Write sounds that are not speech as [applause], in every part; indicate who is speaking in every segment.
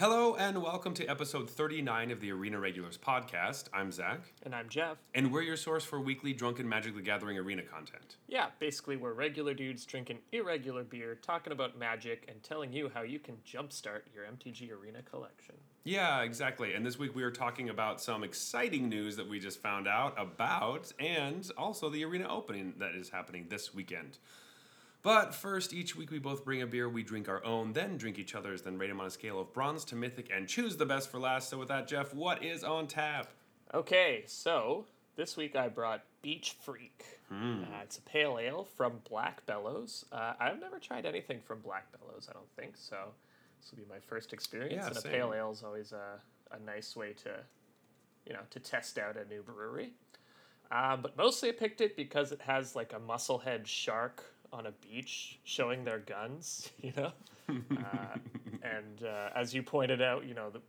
Speaker 1: Hello and welcome to episode 39 of the Arena Regulars podcast. I'm Zach,
Speaker 2: And I'm Jeff.
Speaker 1: and we're your source for weekly Drunken Magic the Gathering arena content.
Speaker 2: Yeah, basically, we're regular dudes drinking irregular beer, talking about magic, and telling you how you can jumpstart your MTG Arena collection.
Speaker 1: Yeah, exactly. And this week we are talking about some exciting news that we just found out about, and also the arena opening that is happening this weekend. But first, each week we both bring a beer, we drink our own, then drink each other's, then rate them on a scale of bronze to mythic, and choose the best for last. So, with that, Jeff, what is on tap?
Speaker 2: Okay, so this week I brought Beach Freak.
Speaker 1: Hmm.
Speaker 2: Uh, it's a pale ale from Black Bellows. Uh, I've never tried anything from Black Bellows, I don't think, so this will be my first experience.
Speaker 1: Yeah,
Speaker 2: and a pale ale is always a, a nice way to, you know, to test out a new brewery. Uh, but mostly I picked it because it has like a musclehead shark on a beach showing their guns, [laughs] you know? uh, [laughs] and uh, as you pointed out, you know, the,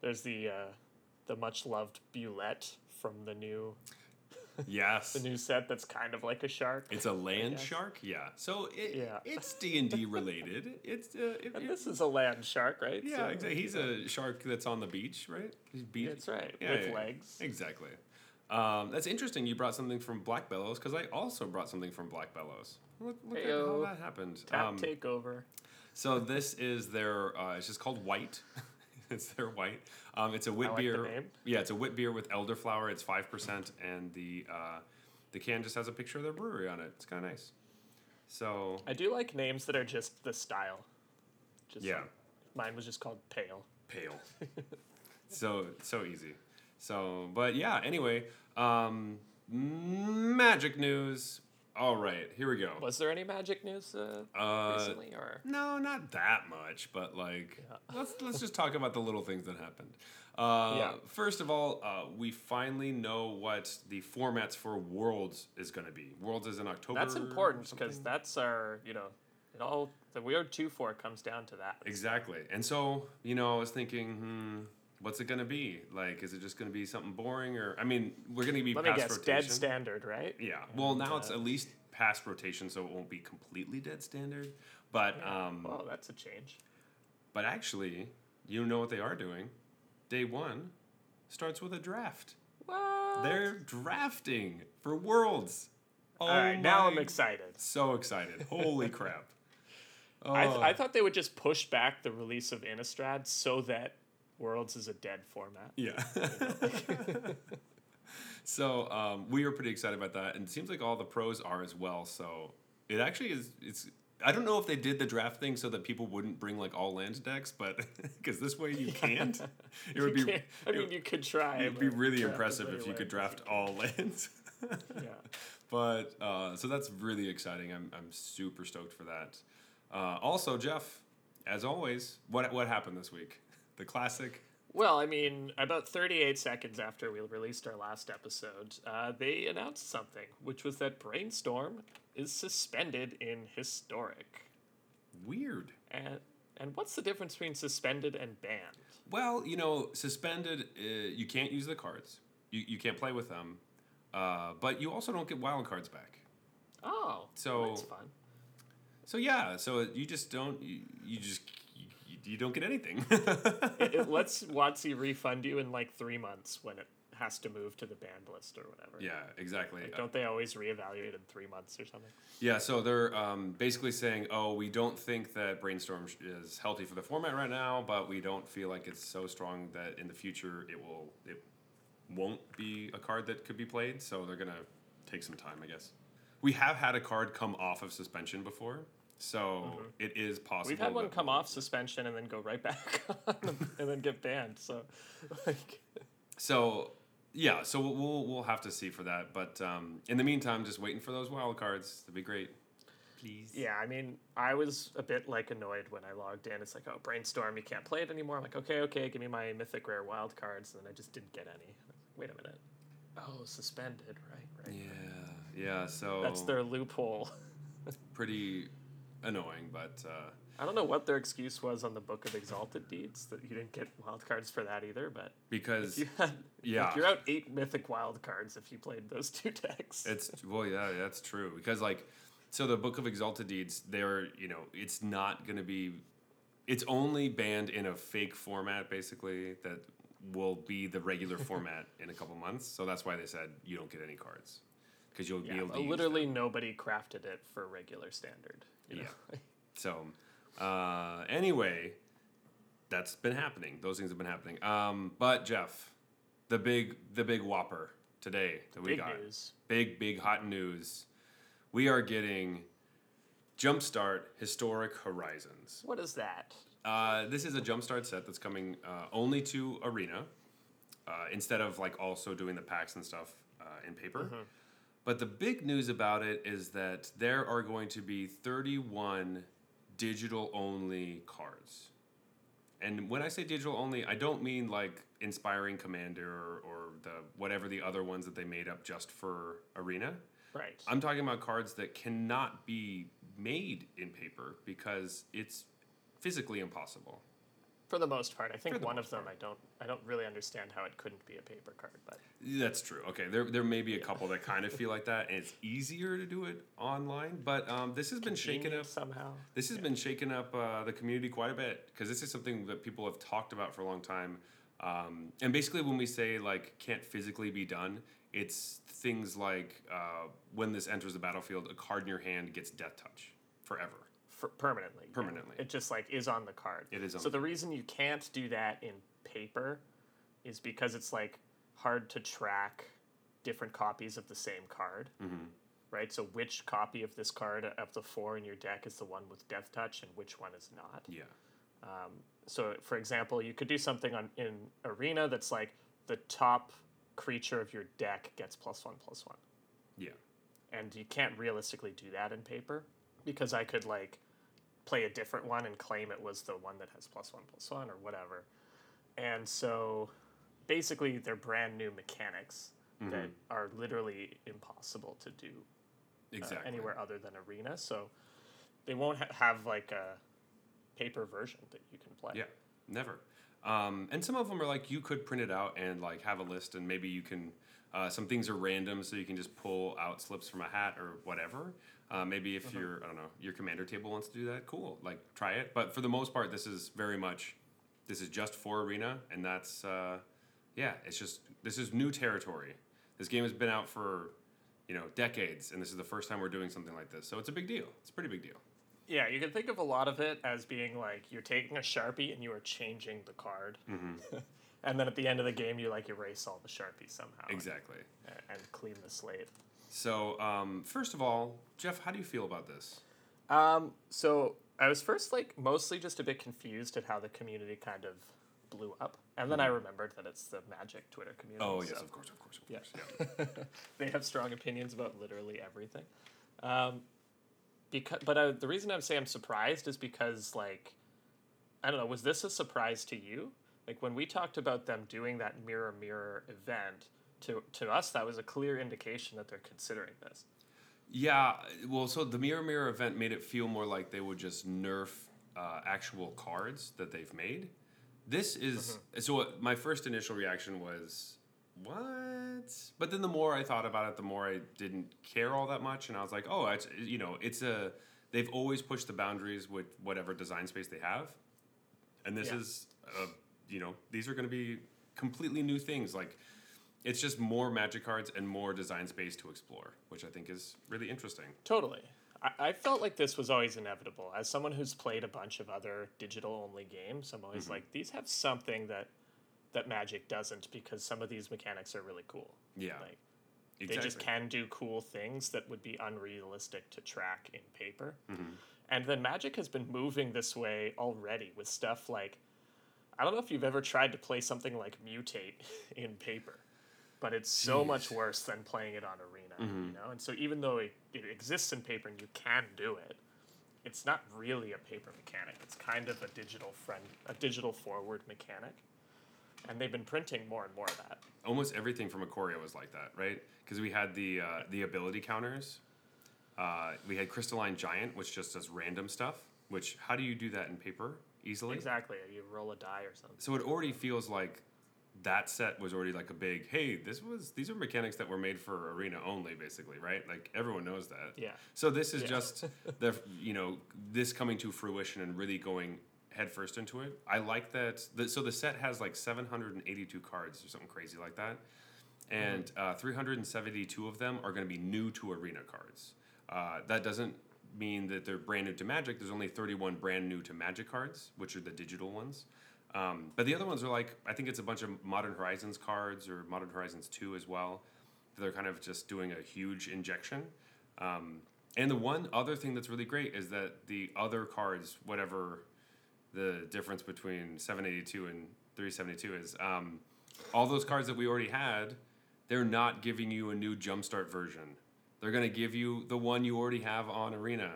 Speaker 2: there's the uh, the much loved Bulette from the new [laughs]
Speaker 1: Yes.
Speaker 2: the new set that's kind of like a shark.
Speaker 1: It's a land shark, yeah. So it,
Speaker 2: Yeah.
Speaker 1: it's D and D related. It's uh, it,
Speaker 2: and this is a land shark, right?
Speaker 1: yeah,
Speaker 2: So-
Speaker 1: exactly. He's a shark that's on the beach, right? He's beach.
Speaker 2: That's right,
Speaker 1: Yeah,
Speaker 2: with
Speaker 1: yeah,
Speaker 2: legs.
Speaker 1: Exactly. Um, that's interesting. You brought something from Black Bellows because I also brought something from Black Bellows. Look, look at how that happened.
Speaker 2: Tap
Speaker 1: Um,
Speaker 2: takeover.
Speaker 1: so this is their. Uh, it's just called White. [laughs] it's their White. Um, it's a wit
Speaker 2: like
Speaker 1: beer.
Speaker 2: name.
Speaker 1: Yeah, it's a wit beer with elderflower. It's five percent, and the uh, the can just has a picture of their brewery on it. It's kind of nice. So
Speaker 2: I do like names that are just the style. Just
Speaker 1: Yeah.
Speaker 2: like- mine was just called Pale.
Speaker 1: pale. [laughs] so so easy. So, but yeah. Anyway, um, magic news. All right, here we go.
Speaker 2: Was there any magic news uh,
Speaker 1: Uh,
Speaker 2: recently, or
Speaker 1: no, not that much, but like [laughs] let's let's just talk about the little things that happened. Uh,
Speaker 2: Yeah.
Speaker 1: First of all, uh, we finally know what the formats for Worlds is going to be. Worlds is in October.
Speaker 2: that's important because that's our you know it all the weird two four comes down to that.
Speaker 1: Exactly. And so, you know, I was thinking, hmm, what's it going to be? Like, is it just going to be something boring? Or, I mean, we're going to be
Speaker 2: Let me
Speaker 1: past
Speaker 2: guess,
Speaker 1: rotation.
Speaker 2: dead standard, right?
Speaker 1: Yeah. Well, now
Speaker 2: uh,
Speaker 1: it's at least past rotation, so it won't be completely dead standard. But, um,
Speaker 2: Well, that's a change.
Speaker 1: but actually, you know what they are doing. Day one starts with a draft.
Speaker 2: What?
Speaker 1: They're drafting for Worlds. Oh
Speaker 2: All right, now I'm
Speaker 1: my-
Speaker 2: excited.
Speaker 1: So excited. Holy crap. [laughs]
Speaker 2: I, th-
Speaker 1: Oh.
Speaker 2: I thought they would just push back the release of Innistrad so that Worlds is a dead format.
Speaker 1: Yeah. [laughs] so um, we were pretty excited about that, and it seems like all the pros are as well. So it actually is. It's. I don't know if they did the draft thing so that people wouldn't bring like all land decks, but [laughs] because this way you [laughs] can't. It would be.
Speaker 2: can't- I mean, you could try.
Speaker 1: It'd be really impressive if you could draft all lands.
Speaker 2: Yeah.
Speaker 1: But uh, so that's really exciting. I'm I'm super stoked for that. Uh, also, Jeff, as always, what what happened this week? The classic.
Speaker 2: Well, I mean, about 38 seconds after we released our last episode, uh, they announced something, which was that Brainstorm is suspended in Historic.
Speaker 1: Weird.
Speaker 2: And and what's the difference between suspended and banned?
Speaker 1: Well, you know, suspended, uh, you can't use the cards. You, you can't play with them. Uh, but you also don't get wild cards back.
Speaker 2: Oh,
Speaker 1: So-
Speaker 2: that's fun.
Speaker 1: So yeah, so you just don't, you, you just, you, don't get anything. [laughs]
Speaker 2: it, it lets WotC refund you in like three months when it has to move to the banned list or whatever.
Speaker 1: yeah, exactly.
Speaker 2: Don't they always reevaluate in three months or something?
Speaker 1: Yeah, so they're um, basically saying, oh, we don't think that Brainstorm is healthy for the format right now, but we don't feel like it's so strong that in the future it will, it won't be a card that could be played. So they're gonna take some time, I guess. We have had a card come off of suspension before, so it is possible.
Speaker 2: Mm-hmm. We've had one come off suspension and then go right back [laughs] on and then get banned. So, [laughs] like,
Speaker 1: So yeah, so we'll, we'll we'll have to see for that. But um, in the meantime, just waiting for those wild cards. That'd be great. Please.
Speaker 2: yeah, I mean, I was a bit like annoyed when I logged in. It's like, oh, brainstorm, you can't play it anymore. I'm like, okay, okay, give me my mythic rare wild cards, and then I just didn't get any. Wait a minute. Oh, suspended, right? Right.
Speaker 1: Yeah, yeah. So
Speaker 2: That's their loophole. [laughs]
Speaker 1: pretty annoying, but uh,
Speaker 2: I don't know what their excuse was on the Book of Exalted Deeds that you didn't get wild cards for that either, but
Speaker 1: because
Speaker 2: you had
Speaker 1: Yeah.
Speaker 2: like, you're out eight mythic wild cards if you played those two [laughs] decks.
Speaker 1: it's well, yeah, that's true. Because like, so the Book of Exalted Deeds, they're you know, it's not going to be it's only banned in a fake format, basically that will be the regular [laughs] format in a couple months. So that's why they said you don't get any cards because you'll
Speaker 2: Yeah,
Speaker 1: be able to
Speaker 2: literally nobody crafted it for regular standard. You know? [laughs]
Speaker 1: So, uh, anyway, that's been happening. Those things have been happening. Um, but Jeff, the big the big whopper today that we
Speaker 2: Big
Speaker 1: got,
Speaker 2: news.
Speaker 1: big big hot news. We are getting Jumpstart Historic Horizons.
Speaker 2: What is that?
Speaker 1: Uh, this is a Jumpstart set that's coming uh, only to Arena, uh, instead of like also doing the packs and stuff uh, in paper. But the big news about it is that there are going to be 31 digital only cards. And when I say digital only, I don't mean like Inspiring Commander or, or the whatever the other ones that they made up just for Arena.
Speaker 2: Right.
Speaker 1: I'm talking about cards that cannot be made in paper because it's physically impossible.
Speaker 2: For the most part, I think one of them I don't I don't really understand how it couldn't be a paper card, but
Speaker 1: That's true. Okay, there, there may be a couple that kind of feel like that, and it's easier to do it online. But um, this has been shaken
Speaker 2: convenient
Speaker 1: up.
Speaker 2: somehow.
Speaker 1: This has been shaking up uh, the community quite a bit because this is something that people have talked about for a long time. Um, and basically, when we say like can't physically be done, it's things like uh, when this enters the battlefield, a card in your hand gets death touch forever.
Speaker 2: Permanently.
Speaker 1: Permanently.
Speaker 2: It just like is on the card.
Speaker 1: It is on
Speaker 2: So
Speaker 1: the
Speaker 2: the reason you can't do that in paper is because it's like hard to track different copies of the same card.
Speaker 1: Mm-hmm.
Speaker 2: Right? So which copy of this card of the four in your deck is the one with death touch and which one is not?
Speaker 1: Yeah.
Speaker 2: Um, so, for example, you could do something on in arena that's like the top creature of your deck gets plus one plus one,
Speaker 1: Yeah.
Speaker 2: and you can't realistically do that in paper because I could like play a different one and claim it was the one that has plus one plus one or whatever, and so basically they're brand new mechanics that are literally impossible to do uh, anywhere other than arena. So they won't ha- have like a paper version that you can play.
Speaker 1: Yeah, never. Um, and some of them are like you could print it out and like have a list, and maybe you can. Uh, some things are random, so you can just pull out slips from a hat or whatever. Uh, maybe if your I don't know your commander table wants to do that, cool. Like try it. But for the most part, this is very much this is just for arena, and that's uh, yeah. It's just this is new territory. This game has been out for you know decades, and this is the first time we're doing something like this. So it's a big deal. It's a pretty big deal.
Speaker 2: Yeah, you can think of a lot of it as being like you're taking a sharpie and you are changing the card,
Speaker 1: Mm-hmm. [laughs]
Speaker 2: and then at the end of the game you like erase all the sharpies somehow
Speaker 1: Exactly.
Speaker 2: and, and clean the slate.
Speaker 1: So um, first of all, Jeff, how do you feel about this?
Speaker 2: Um, so I was first like mostly just a bit confused at how the community kind of blew up, and then I remembered that it's the Magic Twitter community.
Speaker 1: Mm-hmm. Oh yes,
Speaker 2: so
Speaker 1: of course, of course, of
Speaker 2: Yeah.
Speaker 1: course. Yeah. [laughs]
Speaker 2: they have strong opinions about literally everything. Um, because, but I, the reason I'm saying I'm surprised is because like, I don't know, was this a surprise to you? Like when we talked about them doing that mirror mirror event, to to us that was a clear indication that they're considering this.
Speaker 1: Yeah, well, so the Mirror Mirror event made it feel more like they would just nerf uh, actual cards that they've made. This is so. What, my first initial reaction was, "What?" But then the more I thought about it, the more I didn't care all that much, and I was like, "Oh, it's you know, it's a." They've always pushed the boundaries with whatever design space they have, and this
Speaker 2: Yeah.
Speaker 1: is, uh, you know, these are going to be completely new things. Like, it's just more magic cards and more design space to explore, which I think is really interesting.
Speaker 2: Totally. I, I felt like this was always inevitable. As someone who's played a bunch of other digital only games, I'm always like, these have something that that Magic doesn't because some of these mechanics are really cool.
Speaker 1: Yeah,
Speaker 2: Like
Speaker 1: exactly.
Speaker 2: they just can do cool things that would be unrealistic to track in paper.
Speaker 1: Mm-hmm.
Speaker 2: And then Magic has been moving this way already with stuff like I don't know if you've ever tried to play something like Mutate [laughs] in paper, but it's so much worse than playing it on Arena, you know? And so even though it, it exists in paper and you can do it, it's not really a paper mechanic. It's kind of a digital friend, a digital forward mechanic. And they've been printing more and more of that.
Speaker 1: almost everything from Ikoria was like that, right? Because we had the uh, the ability counters. Uh, we had Crystalline Giant, which just does random stuff. Which how do you do that in paper easily?
Speaker 2: Exactly. You roll a die or something.
Speaker 1: So it already feels like that set was already like a big hey this was these are mechanics that were made for arena only basically right like everyone knows that
Speaker 2: Yeah.
Speaker 1: so this is
Speaker 2: Yeah.
Speaker 1: just [laughs] the you know this coming to fruition and really going headfirst into it. I like that. The, so the set has like 782 cards or something crazy like that, and uh, 372 of them are going to be new to Arena cards. Uh, that doesn't mean that they're brand new to Magic. There's only 31 brand new to Magic cards, which are the digital ones. Um, but the other ones are like I think it's a bunch of Modern Horizons cards or Modern Horizons 2 as well. They're kind of just doing a huge injection. Um, and the one other thing that's really great is that the other cards, whatever the difference between 782 and 372 is, um, all those cards that we already had, they're not giving you a new Jumpstart version. They're going to give you the one you already have on Arena,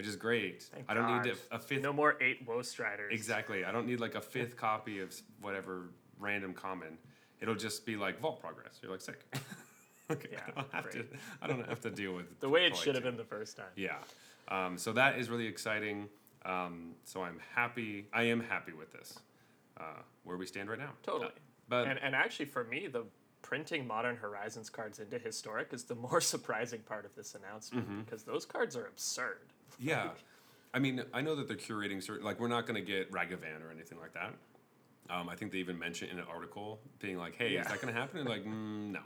Speaker 1: which is great.
Speaker 2: Thank
Speaker 1: I don't need a, a fifth.
Speaker 2: No more eight Woe Striders.
Speaker 1: Exactly. I don't need like a fifth copy of whatever random common. It'll just be like vault progress. You're like sick. [laughs] okay,
Speaker 2: Yeah,
Speaker 1: I don't have to. I don't have to deal with
Speaker 2: The way it should have been the first time.
Speaker 1: Yeah. Um, so that is really exciting. Um, so I'm happy. I am happy with this. Uh, where we stand right now.
Speaker 2: Totally.
Speaker 1: Uh, but
Speaker 2: And, and actually, for me, the printing Modern Horizons cards into Historic is the more [laughs] surprising part of this announcement
Speaker 1: Mm-hmm.
Speaker 2: because those cards are absurd.
Speaker 1: Yeah, I mean, I know that they're curating certain. Like, we're not going to get Ragavan or anything like that. Um, I think they even mentioned in an article being like, "Hey,
Speaker 2: Yeah.
Speaker 1: is that going to happen?" And like, mm, no.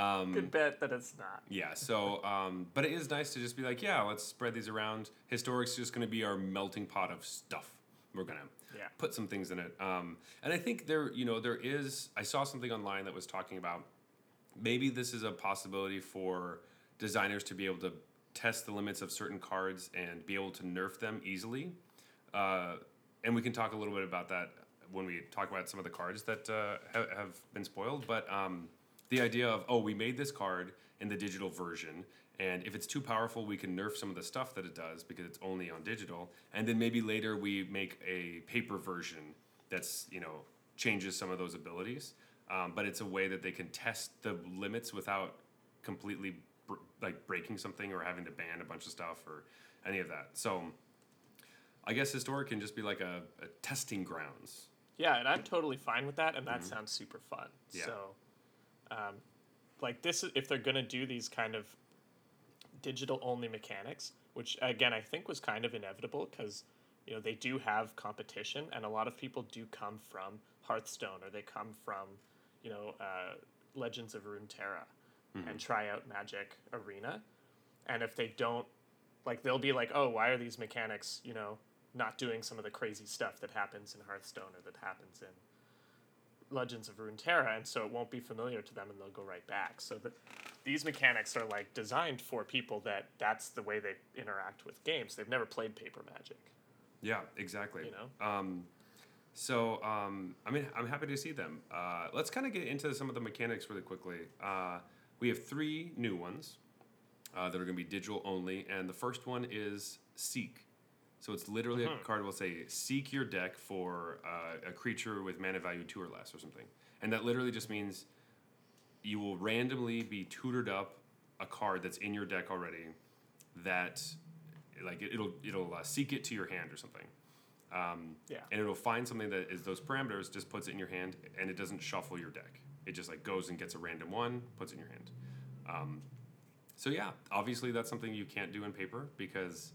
Speaker 1: Um,
Speaker 2: Good bet that it's not.
Speaker 1: Yeah, so, um, but it is nice to just be like, yeah, let's spread these around. Historic's just going to be our melting pot of stuff. We're going to
Speaker 2: Yeah.
Speaker 1: put some things in it. Um, and I think there, you know, there is, I saw something online that was talking about maybe this is a possibility for designers to be able to test the limits of certain cards and be able to nerf them easily. Uh, and we can talk a little bit about that when we talk about some of the cards that uh, ha- have been spoiled. But um, the idea of, oh, we made this card in the digital version, and if it's too powerful, we can nerf some of the stuff that it does because it's only on digital. And then maybe later we make a paper version that's, you know, changes some of those abilities. Um, but it's a way that they can test the limits without completely like breaking something or having to ban a bunch of stuff or any of that. So I guess historic can just be like a, a testing grounds.
Speaker 2: Yeah, and I'm totally fine with that, and that sounds super fun.
Speaker 1: Mm-hmm. Yeah.
Speaker 2: So, um, like this, is, if they're gonna do these kind of digital only mechanics, which again I think was kind of inevitable because you know they do have competition, and a lot of people do come from Hearthstone or they come from you know uh, Legends of Runeterra and try out Magic Arena, and if they don't like they'll be like, oh, why are these mechanics, you know, not doing some of the crazy stuff that happens in Hearthstone or that happens in Legends of Runeterra, and so it won't be familiar to them, and they'll go right back. So that these mechanics are like designed for people that that's the way they interact with games. They've never played paper Magic,
Speaker 1: Yeah, exactly.
Speaker 2: you know.
Speaker 1: Um, so um, I mean, I'm happy to see them. Uh, let's kind of get into some of the mechanics really quickly. Uh, we have three new ones uh, that are going to be digital only, and the first one is Seek. So it's literally a card will say seek your deck for uh, a creature with mana value two or less or something, and that literally just means you will randomly be tutored up a card that's in your deck already that like it- it'll it'll uh, seek it to your hand or something um,
Speaker 2: Yeah.
Speaker 1: and it'll find something that is those parameters just puts it in your hand and it doesn't shuffle your deck it just like goes and gets a random one puts it in your hand um, so yeah obviously that's something you can't do in paper because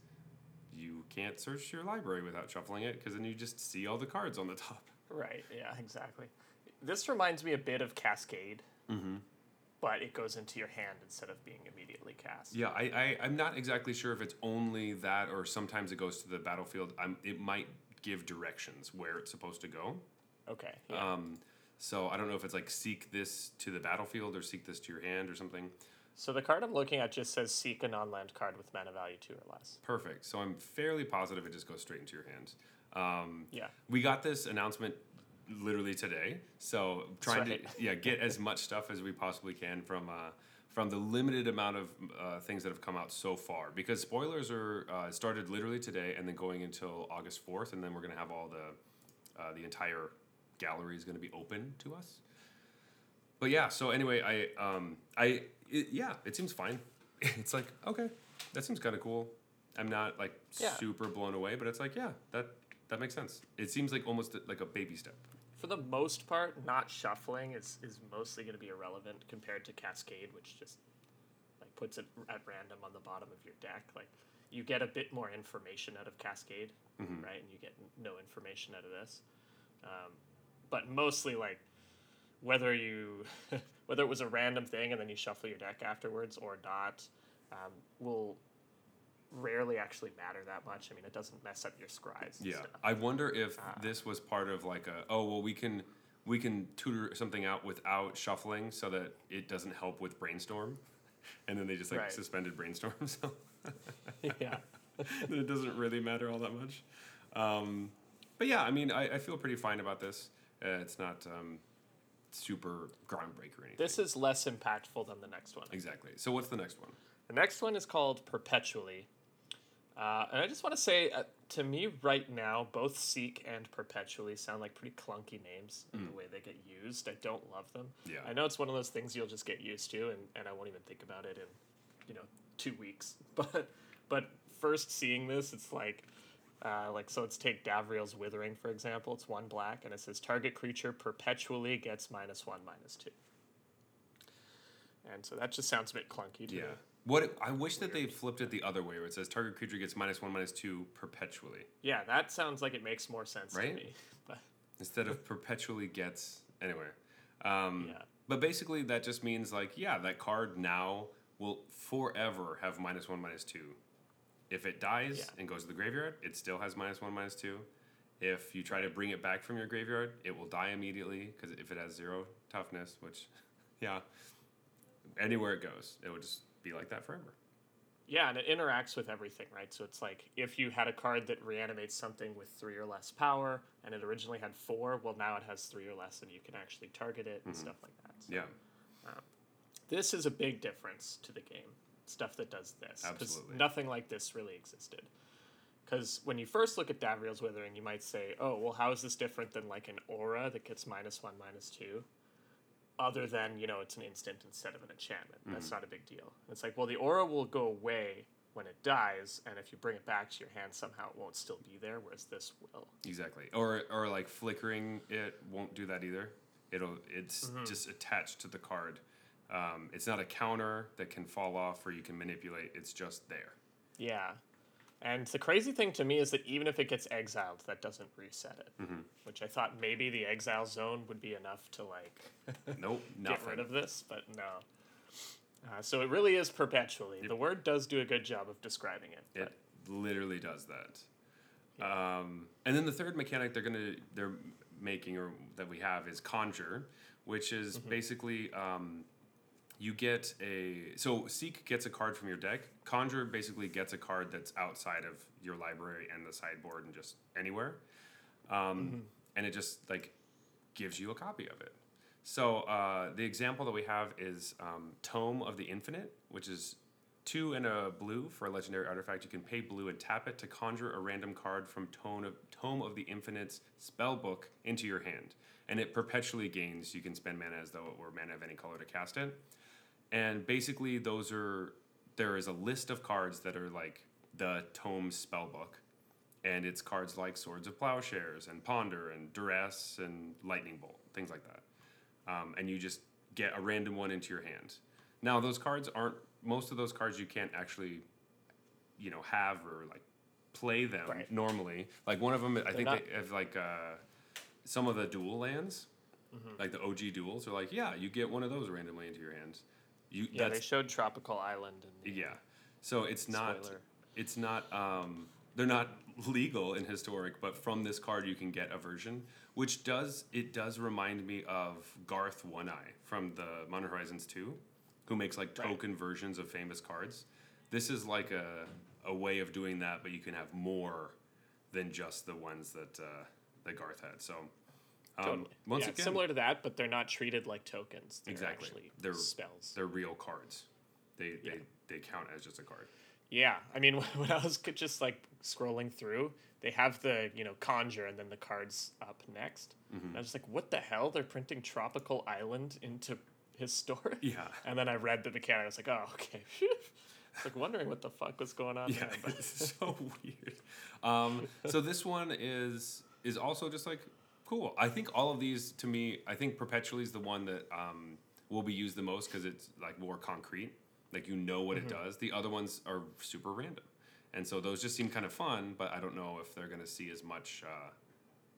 Speaker 1: you can't search your library without shuffling it because then you just see all the cards on the top
Speaker 2: Right. Yeah. Exactly. This reminds me a bit of Cascade,
Speaker 1: mm-hmm.
Speaker 2: but it goes into your hand instead of being immediately cast.
Speaker 1: Yeah, I, I I'm not exactly sure if it's only that or sometimes it goes to the battlefield. I'm it might give directions where it's supposed to go.
Speaker 2: Okay. Yeah.
Speaker 1: Um, so I don't know if it's like seek this to the battlefield or seek this to your hand or something.
Speaker 2: so the card I'm looking at just says seek a non-land card with mana value two or less.
Speaker 1: Perfect. So I'm fairly positive it just goes straight into your hand. Um,
Speaker 2: Yeah.
Speaker 1: we got this announcement literally today, so trying
Speaker 2: right.
Speaker 1: to yeah get as much stuff as we possibly can from uh, from the limited amount of uh, things that have come out so far. Because spoilers are uh, started literally today and then going until August fourth, and then we're gonna have all the uh, the entire gallery is gonna be open to us. But yeah, so anyway, I um I it, yeah, it seems fine. [laughs] it's like okay, that seems kind of cool. I'm not like
Speaker 2: Yeah.
Speaker 1: super blown away, but it's like yeah, that that makes sense. It seems like almost like a baby step.
Speaker 2: For the most part, not shuffling is, is mostly going to be irrelevant compared to Cascade, which just like puts it at random on the bottom of your deck. Like you get a bit more information out of Cascade,
Speaker 1: Mhm.
Speaker 2: right? And you get no information out of this. Um, but mostly like whether you [laughs] whether it was a random thing and then you shuffle your deck afterwards or not um, will rarely actually matter that much. I mean, it doesn't mess up your scries. and
Speaker 1: Yeah,
Speaker 2: stuff.
Speaker 1: I wonder if
Speaker 2: Ah.
Speaker 1: this was part of like a oh well we can we can tutor something out without shuffling so that it doesn't help with brainstorm, and then they just like
Speaker 2: Right.
Speaker 1: suspended brainstorm [laughs] so
Speaker 2: yeah. [laughs]
Speaker 1: it doesn't really matter all that much. Um, but yeah, I mean I, I feel pretty fine about this. Uh, it's not um, super groundbreaker or anything.
Speaker 2: This is less impactful than the next one.
Speaker 1: exactly. So what's the next one?
Speaker 2: The next one is called Perpetually. Uh, and I just want to say, uh, to me, right now, both Seek and Perpetually sound like pretty clunky names in the way they get used. I don't love them.
Speaker 1: Yeah.
Speaker 2: I know it's one of those things you'll just get used to, and, and I won't even think about it in, you know, two weeks. [laughs] But but first seeing this, it's like, uh, like so. Let's take Davriel's Withering for example. It's one black, and it says target creature perpetually gets minus one, minus two. And so that just sounds a bit clunky to
Speaker 1: Yeah.
Speaker 2: me.
Speaker 1: What it- I wish that they flipped it the other way, where it says target creature gets minus one, minus two perpetually,
Speaker 2: Yeah, that sounds like it makes more sense
Speaker 1: Right?
Speaker 2: to me. [laughs] But
Speaker 1: instead of perpetually gets anyway. Um,
Speaker 2: yeah,
Speaker 1: But basically, that just means like, yeah, that card now will forever have minus one, minus two. If it dies
Speaker 2: Yeah.
Speaker 1: and goes to the graveyard, it still has minus one, minus two. If you try to bring it back from your graveyard, it will die immediately because if it has zero toughness, which, [laughs] yeah, anywhere it goes, it would just be like that forever.
Speaker 2: yeah, and it interacts with everything, right? So it's like if you had a card that reanimates something with three or less power, and it originally had four, well now it has three or less, and you can actually target it and mm-hmm. stuff like that. So
Speaker 1: Yeah, um,
Speaker 2: this is a big difference to the game. Stuff that does this, 'cause
Speaker 1: Absolutely.
Speaker 2: nothing like this really existed. Because when you first look at Davriel's Withering, you might say, "Oh, well, how is this different than like an aura that gets minus one, minus two? Other than you know, it's an instant instead of an enchantment. That's
Speaker 1: Mm-hmm.
Speaker 2: not a big deal. It's like, well, the aura will go away when it dies, and if you bring it back to your hand, somehow it won't still be there, whereas this will.
Speaker 1: exactly. Or or like flickering it won't do that either. It'll it's
Speaker 2: Mm-hmm.
Speaker 1: just attached to the card. Um, it's not a counter that can fall off or you can manipulate. It's just there.
Speaker 2: Yeah. And the crazy thing to me is that even if it gets exiled, that doesn't reset it.
Speaker 1: Mm-hmm.
Speaker 2: Which I thought maybe the exile zone would be enough to like [laughs]
Speaker 1: Nope, [laughs]
Speaker 2: get rid of this, but no. Uh, so it really is perpetually. The word does do a good job of describing it.
Speaker 1: It literally does that. Um, and then the third mechanic they're gonna they're making or that we have is conjure, which is
Speaker 2: Mm-hmm.
Speaker 1: basically um, you get a so seek gets a card from your deck. Conjure basically gets a card that's outside of your library and the sideboard and just anywhere, um,
Speaker 2: Mm-hmm.
Speaker 1: and it just like gives you a copy of it. So uh, the example that we have is um, Tome of the Infinite, which is two and a blue for a legendary artifact. You can pay blue and tap it to conjure a random card from Tome of, Tome of the Infinite's spell book into your hand. And it perpetually gains. You can spend mana as though it were mana of any color to cast it. And basically, those are there is a list of cards that are like the Tome spell book, and it's cards like Swords of Plowshares and Ponder and Duress and Lightning Bolt, things like that. Um, and you just get a random one into your hand. Now, those cards aren't most of those cards you can't actually, you know, have or like play them
Speaker 2: Right.
Speaker 1: normally. Like one of them, I think
Speaker 2: not-
Speaker 1: they have like uh, some of the dual lands,
Speaker 2: Mm-hmm.
Speaker 1: like the OG duels, are like, yeah, you get one of those randomly into your hands. You
Speaker 2: yeah, they showed Tropical Island and
Speaker 1: yeah. So it's not
Speaker 2: Spoiler.
Speaker 1: it's not um, they're not legal in historic, but from this card you can get a version, which does it does remind me of Garth One Eye from the Modern Horizons two, who makes like
Speaker 2: Right.
Speaker 1: token versions of famous cards. This is like a a way of doing that, but you can have more than just the ones that uh, that Garth had. So um,
Speaker 2: Totally.
Speaker 1: once
Speaker 2: yeah,
Speaker 1: again,
Speaker 2: similar to that, but they're not treated like tokens. They're
Speaker 1: Exactly.
Speaker 2: actually
Speaker 1: They're-
Speaker 2: spells.
Speaker 1: they're real cards. They
Speaker 2: Yeah.
Speaker 1: they, they count as just a card.
Speaker 2: Yeah, I mean, [laughs] when I was just like scrolling through, they have the you know conjure and then the cards up next.
Speaker 1: Mm-hmm.
Speaker 2: And I was like, what the hell? They're printing Tropical Island into historic. [laughs]
Speaker 1: Yeah. [laughs]
Speaker 2: And then I read the mechanic. I was like, oh, okay. It's like wondering what the fuck was going on
Speaker 1: Yeah,
Speaker 2: there. But
Speaker 1: it's so weird. Um, so this one is is also just like cool. I think all of these to me, I think perpetually is the one that um, will be used the most because it's like more concrete. Like you know what it does. The other ones are super random, and so those just seem kind of fun. But I don't know if they're going to see as much uh,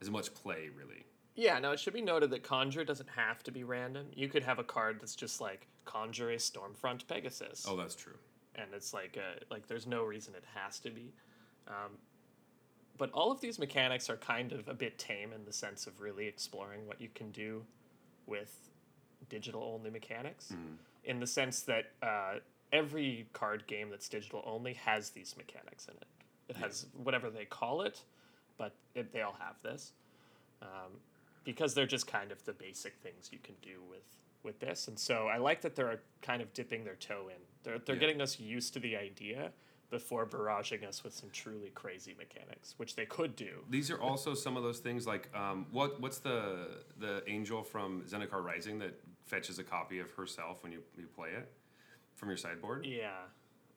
Speaker 1: as much play really.
Speaker 2: Yeah, now it should be noted that Conjure doesn't have to be random. You could have a card that's just like Conjure a Stormfront Pegasus.
Speaker 1: Oh, that's true.
Speaker 2: and it's like uh like there's no reason it has to be. Um, but all of these mechanics are kind of a bit tame in the sense of really exploring what you can do with digital only mechanics. In the sense that uh, every card game that's digital only has these mechanics in it. It has whatever they call it, but it, they all have this. Um, because they're just kind of the basic things you can do with with this. And so I like that they're kind of dipping their toe in. They're they're
Speaker 1: Yeah.
Speaker 2: getting us used to the idea before barraging us with some truly crazy mechanics, which they could do.
Speaker 1: These are also some of those things like um, what what's the the angel from Zendikar Rising that fetches a copy of herself when you, you play it from your sideboard?
Speaker 2: Yeah.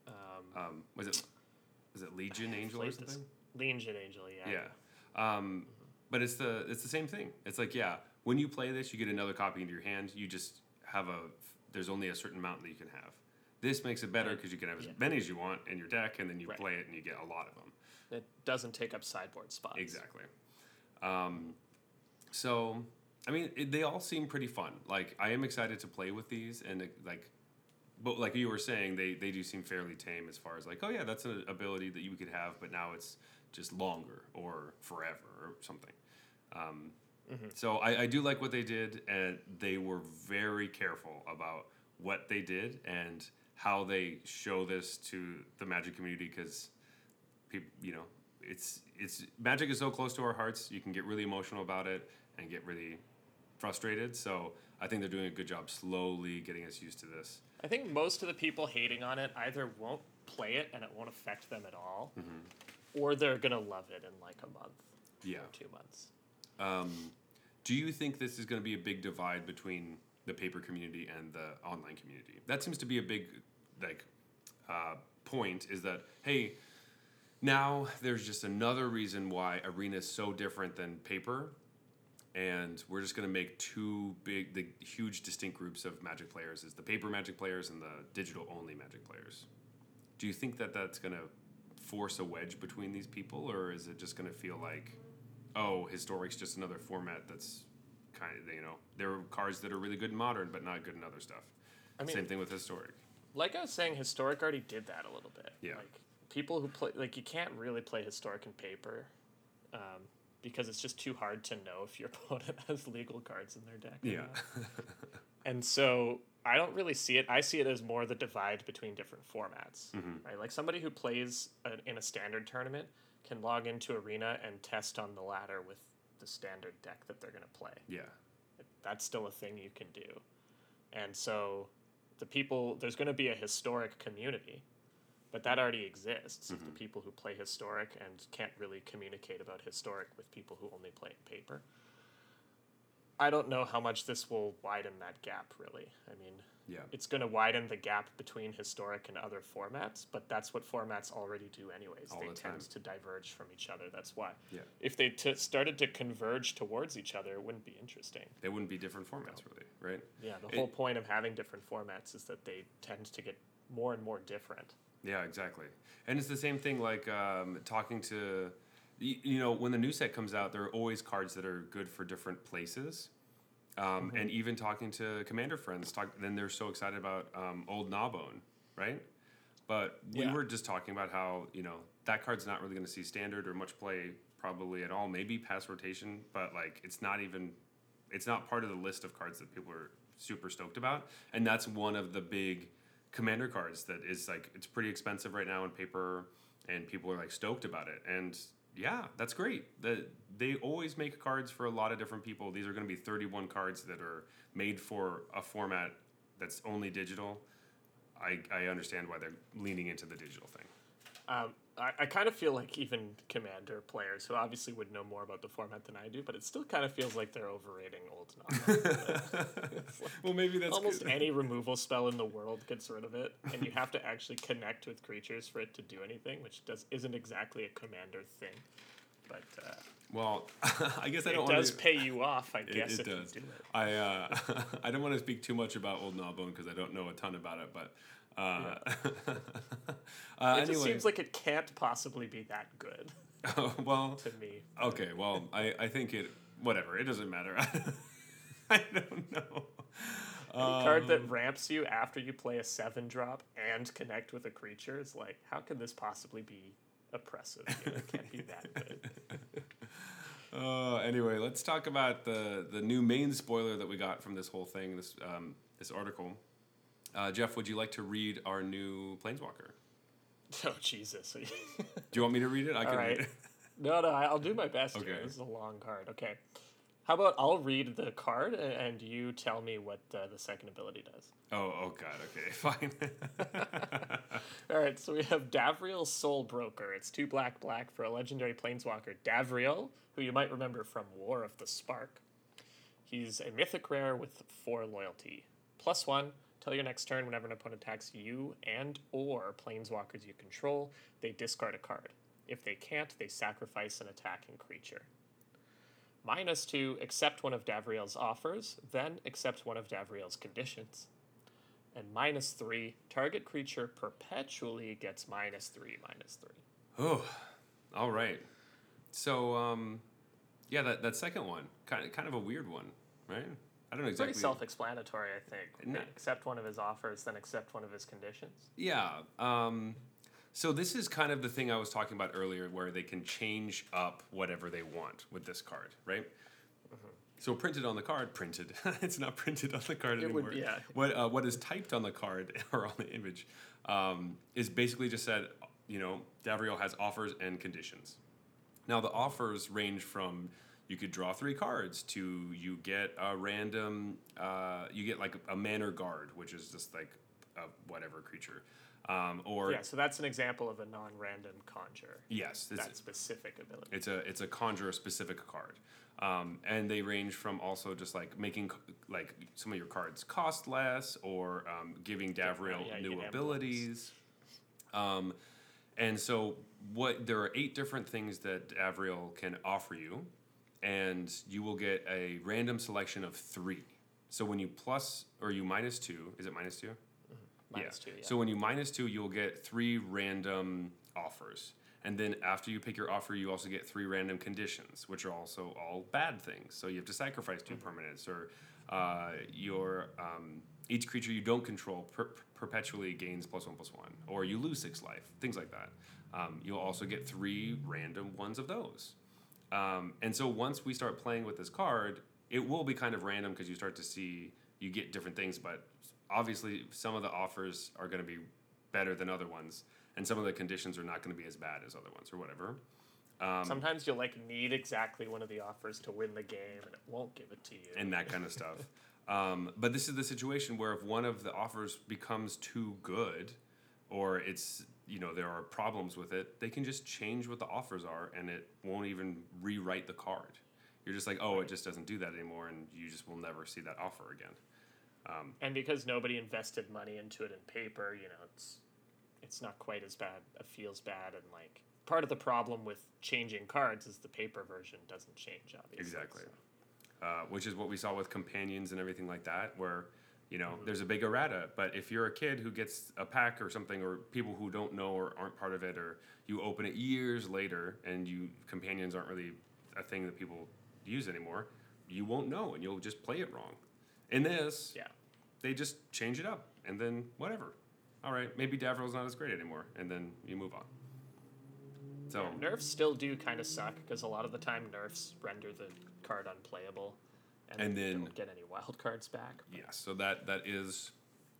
Speaker 2: Um,
Speaker 1: Um, was it was it Legion Angel or something?
Speaker 2: Legion Angel, yeah.
Speaker 1: Yeah. Um, but it's the it's the same thing. It's like yeah, when you play this, you get another copy into your hand. You just have a there's only a certain amount that you can have. This makes it better because you can have as
Speaker 2: Yeah.
Speaker 1: many as you want in your deck, and then you
Speaker 2: Right.
Speaker 1: play it and you get a lot of them.
Speaker 2: It doesn't take up sideboard spots.
Speaker 1: Exactly. Um, so, I mean, it, they all seem pretty fun. Like, I am excited to play with these, and it, like, but like you were saying, they they do seem fairly tame as far as like, oh yeah, that's an ability that you could have, but now it's just longer or forever or something. Um, So I, I do like what they did, and they were very careful about what they did and how they show this to the Magic community because people, you know, it's it's Magic is so close to our hearts. You can get really emotional about it and get really frustrated. So I think they're doing a good job slowly getting us used to this.
Speaker 2: I think most of the people hating on it either won't play it and it won't affect them at all,
Speaker 1: Mm-hmm.
Speaker 2: or they're gonna love it in like a month,
Speaker 1: Yeah.
Speaker 2: or two months.
Speaker 1: Um, do you think this is going to be a big divide between the paper community and the online community? That seems to be a big like uh, point. Is that hey, now there's just another reason why arena is so different than paper, and we're just going to make two big, the huge distinct groups of Magic players: is the paper Magic players and the digital only Magic players. Do you think that that's going to force a wedge between these people, or is it just going to feel like oh, historic's just another format that's kind of you know there are cards that are really good in modern but not good in other stuff.
Speaker 2: I mean,
Speaker 1: Same thing with historic.
Speaker 2: Like I was saying, historic already did that a little bit.
Speaker 1: Yeah.
Speaker 2: Like people who play, like you can't really play historic in paper, um, because it's just too hard to know if your [laughs] opponent has legal cards in their deck.
Speaker 1: Yeah. [laughs]
Speaker 2: and so I don't really see it. I see it as more the divide between different formats.
Speaker 1: Mm-hmm.
Speaker 2: Right, like somebody who plays a, in a standard tournament can log into arena and test on the ladder with the standard deck that they're going to play
Speaker 1: yeah.
Speaker 2: that's still a thing you can do. And so the people there's going to be a historic community, but that already exists.
Speaker 1: Mm-hmm.
Speaker 2: The people who play historic and can't really communicate about historic with people who only play paper. I don't know how much this will widen that gap really. I mean,
Speaker 1: Yeah.
Speaker 2: it's going to widen the gap between historic and other formats, but that's what formats already do anyways.
Speaker 1: All
Speaker 2: they
Speaker 1: the
Speaker 2: tend to diverge from each other. That's why.
Speaker 1: Yeah.
Speaker 2: If they t- started to converge towards each other, it wouldn't be interesting.
Speaker 1: They wouldn't be different formats really, right?
Speaker 2: Yeah, the
Speaker 1: It-
Speaker 2: whole point of having different formats is that they tend to get more and more different.
Speaker 1: Yeah, exactly. And it's the same thing like um, talking to, you, you know, when the new set comes out, there are always cards that are good for different places. Um, And even talking to commander friends, talk, then they're so excited about um, old Gnawbone, right? But we
Speaker 2: Yeah.
Speaker 1: were just talking about how you know that card's not really going to see standard or much play probably at all. Maybe pass rotation, but like it's not even, it's not part of the list of cards that people are super stoked about. And that's one of the big commander cards that is like it's pretty expensive right now in paper, and people are like stoked about it. And yeah, that's great. The, they always make cards for a lot of different people. These are going to be 31 cards that are made for a format that's only digital. I, I understand why they're leaning into the digital thing.
Speaker 2: Um, I, I kind of feel like even Commander players, who obviously would know more about the format than I do, but it still kind of feels like they're overrating old Nana. [laughs]
Speaker 1: well, maybe that's
Speaker 2: Almost
Speaker 1: good.
Speaker 2: any [laughs] removal spell in the world gets rid of it, and you have to actually connect with creatures for it to do anything, which does isn't exactly a Commander thing. But uh,
Speaker 1: Well, [laughs] I guess I
Speaker 2: it
Speaker 1: don't
Speaker 2: does
Speaker 1: want to.
Speaker 2: pay you off, I guess,
Speaker 1: it
Speaker 2: if
Speaker 1: does.
Speaker 2: you do it.
Speaker 1: I uh, I don't want to speak too much about Old Gnawbone because I don't know a ton about it, but Uh, [laughs] uh,
Speaker 2: it just
Speaker 1: anyway,
Speaker 2: seems like it can't possibly be that good [laughs]
Speaker 1: well, [laughs]
Speaker 2: to me.
Speaker 1: okay, well, I, I think it, whatever, it doesn't matter. I don't know.
Speaker 2: A card
Speaker 1: Um,
Speaker 2: that ramps you after you play a seven drop and connect with a creature is like, how can this possibly be oppressive? You know, it can't be that good.
Speaker 1: Uh, anyway, let's talk about the the new main spoiler that we got from this whole thing, this um, this article. Uh, Jeff, would you like to read our new Planeswalker? [laughs]
Speaker 2: Oh Jesus!
Speaker 1: Do you want me to read it? I can
Speaker 2: All right.
Speaker 1: read it. [laughs]
Speaker 2: no, no, I'll do my best. Here.
Speaker 1: Okay.
Speaker 2: This is a long card. Okay. How about I'll read the card and you tell me what uh, the second ability does.
Speaker 1: Oh, oh God. Okay, [laughs] fine.
Speaker 2: All right, so we have Davriel Soul Broker. It's two black black for a legendary planeswalker, Davriel, who you might remember from War of the Spark. He's a mythic rare with four loyalty. Plus one, till your next turn, whenever an opponent attacks you and or planeswalkers you control, they discard a card. If they can't, they sacrifice an attacking creature. Minus two, accept one of Davriel's offers, then accept one of Davriel's conditions and minus three. Target creature perpetually gets minus three, minus three.
Speaker 1: oh, all right. So, um, yeah, that, that second one, kind of, kind of a weird one, right? I don't know exactly.
Speaker 2: Pretty self-explanatory, I think.
Speaker 1: No.
Speaker 2: Accept one of his offers, then accept one of his conditions.
Speaker 1: Yeah. Um, so this is kind of the thing I was talking about earlier, where they can change up whatever they want with this card, right? So printed on the card, printed. [laughs] it's not printed on the card
Speaker 2: It
Speaker 1: anymore.
Speaker 2: would- yeah.
Speaker 1: What uh, what is typed on the card [laughs] or on the image um, is basically just said, you know, Davriel has offers and conditions. Now the offers range from you could draw three cards to you get a random, uh, you get like a manor guard, which is just like a whatever creature, um, or
Speaker 2: Yeah, so that's an example of a non-random conjure.
Speaker 1: yes,
Speaker 2: That specific ability.
Speaker 1: it's a it's a conjure specific card, um, and they range from also just like making like some of your cards cost less or um, giving Davriel
Speaker 2: yeah, you
Speaker 1: new abilities. Um, and so what there are eight different things that Davriel can offer you, and you will get a random selection of three. So when you plus or you minus two, is it minus two?
Speaker 2: Minus two, yeah.
Speaker 1: So when you minus two, you'll get three random offers. And then after you pick your offer, you also get three random conditions, which are also all bad things. So you have to sacrifice 2 permanents, or uh, your um, each creature you don't control per- perpetually gains plus one plus one, or you lose six life, things like that. Um, you'll also get three random ones of those. Um, and so once we start playing with this card, it will be kind of random because you start to see you get different things, but obviously some of the offers are going to be better than other ones, and some of the conditions are not going to be as bad as other ones or whatever. Um,
Speaker 2: Sometimes you'll like need exactly one of the offers to win the game, and it won't give it to you.
Speaker 1: and that kind of stuff. Um, but this is the situation where if one of the offers becomes too good, or it's you know there are problems with it, they can just change what the offers are, and it won't even rewrite the card. You're just like, oh, it just doesn't do that anymore, and you just will never see that offer again.
Speaker 2: and because nobody invested money into it in paper, you know, it's it's not quite as bad. It feels bad, and like part of the problem with changing cards is the paper version doesn't change. Obviously,
Speaker 1: Exactly.
Speaker 2: so.
Speaker 1: uh, which is what we saw with companions and everything like that, where you know mm-hmm. there's a big errata. But if you're a kid who gets a pack or something, or people who don't know or aren't part of it, or you open it years later and you companions aren't really a thing that people use anymore, you won't know and you'll just play it wrong. In this,
Speaker 2: Yeah.
Speaker 1: they just change it up and then whatever. All right, maybe Davriel's not as great anymore, and then you move on. So
Speaker 2: Yeah, nerfs still do kind of suck because a lot of the time nerfs render the card unplayable, and,
Speaker 1: And then-
Speaker 2: don't get any wild cards back.
Speaker 1: Yes, so that that is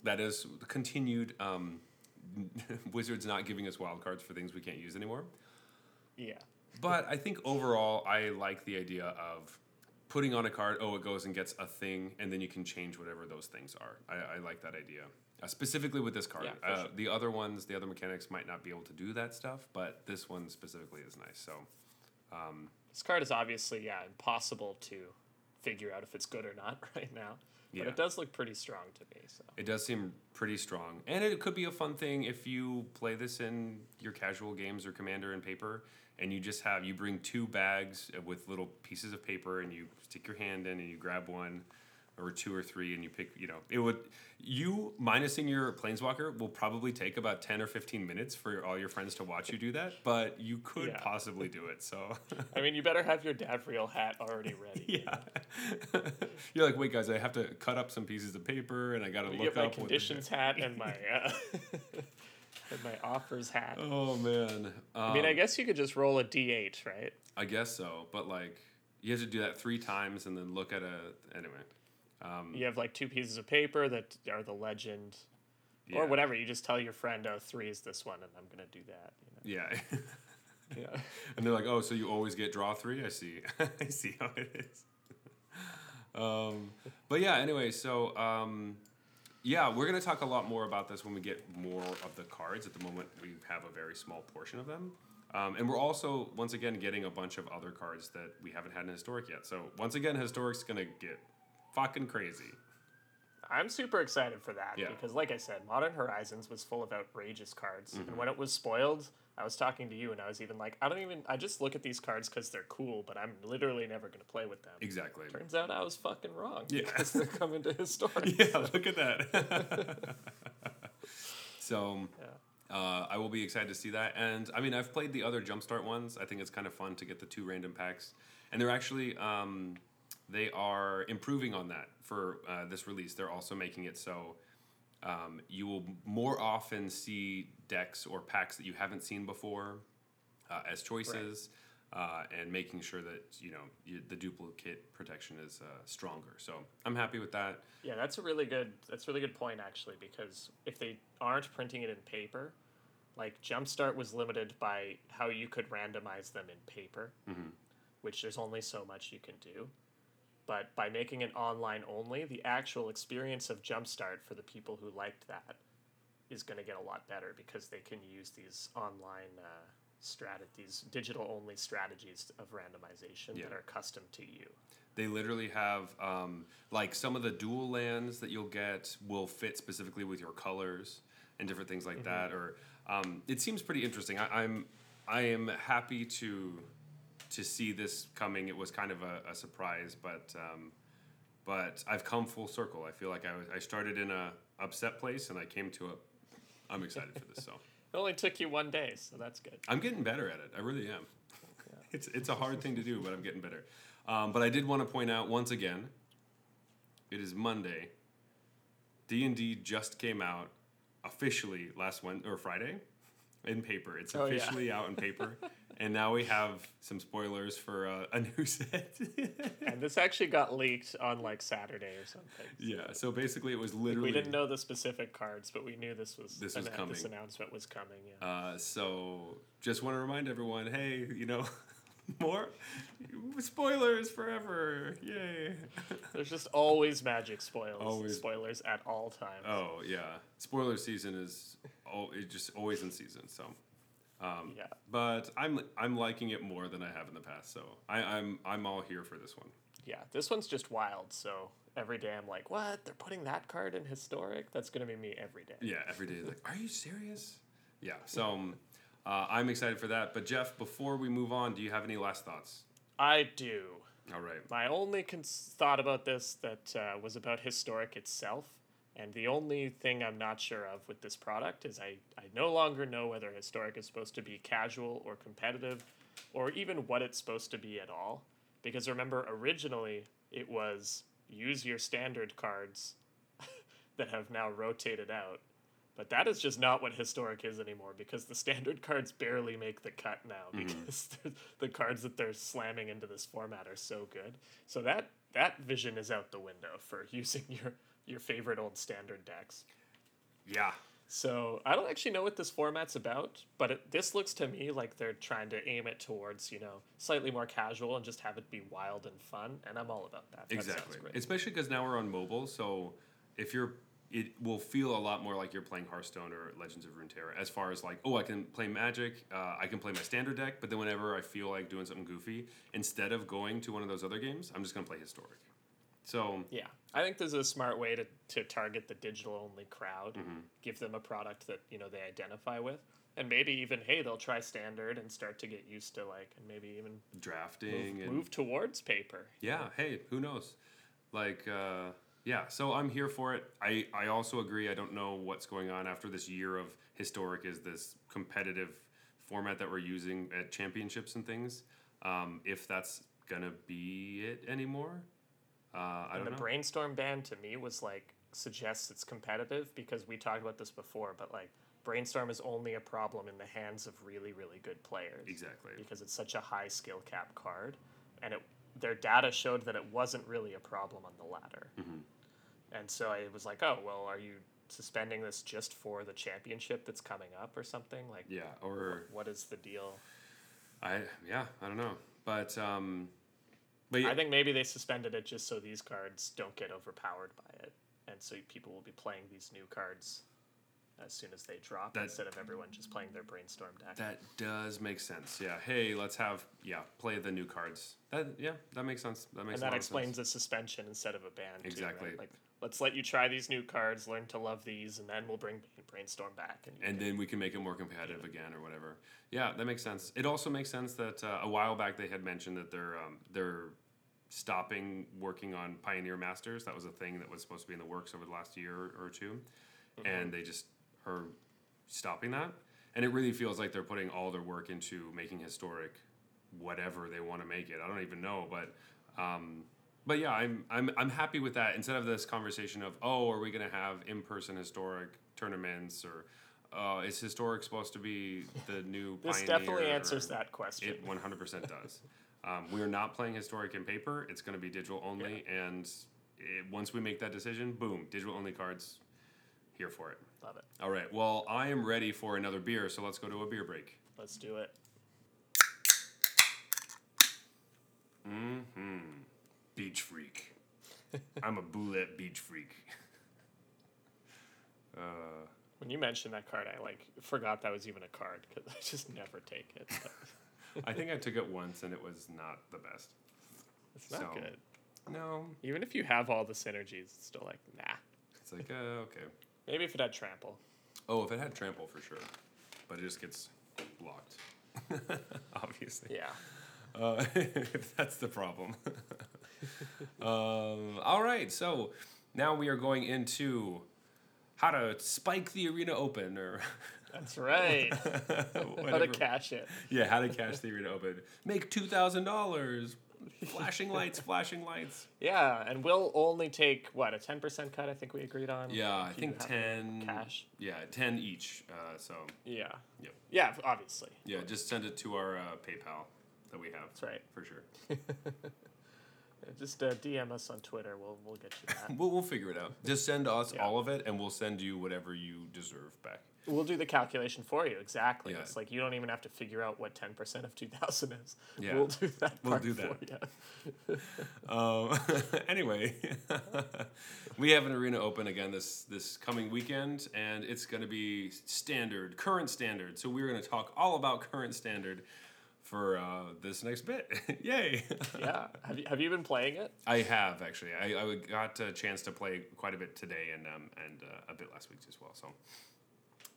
Speaker 1: that is continued um, [laughs] Wizards not giving us wild cards for things we can't use anymore.
Speaker 2: Yeah.
Speaker 1: But I think overall, I like the idea of putting on a card. Oh, it goes and gets a thing, and then you can change whatever those things are. I, I like that idea. Uh, specifically with this card,
Speaker 2: Yeah,
Speaker 1: uh,
Speaker 2: sure.
Speaker 1: the other ones, the other mechanics might not be able to do that stuff, but this one specifically is nice. So
Speaker 2: This card is obviously yeah impossible to figure out if it's good or not [laughs] right now, but it does look pretty strong to me. So
Speaker 1: It does seem pretty strong, and it could be a fun thing if you play this in your casual games or Commander and paper, and you just have you bring two bags with little pieces of paper, and you stick your hand in and you grab one. Or two or three, and you pick. You know, it would you minusing your planeswalker will probably take about ten or fifteen minutes for all your friends to watch you do that, but you could
Speaker 2: Yeah.
Speaker 1: possibly do it. So. [laughs]
Speaker 2: I mean, you better have your Davriel hat already ready. [laughs]
Speaker 1: Yeah. [laughs] You're like, wait, guys, I have to cut up some pieces of paper and I got to look
Speaker 2: get my
Speaker 1: up the-
Speaker 2: conditions hat and my uh, and my offers hat.
Speaker 1: Oh man.
Speaker 2: I mean, I
Speaker 1: Um,
Speaker 2: guess you could just roll a d8, right?
Speaker 1: I guess so, but like you have to do that three times and then look at a anyway. Um,
Speaker 2: You have like two pieces of paper that are the legend,
Speaker 1: yeah.
Speaker 2: or whatever. You just tell your friend, "Oh, three is this one," and I'm gonna do that.
Speaker 1: Yeah.
Speaker 2: You know? Yeah. [laughs] [laughs]
Speaker 1: and they're like, oh, so you always get draw three? I see. [laughs] I see how it is. um, but yeah, anyway, so um, yeah, we're gonna talk a lot more about this when we get more of the cards. At the moment, we have a very small portion of them. Um, and we're also once again getting a bunch of other cards that we haven't had in historic yet. So once again, historic's gonna get fucking crazy.
Speaker 2: I'm super excited for that
Speaker 1: Yeah. Mm-hmm.
Speaker 2: because, like I said, Modern Horizons was full of outrageous cards, and when it was spoiled, I was talking to you, and I was even like, I don't even. I just look at these cards because they're cool, but I'm literally never gonna play with them.
Speaker 1: Exactly.
Speaker 2: Turns out I was fucking wrong.
Speaker 1: Yeah. [laughs]
Speaker 2: because they're coming to historic. [laughs]
Speaker 1: yeah, look at that. [laughs] so,
Speaker 2: Yeah.
Speaker 1: uh, I will be excited to see that. And I mean, I've played the other Jumpstart ones. I think it's kind of fun to get the two random packs, and they're actually um, they are improving on that for uh, this release. They're also making it so. Um, you will more often see decks or packs that you haven't seen before uh, as choices, uh, and making sure that you know you, the duplicate protection is uh, stronger. So I'm happy with that.
Speaker 2: Yeah, that's a really good that's a really good point actually because if they aren't printing it in paper, like Jumpstart was limited by how you could randomize them in paper,
Speaker 1: Mhm.
Speaker 2: which there's only so much you can do. But by making it online only, the actual experience of Jumpstart for the people who liked that is going to get a lot better because they can use these online uh, strat- these digital only strategies of randomization
Speaker 1: Yeah.
Speaker 2: that are custom to you.
Speaker 1: They literally have um, like some of the dual lands that you'll get will fit specifically with your colors and different things like that. Or um, it seems pretty interesting. I, I'm I am happy to to see this coming. It was kind of a, a surprise, but um, but I've come full circle. I feel like I was I started in a upset place and I came to a. I'm excited for this. So [laughs]
Speaker 2: It only took you one day, so that's good.
Speaker 1: I'm getting better at it. I really am. It's it's a hard thing to do, but I'm getting better. Um, but I did want to point out once again, it is Monday. D and D just came out officially last Wed or Friday, in paper. It's
Speaker 2: Oh, yeah.
Speaker 1: officially out in paper, [laughs] and now we have some spoilers for uh, a [laughs] new set.
Speaker 2: And this actually got leaked on like Saturday or something.
Speaker 1: yeah. So basically, it was literally.
Speaker 2: We didn't know the specific cards, but we knew this was
Speaker 1: This was
Speaker 2: annou-
Speaker 1: coming.
Speaker 2: This announcement was coming. Yeah.
Speaker 1: Uh, so just want to remind everyone, hey, you know, [laughs] more spoilers forever. Yay.
Speaker 2: There's just always magic spoilers.
Speaker 1: Always.
Speaker 2: Spoilers at all times.
Speaker 1: Oh yeah, spoiler season is oh it just always in season. So, um,
Speaker 2: Yeah.
Speaker 1: but I'm I'm liking it more than I have in the past. So I, I'm I'm all here for this one.
Speaker 2: Yeah. This one's just wild. So every day I'm like, what? They're putting that card in historic? That's gonna be me every day.
Speaker 1: Yeah, every day like, are you serious? Yeah. So um, uh, I'm excited for that. But Jeff, before we move on, do you have any last thoughts?
Speaker 2: I do.
Speaker 1: All right.
Speaker 2: My only cons- thought about this that uh, was about historic itself, and the only thing I'm not sure of with this product is I, I no longer know whether historic is supposed to be casual or competitive, or even what it's supposed to be at all. Because remember, originally it was use your standard cards [laughs] that have now rotated out. But that is just not what historic is anymore because the standard cards barely make the cut now mm-hmm. because [laughs] the- the cards that they're slamming into this format are so good. So that that vision is out the window for [laughs] using your your favorite old standard decks.
Speaker 1: Yeah.
Speaker 2: So I don't actually know what this format's about, but it, this looks to me like they're trying to aim it towards you know slightly more casual and just have it be wild and fun, and I'm all about that. That
Speaker 1: Exactly.
Speaker 2: great.
Speaker 1: Especially because now we're on mobile, so if you're, it will feel a lot more like you're playing Hearthstone or Legends of Runeterra. As far as like, oh, I can play Magic, uh, I can play my standard deck, but then whenever I feel like doing something goofy, instead of going to one of those other games, I'm just gonna play Historic. So
Speaker 2: Yeah, I think this is a smart way to, to target the digital only crowd,
Speaker 1: Mm-hmm.
Speaker 2: give them a product that you know they identify with, and maybe even hey they'll try standard and start to get used to like and maybe even
Speaker 1: drafting
Speaker 2: move,
Speaker 1: and
Speaker 2: move towards paper.
Speaker 1: yeah, hey, who knows? Like, uh, yeah. So I'm here for it. I I also agree. I don't know what's going on after this year of historic is this competitive format that we're using at championships and things. Um, if that's gonna be it anymore, uh, I
Speaker 2: And
Speaker 1: don't
Speaker 2: the
Speaker 1: know.
Speaker 2: brainstorm ban to me was like suggests it's competitive because we talked about this before, but like brainstorm is only a problem in the hands of really really good players
Speaker 1: exactly.
Speaker 2: because it's such a high skill cap card, and it their data showed that it wasn't really a problem on the ladder.
Speaker 1: Mhm.
Speaker 2: And so I was like, oh well, are you suspending this just for the championship that's coming up or something? Like,
Speaker 1: Yeah. Or
Speaker 2: what is the deal?
Speaker 1: I yeah. I don't know. But um, but yeah.
Speaker 2: I think maybe they suspended it just so these cards don't get overpowered by it, and so people will be playing these new cards as soon as they drop
Speaker 1: That-
Speaker 2: instead of everyone just playing their brainstorm deck.
Speaker 1: That does make sense. Yeah. Hey, let's have yeah play the new cards. That yeah that makes sense. That makes
Speaker 2: and
Speaker 1: a
Speaker 2: that explains
Speaker 1: sense.
Speaker 2: the suspension instead of a ban. too,
Speaker 1: Exactly.
Speaker 2: right? Like, let's let you try these new cards, learn to love these, and then we'll bring brainstorm back. And,
Speaker 1: And then we can make it more competitive again or whatever. Yeah, that makes sense. It also makes sense that uh, a while back they had mentioned that they're um, they're stopping working on Pioneer Masters. That was a thing that was supposed to be in the works over the last year or 2 and they just are stopping that. And it really feels like they're putting all their work into making historic whatever they want to make it. I don't even know, but um, but yeah, I'm I'm I'm happy with that. Instead of this conversation of oh, are we gonna have in person historic tournaments or uh, is historic supposed to be the [laughs] new?
Speaker 2: this definitely
Speaker 1: or-
Speaker 2: answers that question.
Speaker 1: It one hundred percent does. Um, we are not playing historic in paper. It's going to be digital only, and it, once we make that decision, boom, digital only cards. Here for it.
Speaker 2: Love it.
Speaker 1: All right. Well, I am ready for another beer, so let's go to a beer break.
Speaker 2: Let's do it.
Speaker 1: Mm-hmm. Beach freak. I'm a boulette beach freak. [laughs] Uh,
Speaker 2: When you mentioned that card, I like forgot that was even a card because I just never take it.
Speaker 1: I think I took it once, and it was not the best.
Speaker 2: it's not
Speaker 1: So-
Speaker 2: good.
Speaker 1: No,
Speaker 2: Even if you have all the synergies, it's still like nah.
Speaker 1: it's like uh, okay.
Speaker 2: Maybe if it had trample.
Speaker 1: Oh, if it had trample for sure, but it just gets blocked. [laughs] Obviously.
Speaker 2: Yeah.
Speaker 1: Uh, [laughs] if that's the problem. [laughs] um, all right, so now we are going into how to spike the arena open, or [laughs]
Speaker 2: That's right. How to cash it.
Speaker 1: yeah, how to cash the arena open. Make two thousand dollars. Flashing lights, flashing lights.
Speaker 2: Yeah, and we'll only take what a ten percent cut. I think we agreed on.
Speaker 1: Yeah, I think ten.
Speaker 2: cash.
Speaker 1: Yeah, ten each. Uh, so
Speaker 2: Yeah.
Speaker 1: Yep.
Speaker 2: Yeah, obviously.
Speaker 1: yeah, just send it to our uh, PayPal that we have
Speaker 2: That's right.
Speaker 1: for sure. [laughs]
Speaker 2: Just uh, DM us on Twitter. We'll we'll get you that. [laughs]
Speaker 1: We'll, we'll figure it out. Just send us
Speaker 2: Yeah.
Speaker 1: all of it, and we'll send you whatever you deserve back.
Speaker 2: we'll do the calculation for you. Exactly.
Speaker 1: Yeah.
Speaker 2: It's like you don't even have to figure out what ten percent of two thousand is.
Speaker 1: Yeah.
Speaker 2: We'll do that.
Speaker 1: We'll do
Speaker 2: for
Speaker 1: that.
Speaker 2: you. [laughs]
Speaker 1: Um, [laughs] anyway, we have an arena open again this this coming weekend, and it's going to be standard, current standard. So we're going to talk all about current standard for uh, this next bit. [laughs] Yay! [laughs]
Speaker 2: yeah. Have you have you been playing it?
Speaker 1: I have actually. I, I got a chance to play quite a bit today, and um, and uh, a bit last week as well. So.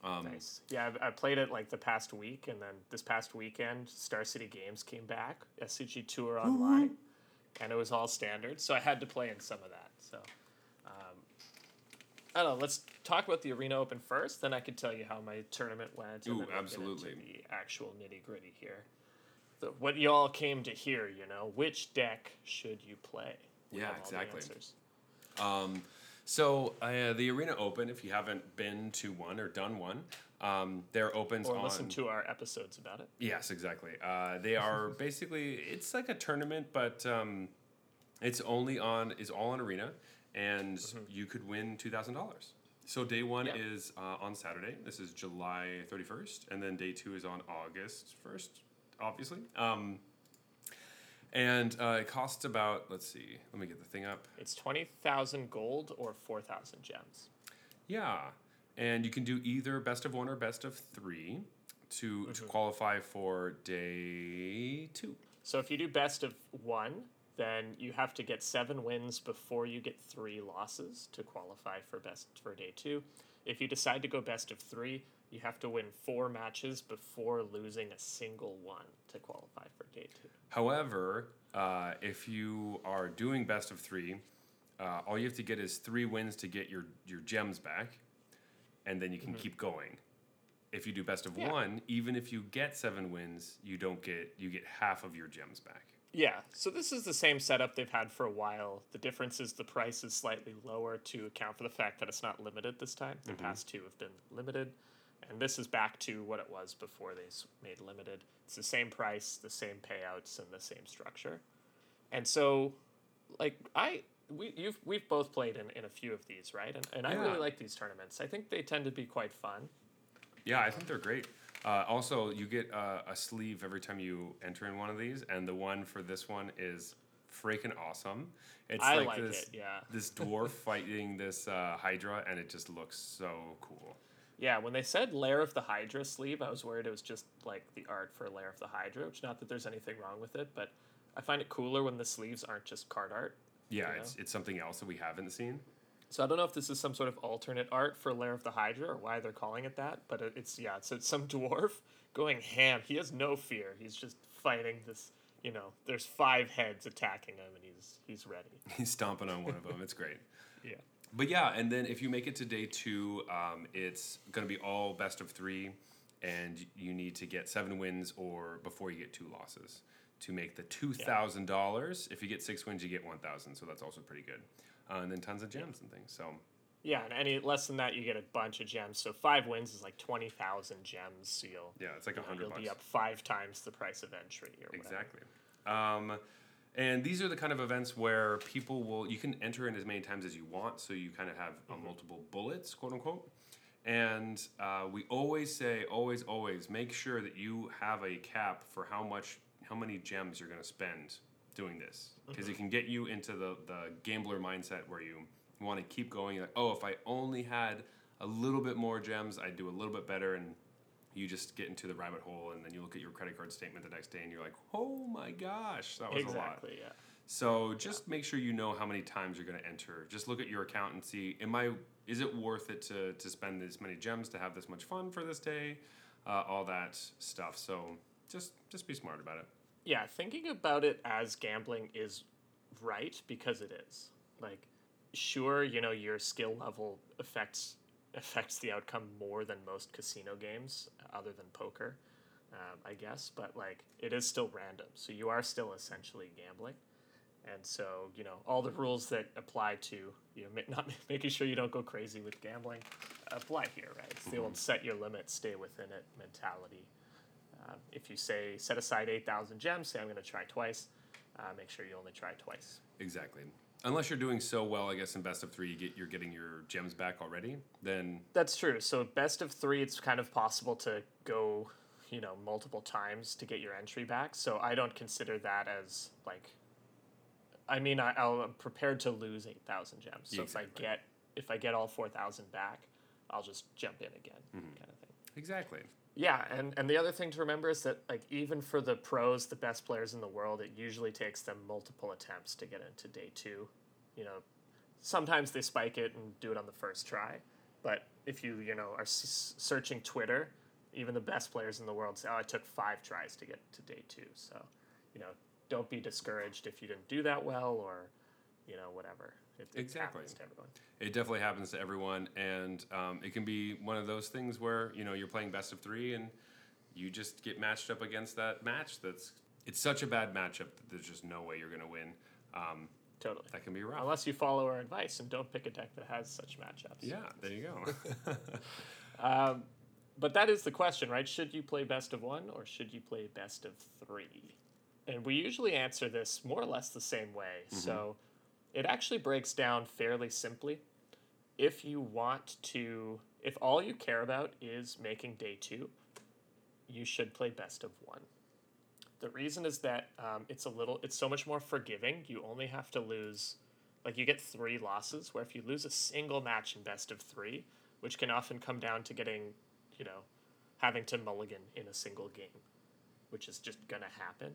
Speaker 1: Um,
Speaker 2: Nice. Yeah, I've, I played it like the past week, and then this past weekend, Star City Games came back, SCG Tour online, and it was all standard. So I had to play in some of that. So, um, I don't know. Let's talk about the Arena Open first, then I can tell you how my tournament went. And
Speaker 1: Ooh, absolutely.
Speaker 2: The actual nitty gritty here. The, what you all came to hear, you know, which deck should you play? We
Speaker 1: Yeah,
Speaker 2: have all the
Speaker 1: exactly. Um, so uh, the arena open, if you haven't been to one or done one, um, they're opens
Speaker 2: Or
Speaker 1: on.
Speaker 2: listen to our episodes about it.
Speaker 1: Yes, exactly. Uh, they are [laughs] basically it's like a tournament, but um, it's only on is all on arena, and you could win two thousand dollars. So day one
Speaker 2: Mm-hmm. Yeah.
Speaker 1: is uh, on Saturday. This is July thirty first, and then day two is on August first. Obviously, um, and uh, it costs about let's see. Let me get the thing up.
Speaker 2: It's 20,000 gold or 4,000 gems.
Speaker 1: Yeah, and you can do either best of one or best of three to to qualify for day two.
Speaker 2: So if you do best of one, then you have to get seven wins before you get three losses to qualify for best for day two. If you decide to go best of three, you have to win four matches before losing a single one to qualify for day two.
Speaker 1: However, uh, if you are doing best of three uh, all you have to get is three wins to get your your gems back, and then you can keep going. If you do best of
Speaker 2: Mm-hmm. Yeah.
Speaker 1: one, even if you get seven wins, you don't get you get half of your gems back.
Speaker 2: Yeah, so this is the same setup they've had for a while. The difference is the price is slightly lower to account for the fact that it's not limited this time. The past two have been limited, and this is back to what it was before they made limited. It's the same price, the same payouts, and the same structure. And so, like I, we you've we've both played in, in a few of these, right? And and I really like these tournaments. I think they tend to be quite fun.
Speaker 1: Yeah, I think they're great. Uh, also, you get uh, a sleeve every time you enter in one of these, and the one for this one is freaking awesome. It's
Speaker 2: I
Speaker 1: like,
Speaker 2: like
Speaker 1: this
Speaker 2: it, yeah.
Speaker 1: this dwarf fighting this uh, Hydra, and it just looks so cool.
Speaker 2: Yeah, when they said Lair of the Hydra sleeve, I was worried it was just like the art for Lair of the Hydra, which not that there's anything wrong with it, but I find it cooler when the sleeves aren't just card art.
Speaker 1: Yeah,
Speaker 2: You
Speaker 1: it's it's something else that we haven't seen.
Speaker 2: So I don't know if this is some sort of alternate art for Lair of the Hydra or why they're calling it that, but it's yeah, it's, it's some [laughs] dwarf going ham. He has no fear. He's just fighting this. You know, there's five heads attacking him, and he's he's ready.
Speaker 1: He's stomping on one of [laughs] them. It's great.
Speaker 2: Yeah.
Speaker 1: But yeah, and then if you make it to day two, um, it's going to be all best of three, and you need to get seven wins or before you get two losses to make the two thousand dollars. If you get six wins, you get one thousand. So that's also pretty good. Uh, and then tons of gems and things. So
Speaker 2: Yeah, and any less than that, you get a bunch of gems. So five wins is like twenty thousand gems. So you'll
Speaker 1: yeah, it's like a hundred. you'll bucks.
Speaker 2: be up five times the price of entry or whatever.
Speaker 1: Exactly. Um, and these are the kind of events where people will you can enter in as many times as you want, so you kind of have uh, multiple bullets, quote unquote. And uh, we always say, always, always make sure that you have a cap for how much, how many gems you're going to spend doing this, because it can get you into the the gambler mindset where you want to keep going. Like, oh, if I only had a little bit more gems, I'd do a little bit better, and you just get into the rabbit hole and then you look at your credit card statement the next day and you're like, oh my gosh, that was a lot.
Speaker 2: Exactly. Yeah.
Speaker 1: So just make sure you know how many times you're going to enter. Just look at your account and see, am I, is it worth it to, to spend this many gems to have this much fun for this day? Uh, all that stuff. So just, just be smart about it.
Speaker 2: Yeah, thinking about it as gambling is right because it is. Like, sure, you know, your skill level affects affects the outcome more than most casino games, other than poker, um, I guess. But like, it is still random, so you are still essentially gambling. And so, you know, all the rules that apply to you know, [laughs] not making sure you don't go crazy with gambling apply here, right? It's the old set your limit, stay within it mentality. Um, if you say set aside 8,000 gems, say I'm going to try twice, uh, make sure you only try twice.
Speaker 1: Exactly. Unless you're doing so well, I guess in best of three, you get, you're getting your gems back already. Then
Speaker 2: That's true. So best of three, it's kind of possible to go, you know, multiple times to get your entry back. So I don't consider that as like. I mean, I, I'll, I'm prepared to lose eight thousand gems. So if I get if I get all four thousand back, I'll just jump in again, mm-hmm. kind of thing.
Speaker 1: exactly.
Speaker 2: Yeah, and, and the other thing to remember is that like even for the pros, the best players in the world, it usually takes them multiple attempts to get into day two. You know, sometimes they spike it and do it on the first try, but if you you know are s- searching Twitter, even the best players in the world say, "Oh, it took five tries to get to day two. So, you know, don't be discouraged if you didn't do that well or, you know, whatever. It, it
Speaker 1: Exactly.
Speaker 2: happens to everyone.
Speaker 1: It definitely happens to everyone, and um, it can be one of those things where you know you're playing best of three, and you just get matched up against that match. That's it's such a bad matchup that there's just no way you're going to win. Um,
Speaker 2: Totally.
Speaker 1: that can be rough.
Speaker 2: Unless you follow our advice and don't pick a deck that has such matchups.
Speaker 1: yeah, there you go. [laughs]
Speaker 2: Um, but that is the question, right? Should you play best of one or should you play best of three? And we usually answer this more or less the same way. So it actually breaks down fairly simply. If you want to, if all you care about is making day two, you should play best of one. The reason is that um, it's a little, it's so much more forgiving. You only have to lose, like you get three losses. Where if you lose a single match in best of three, which can often come down to getting, you know, having to mulligan in a single game, which is just gonna happen.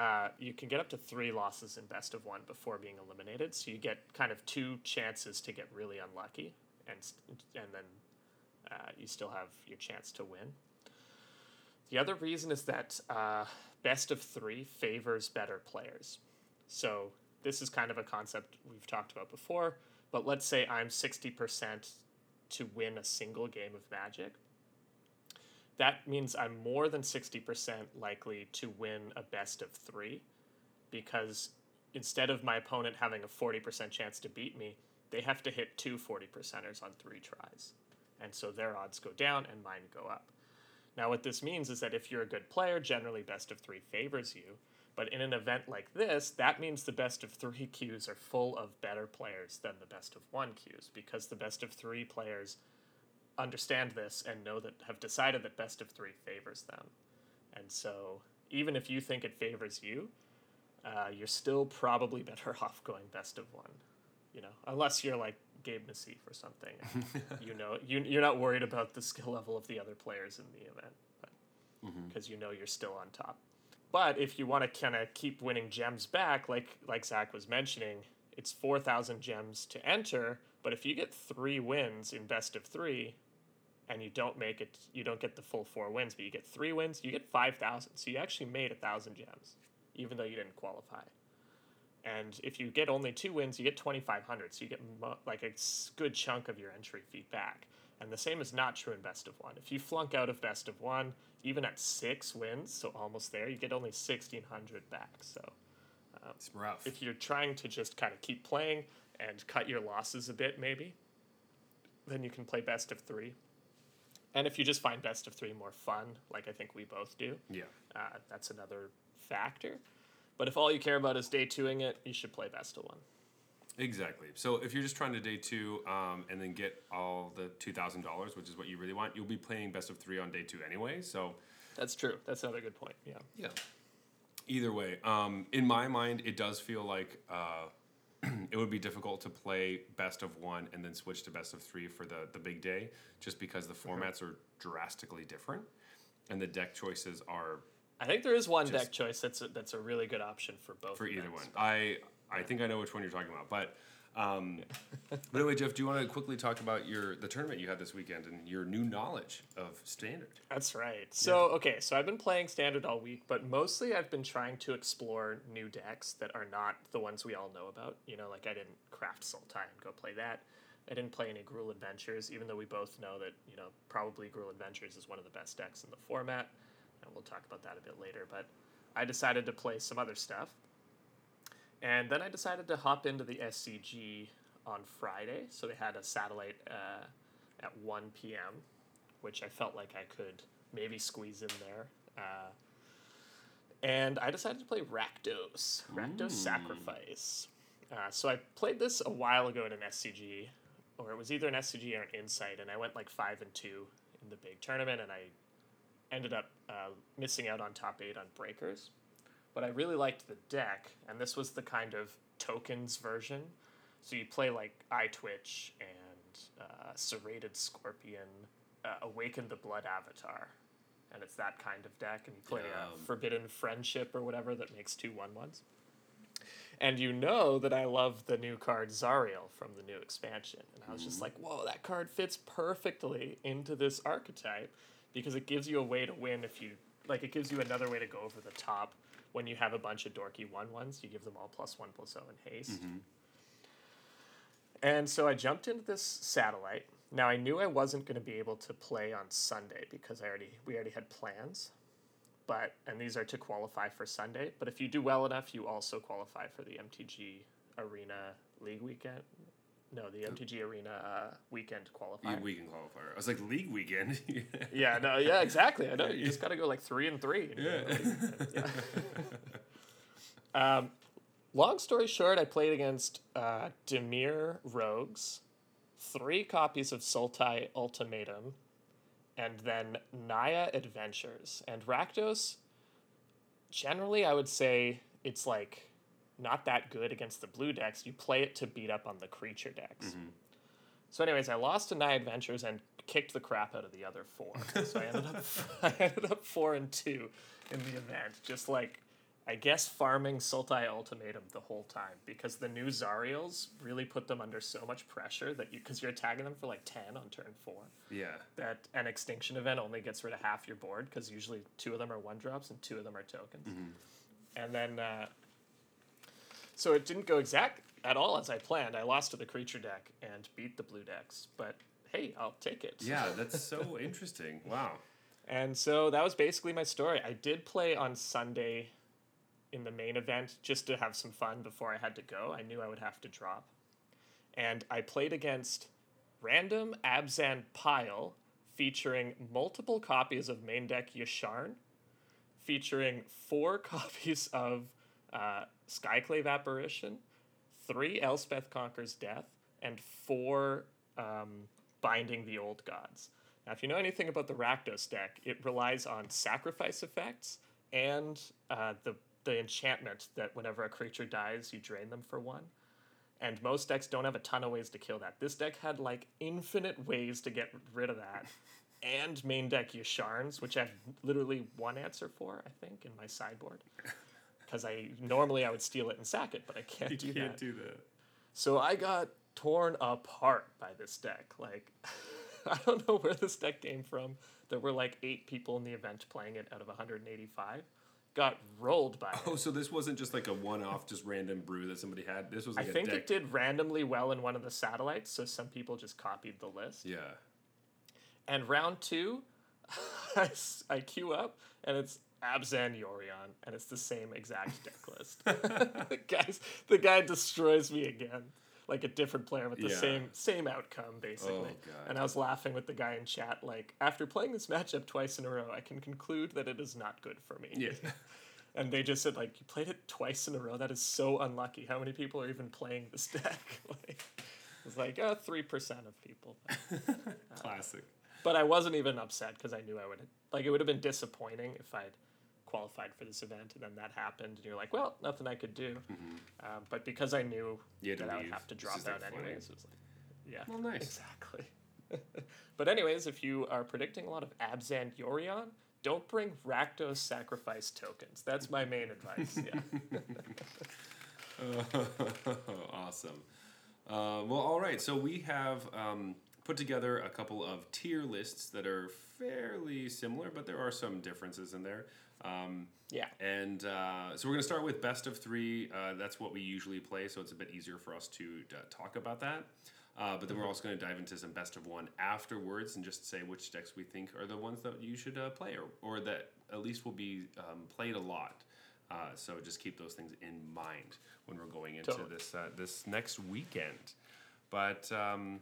Speaker 2: Uh, you can get up to three losses in best of one before being eliminated, so you get kind of two chances to get really unlucky, and and then uh, you still have your chance to win. The other reason is that uh, best of three favors better players. So this is kind of a concept we've talked about before, but let's say I'm 60% to win a single game of Magic. That means I'm more than 60% likely to win a best of three because instead of my opponent having a 40% chance to beat me, they have to hit two 40 percenters on three tries. And so their odds go down and mine go up. Now, what this means is that if you're a good player, generally best of three favors you. But in an event like this, that means the best of three [laughs] queues are full of better players than the best of one queues because the best of three players understand this and know that have decided that best of three favors them. And so even if you think it favors you, uh, you're still probably better [laughs] off going best of one. You know, unless you're like Gabe Nassif or something. [laughs] you know, you, you're not worried about the skill level of the other players in the event because mm-hmm. you know you're still on top. But if you want to kind of keep winning gems back, like like Zach was mentioning, it's four thousand gems to enter. But if you get three wins in best of three, and you don't make it, you don't get the full four wins, but you get three wins, you get five thousand. So you actually made a thousand gems, even though you didn't qualify. And if you get only two wins, you get 2,500. So you get mo- like a good chunk of your entry fee back. And the same is not true in best of one. If you flunk out of best of one, even at six wins, so almost there, you get only 1,600 back. So
Speaker 1: um, it's rough.
Speaker 2: If you're trying to just kind of keep playing and cut your losses a bit, maybe, then you can play best of three. And if you just find best of three more fun, like I think we both do,
Speaker 1: yeah,
Speaker 2: uh, that's another factor. But if all you care about is day twoing it, you should play best of one.
Speaker 1: Exactly. So if you're just trying to day two um, and then get all the two thousand dollars, which is what you really want, you'll be playing best of three on day two anyway. So
Speaker 2: that's true. That's another good point. Yeah.
Speaker 1: Yeah. Either way, um, in my mind, it does feel like uh, it would be difficult to play best of one and then switch to best of three for the the big day, just because the mm-hmm. formats are drastically different, and the deck choices are
Speaker 2: I think there is one Just deck choice that's a, that's a really good option for both.
Speaker 1: For either one, I I think I know which one you're talking about, but. Um, but anyway, Jeff, do you want to quickly talk about your the tournament you had this weekend and your new knowledge of standard?
Speaker 2: That's right. So yeah. okay, so I've been playing standard all week, but mostly I've been trying to explore new decks that are not the ones we all know about. You know, like I didn't craft Sultai and go play that. I didn't play any Gruul Adventures, even though we both know that you know probably Gruul Adventures is one of the best decks in the format and we'll talk about that a bit later. But I decided to play some other stuff. And then I decided to hop into the SCG on Friday. So they had a satellite uh, at 1 p.m., which I felt like I could maybe squeeze in there. Uh, and I decided to play Rakdos, Rakdos mm. Sacrifice. Uh, so I played this a while ago at an SCG, or it was either an SCG or an Insight, and I went like 5 and 2 in the big tournament, and I ended up uh, missing out on top eight on breakers. But I really liked the deck, and this was the kind of tokens version. So you play like Eyetwitch and uh, Serrated Scorpion, uh, Awaken the Blood Avatar. And it's that kind of deck, and you play yeah. Forbidden Friendship or whatever that makes two one ones. And you know that I love the new card Zariel from the new expansion. And I was just mm-hmm. like, whoa, that card fits perfectly into this archetype because it gives you a way to win if you like it gives you another way to go over the top when you have a bunch of dorky one ones you give them all plus one plus zero in haste. Mm-hmm. and so i jumped into this satellite. Now i knew i wasn't going to be able to play on sunday because i already we already had plans but and these are to qualify for sunday but if you do well enough you also qualify for the mtg arena league weekend no, the MTG Arena uh, weekend qualifier.
Speaker 1: Weekend qualifier. I was like league weekend. [laughs]
Speaker 2: yeah, no, yeah, exactly. I know. You just got to go like three and three.
Speaker 1: yeah. [laughs]
Speaker 2: yeah. um, long story short, I played against uh, Dimir Rogues, three copies of Sultai Ultimatum, and then Naya Adventures. And Rakdos, generally, I would say it's like not that good against the blue decks. You play it to beat up on the creature decks. Mm-hmm. So, anyways, I lost to Naya Adventures and kicked the crap out of the other four. so I ended up [laughs] I ended up four and two in the event. Just like I guess farming Sultai Ultimatum the whole time because the new Zariels really put them under so much pressure that you because you're attacking them for like ten on turn four.
Speaker 1: Yeah.
Speaker 2: That an extinction event only gets rid of half your board because usually two of them are one drops and two of them are tokens. Mm-hmm. And then uh, So it didn't go exact at all as I planned. I lost to the creature deck and beat the blue decks, but hey, I'll take it.
Speaker 1: Yeah, [laughs] that's so interesting. Wow.
Speaker 2: And so that was basically my story. I did play on Sunday in the main event just to have some fun before I had to go. I knew I would have to drop. And I played against random Abzan Pile featuring multiple copies of main deck Yasharn, featuring four [laughs] copies of uh, Skyclave Apparition, three Elspeth Conquers Death, and four um, Binding the Old Gods. Now, if you know anything about the Rakdos deck, it relies on sacrifice effects and uh, the the enchantment that whenever a creature dies, you drain them for one. And most decks don't have a ton of ways to kill that. This deck had like infinite ways to get rid of that. And main deck Yasharns, which I have literally one answer for, I think, in my sideboard. Because I normally I would steal it and sack it, but I can't do that.
Speaker 1: You
Speaker 2: do
Speaker 1: can't
Speaker 2: that.
Speaker 1: do that.
Speaker 2: So I got torn apart by this deck. Like, [laughs] I don't know where this deck came from. There were like eight people in the event playing it out of 185. Got rolled by
Speaker 1: Oh,
Speaker 2: it.
Speaker 1: so this wasn't just like a one-off, just random brew that somebody had. This was
Speaker 2: I
Speaker 1: like a
Speaker 2: think
Speaker 1: deck.
Speaker 2: it did randomly well in one of the satellites, so some people just copied the list.
Speaker 1: Yeah.
Speaker 2: And round two, [laughs] I, I queue up, and it's Abzan Yorion, and it's the same exact deck list. [laughs] the, guys, the guy destroys me again, like a different player with the
Speaker 1: Yeah.
Speaker 2: same same outcome, basically.
Speaker 1: Oh,
Speaker 2: And I was laughing with the guy in chat, like, after playing this matchup twice in a row, I can conclude that it is not good for me.
Speaker 1: Yeah. [laughs]
Speaker 2: And they just said, like, you played it twice in a row? That is so unlucky. How many people are even playing this [laughs] deck? like, it's like, uh, 3% of people.
Speaker 1: Classic.
Speaker 2: But I wasn't even upset because I knew I would like it would have been disappointing if I'd qualified for this event and then that happened and you're like, well, nothing I could do. Um, but because I knew
Speaker 1: Mm-hmm. You had to
Speaker 2: that I would have to drop
Speaker 1: like,
Speaker 2: out anyways, it was like, yeah,
Speaker 1: Well, [laughs] nice.
Speaker 2: exactly. [laughs] but anyways, if you are predicting a lot of Abzan Yorion, don't bring Rakdos sacrifice tokens. That's my main advice. Yeah. [laughs]
Speaker 1: awesome. Uh, well, all right. So we have um, put together a couple of tier lists that are fairly similar, but there are some differences in there. Um,
Speaker 2: yeah.
Speaker 1: and uh, so we're going to start with best of three. Uh, that's what we usually play, so it's a bit easier for us to uh, talk about that. Uh, but then we're also going to dive into some best of one afterwards and just say which decks we think are the ones that you should uh, play or, or that at least will be um, played a lot. Uh, so just keep those things in mind when we're going into
Speaker 2: Totally.
Speaker 1: this uh, this next weekend. But um,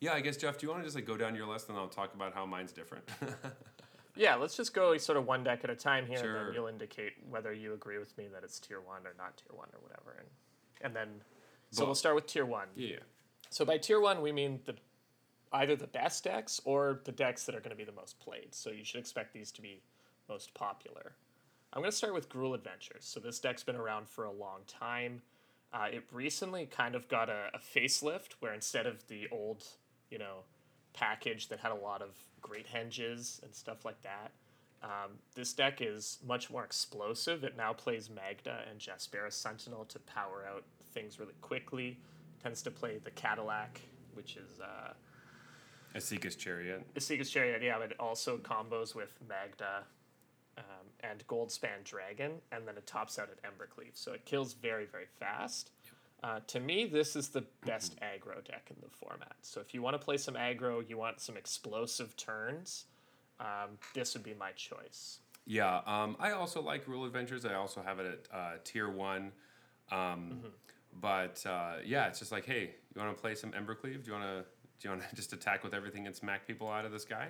Speaker 1: yeah, I guess Jeff, do you want to just like go down your list and I'll talk about how mine's different? [laughs]
Speaker 2: Yeah, let's just go sort of one deck at a time here, and then you'll indicate whether you agree with me that it's tier one or not tier one or whatever, and and then so
Speaker 1: Well-
Speaker 2: we'll start with tier one.
Speaker 1: yeah.
Speaker 2: So by tier one, we mean the either the best decks or the decks that are going to be the most played. So you should expect these to be most popular. I'm going to start with Gruul Adventures. So this deck's been around for a long time. Uh, it recently kind of got a, a facelift where instead of the old, you know, package that had a lot of great henges and stuff like that, um, this deck is much more explosive. It now plays Magda and Jaspera Sentinel to power out things really quickly. Tends to play the Cadillac, which is uh,
Speaker 1: Esika's Chariot.
Speaker 2: Esika's Chariot, yeah, but it also combos with Magda um, and Goldspan Dragon, and then it tops out at Embercleave. So it kills very, very fast. Uh, to me, this is the best aggro deck in the format. So if you want to play some aggro, you want some explosive turns, um, this would be my choice.
Speaker 1: Yeah, um, I also like Gruul Adventures. I also have it at uh, tier one. Um, But uh, yeah, it's just like, hey, you want to play some Embercleave? Do you want to do you want to [laughs] just attack with everything and smack people out of the sky?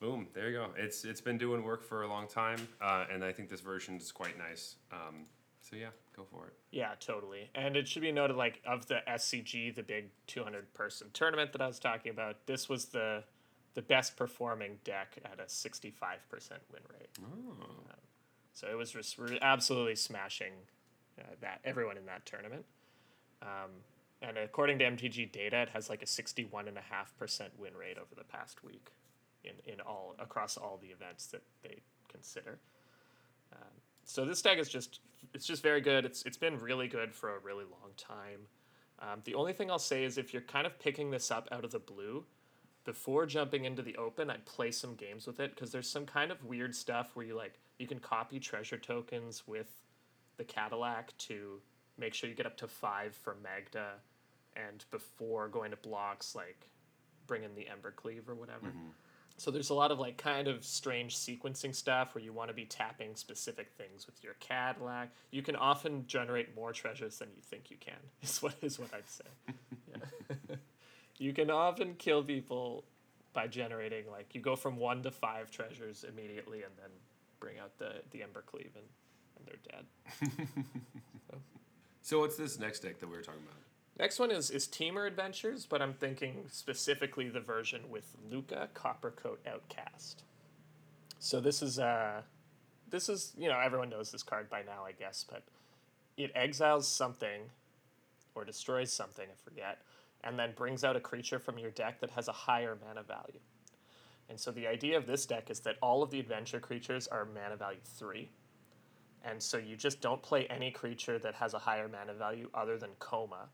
Speaker 1: Boom, there you go. It's it's been doing work for a long time, uh, and I think this version is quite nice. Um, so yeah, go for it.
Speaker 2: Yeah, totally. And it should be noted, like, of the SCG, the big 200 person tournament that I was talking about, this was the the best performing deck at a 65% win rate.
Speaker 1: Oh.
Speaker 2: So it was just absolutely smashing uh, that everyone in that tournament. Um, and according to MTG data, it has like a 61.5% win rate over the past week in, in all across all the events that they consider. Um, so this deck is just it's just very good. It's it's been really good for a really long time. Um, the only thing I'll say is if you're kind of picking this up out of the blue, before jumping into the open, I'd play some games with it because there's some kind of weird stuff where you like you can copy treasure tokens with the Cadillac to make sure you get up to five for Magda, and before going to blocks, like bring in the Embercleave or whatever. So there's a lot of like kind of strange sequencing stuff where you want to be tapping specific things with your Cadillac. You can often generate more treasures than you think you can. [laughs] Is what is what I'd say. Yeah. [laughs] you can often kill people by generating like you go from one to five treasures immediately and then bring out the the Embercleave and, and they're dead. [laughs]
Speaker 1: So what's this next deck that we were talking about?
Speaker 2: Next one is is Temur Adventures, but I'm thinking specifically the version with Lukka Coppercoat Outcast. So this is uh this is you know everyone knows this card by now I guess, but it exiles something or destroys something, I forget, and then brings out a creature from your deck that has a higher mana value. And so the idea of this deck is that all of the adventure creatures are mana value 3. And so you just don't play any creature that has a higher mana value other than Koma.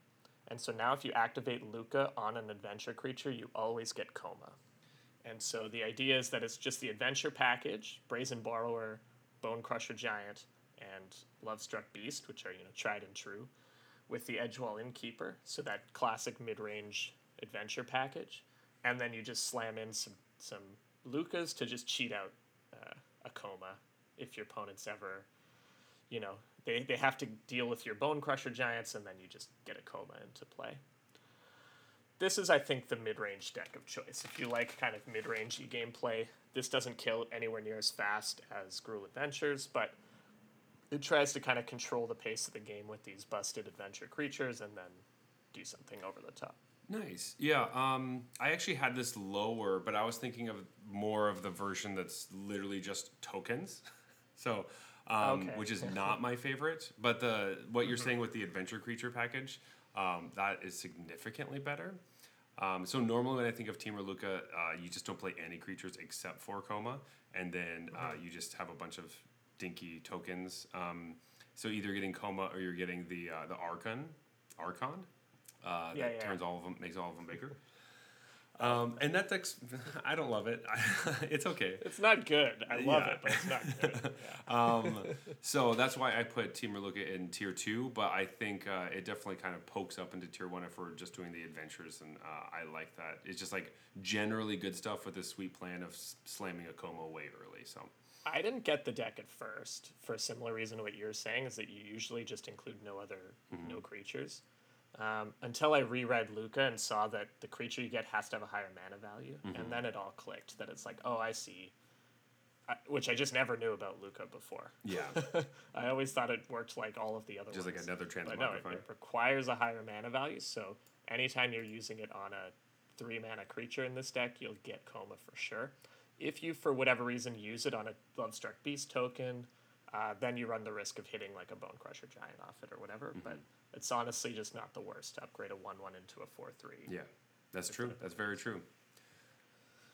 Speaker 2: And so now if you activate Lukka on an adventure creature, you always get Koma. And so the idea is that it's just the adventure package, Brazen Borrower, Bonecrusher Giant, and Lovestruck Beast, which are, you know, tried and true, with the Edgewall Innkeeper, so that classic mid-range adventure package. And then you just slam in some, some Lukkas to just cheat out uh, a Koma if your opponent's ever you know, they, they have to deal with your Bonecrusher Giants, and then you just get a Koma into play. This is, I think, the mid range deck of choice. If you like kind of mid rangey gameplay, this doesn't kill anywhere near as fast as Gruul Adventures, but it tries to kind of control the pace of the game with these busted adventure creatures and then do something over the top.
Speaker 1: Nice. Yeah. Um, I actually had this lower, but I was thinking of more of the version that's literally just tokens. [laughs] so, um,
Speaker 2: Okay.
Speaker 1: which is not my favorite. But the what you're saying with the adventure creature package, um, that is significantly better. Um, so normally when I think of Team Lukka, uh, you just don't play any creatures except for Koma, and then uh, you just have a bunch of dinky tokens. Um, so either getting Koma or you're getting the uh, the Archon, Archon, uh,
Speaker 2: Yeah,
Speaker 1: that
Speaker 2: yeah.
Speaker 1: turns all of them makes all of them bigger. Um, and that deck's, [laughs] I don't love it. [laughs] it's okay.
Speaker 2: It's not good. I love
Speaker 1: Yeah.
Speaker 2: it, but it's not good. [laughs] Yeah.
Speaker 1: Um, so that's why I put Team Lukka in tier two, but I think uh, it definitely kind of pokes up into tier one if we're just doing the adventures, and uh, I like that. It's just like generally good stuff with this sweet plan of slamming a Koma way early. So
Speaker 2: I didn't get the deck at first for a similar reason to what you're saying is that you usually just include no other
Speaker 1: Mm-hmm.
Speaker 2: no creatures. Um, until I reread Lukka and saw that the creature you get has to have a higher mana value,
Speaker 1: Mm-hmm.
Speaker 2: and then it all clicked that it's like, oh, I see. I, which I just never knew about Lukka before.
Speaker 1: yeah, [laughs]
Speaker 2: I always thought it worked like all of the other
Speaker 1: just like
Speaker 2: ones.
Speaker 1: another
Speaker 2: But no, it, it requires a higher mana value. So anytime you're using it on a three mana creature in this deck, you'll get Koma for sure. If you, for whatever reason, use it on a Lovestruck Beast token, uh, then you run the risk of hitting like a Bonecrusher Giant off it or whatever.
Speaker 1: Mm-hmm.
Speaker 2: But it's honestly just not the worst to upgrade a 1 1 into a 4 3.
Speaker 1: Yeah, that's true. That's very true.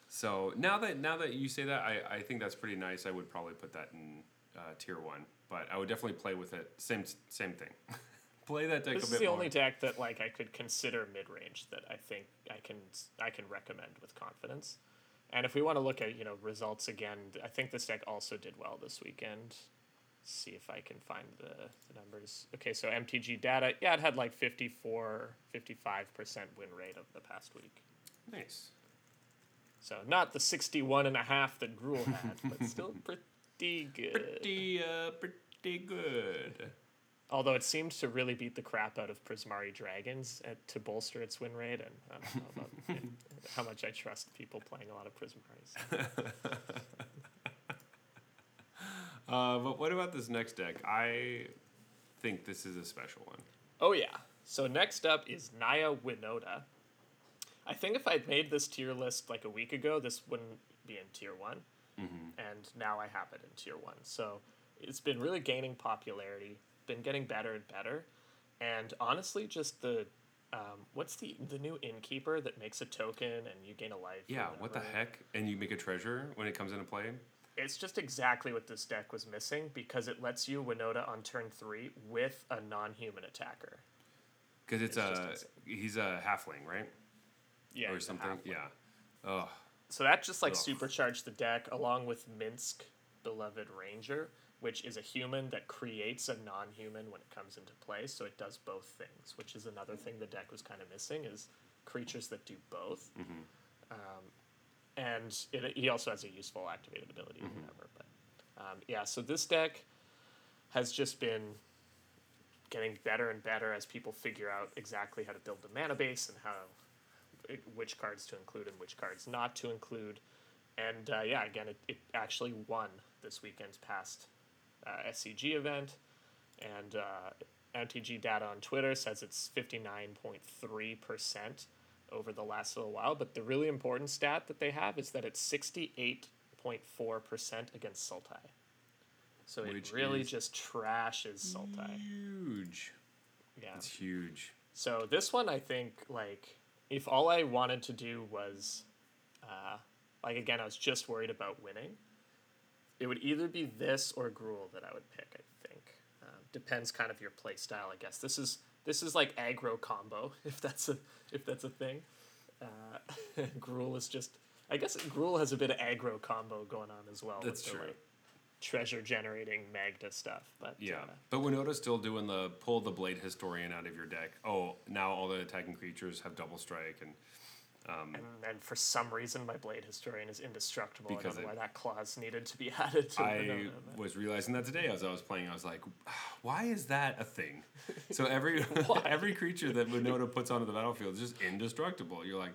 Speaker 1: So now that now that you say that, I, I think that's pretty nice. I would probably put that in uh, tier one, but I would definitely play with it. Same same thing. [laughs] play that deck
Speaker 2: This is the
Speaker 1: more.
Speaker 2: only deck that like I could consider mid range that I think I can I can recommend with confidence. And if we want to look at you know results again, I think this deck also did well this weekend. See if I can find the, the numbers. Okay, so MTG data, yeah, it had like 54, 55 percent win rate of the past week.
Speaker 1: nice.
Speaker 2: So not the 61 and a half that Gruul had, but still [laughs] pretty good.
Speaker 1: Pretty uh, pretty good.
Speaker 2: Although it seemed to really beat the crap out of Prismari Dragons at, to bolster its win rate, and I don't know about [laughs] how much I trust people playing a lot of Prismaris. [laughs]
Speaker 1: Uh, but what about this next deck? I think this is a special one.
Speaker 2: Oh yeah. So next up is Naya Winota. I think if I'd made this tier list like a week ago, this wouldn't be in tier one, and now I have it in tier one. So it's been really gaining popularity, been getting better and better, and honestly, just the um, what's the the new innkeeper that makes a token and you gain a life?
Speaker 1: Yeah, what the heck? And you make a treasure when it comes into play.
Speaker 2: It's just exactly what this deck was missing because it lets you Winota on turn three with a non-human attacker.
Speaker 1: Because it's,
Speaker 2: It's
Speaker 1: a he's a halfling, right?
Speaker 2: Yeah,
Speaker 1: or something. Yeah. Oh,
Speaker 2: So that just like
Speaker 1: Ugh.
Speaker 2: supercharged the deck along with Minsc, beloved Ranger, which is a human that creates a non-human when it comes into play, so it does both things, which is another thing the deck was kind of missing is creatures that do both. Um, and it, he also has a useful activated ability or whatever. But um, yeah, so this deck has just been getting better and better as people figure out exactly how to build the mana base and how which cards to include and which cards not to include. And uh, yeah, again, it, it actually won this weekend's past uh, SCG event. And uh, MTG data on Twitter says it's 59.3% over the last little while. But the really important stat that they have is that it's 68.4% against Sultai. So
Speaker 1: Which
Speaker 2: it really just trashes Sultai.
Speaker 1: Huge.
Speaker 2: Yeah.
Speaker 1: It's huge.
Speaker 2: So this one, I think, like, if all I wanted to do was, uh, like, again, I was just worried about winning, it would either be this or Gruul that I would pick. I think um, depends kind of your play style. I guess this is this is like aggro combo [laughs] if that's a if that's a thing. Uh, [laughs] Gruul is just. I guess Gruul has a bit of aggro combo going on as well.
Speaker 1: That's
Speaker 2: with the,
Speaker 1: true.
Speaker 2: like, treasure generating Magda stuff, but
Speaker 1: Yeah,
Speaker 2: uh,
Speaker 1: but Winota's still doing the pull the blade historian out of your deck. Oh, now all the attacking creatures have double strike, and
Speaker 2: and, and for some reason my blade historian is indestructible. I don't know
Speaker 1: it-
Speaker 2: why that clause needed to be [laughs] added to
Speaker 1: I was realizing that today as I was playing. I was like, why is that a thing? So every [laughs] [laughs] every creature that Winota puts onto the battlefield is just indestructible. You're like,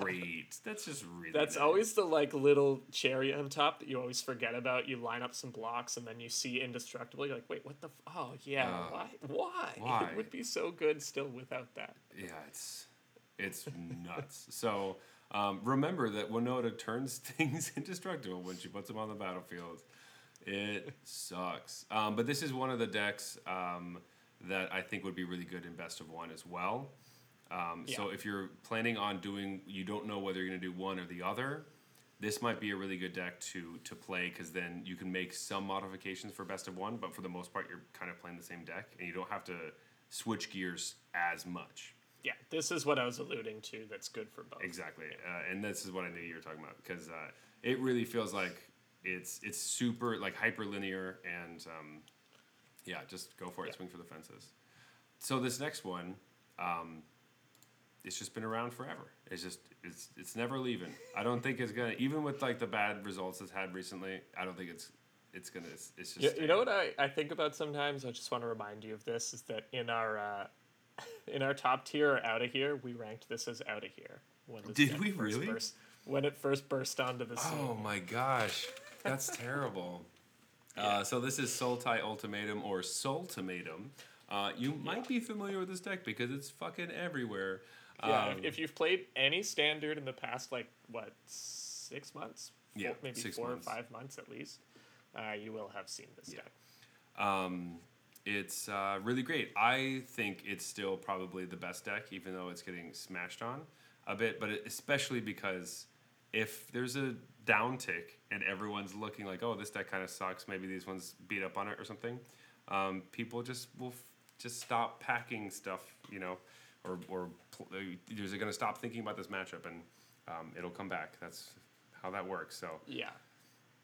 Speaker 1: great. That's just really.
Speaker 2: That's
Speaker 1: nice.
Speaker 2: always the like little cherry on top that you always forget about. You line up some blocks and then you see indestructible. You're like, wait, what the? F- oh yeah,
Speaker 1: Uh,
Speaker 2: why? Why?
Speaker 1: why?
Speaker 2: It would be so good still without that.
Speaker 1: Yeah, it's it's nuts. So um, remember that Winota turns [laughs] things indestructible when she puts them on the battlefield. It sucks. Um, but this is one of the decks um, that I think would be really good in best of one as well. Um, So if you're planning on doing, you don't know whether you're going to do one or the other. This might be a really good deck to to play because then you can make some modifications for best of one, but for the most part, you're kind of playing the same deck, and you don't have to switch gears as much.
Speaker 2: Yeah, this is what I was alluding to. That's good for both.
Speaker 1: Exactly, uh, and this is what I knew you were talking about because uh, it really feels like it's it's super like hyperlinear and um, yeah, just go for it,
Speaker 2: Yeah.
Speaker 1: swing for the fences. So this next one, um, it's just been around forever. It's just it's it's never leaving. I don't think it's gonna even with like the bad results it's had recently. I don't think it's it's gonna it's, it's just
Speaker 2: You, you know what I, I think about sometimes? I just want to remind you of this is that in our uh, in our top tier or out of here, we ranked this as out of here. When
Speaker 1: Did we really?
Speaker 2: Burst, when it first burst onto the scene.
Speaker 1: Oh my gosh, that's [laughs] terrible. Uh, so this is Sultai Ultimatum or Sultimatum. Uh, you might be familiar with this deck because it's fucking everywhere.
Speaker 2: Yeah,
Speaker 1: Um,
Speaker 2: if, if you've played any standard in the past, like what six months, Four-
Speaker 1: Yeah,
Speaker 2: maybe four
Speaker 1: months.
Speaker 2: or five months at least, uh, you will have seen this
Speaker 1: Yeah.
Speaker 2: deck.
Speaker 1: Um, it's uh, really great. I think it's still probably the best deck, even though it's getting smashed on a bit. But especially because if there's a downtick and everyone's looking like, oh, this deck kind of sucks, maybe these ones beat up on it or something, um, people just will f- just stop packing stuff, you know, or or pl- they're going to stop thinking about this matchup and um, it'll come back. That's how that works. So
Speaker 2: Yeah,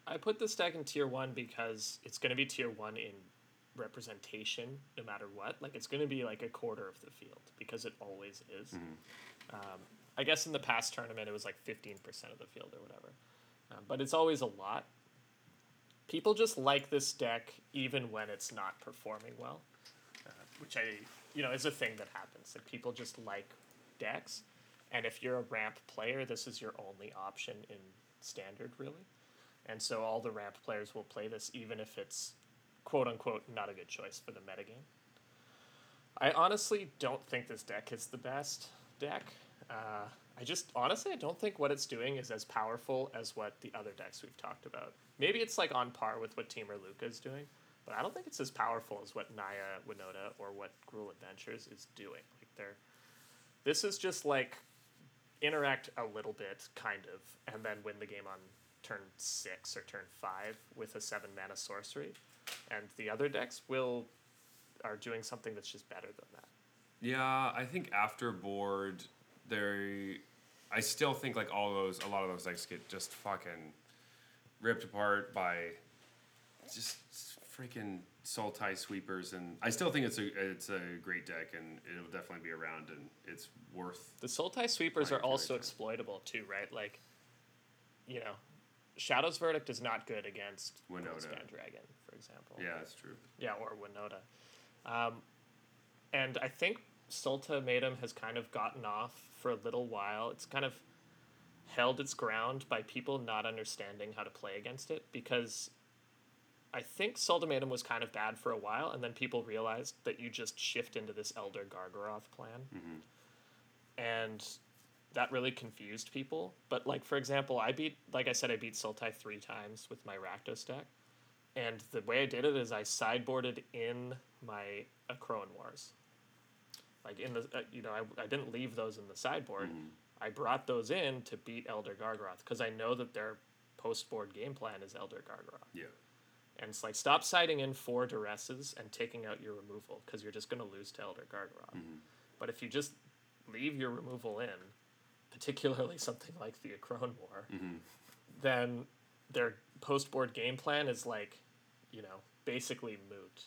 Speaker 2: I put this deck in tier one because it's going to be tier one in representation, no matter what. Like it's going to be like a quarter of the field because it always is.
Speaker 1: Mm-hmm.
Speaker 2: Um, I guess in the past tournament it was like fifteen percent of the field or whatever, um, but it's always a lot. People just like this deck even when it's not performing well, uh, which I you know is a thing that happens. Like people just like decks, and if you're a ramp player, this is your only option in standard, really. And so all the ramp players will play this, even if it's quote unquote not a good choice for the metagame. I honestly don't think this deck is the best deck. Uh, I just honestly I don't think what it's doing is as powerful as what the other decks we've talked about. Maybe it's like on par with what Temur Lukka is doing, but I don't think it's as powerful as what Naya Winota or what Gruul Adventures is doing. Like they're this is just like interact a little bit, kind of, and then win the game on turn six or turn five with a seven mana sorcery. And the other decks will are doing something that's just better than that.
Speaker 1: Yeah, I think after board, they, I still think like all those, a lot of those decks get just fucking ripped apart by just freaking Sultai sweepers, and I still think it's a it's a great deck, and it'll definitely be around, and it's worth.
Speaker 2: The Sultai sweepers are also exploitable too, right? Like, you know, Shadow's Verdict is not good against. Goldspan Dragon, example.
Speaker 1: Yeah, that's true.
Speaker 2: Yeah, or Winota. Um, and I think Sultimatum has kind of gotten off for a little while. It's kind of held its ground by people not understanding how to play against it because I think Sultimatum was kind of bad for a while, and then people realized that you just shift into this Elder Gargaroth plan. And that really confused people. But, like, for example, I beat, like I said, I beat Sultai three times with my Rakdos deck. And the way I did it is I sideboarded in my Akroan Wars. Like in the, uh, you know, I, I didn't leave those in the sideboard. Mm-hmm. I brought those in to beat Elder Gargaroth because I know that their post board game plan is Elder Gargaroth.
Speaker 1: Yeah.
Speaker 2: And it's like stop siding in four duresses and taking out your removal because you're just going to lose to Elder Gargaroth. Mm-hmm. But if you just leave your removal in, particularly [laughs] something like the Akroan War, mm-hmm. then their post board game plan is like, you know, basically moot.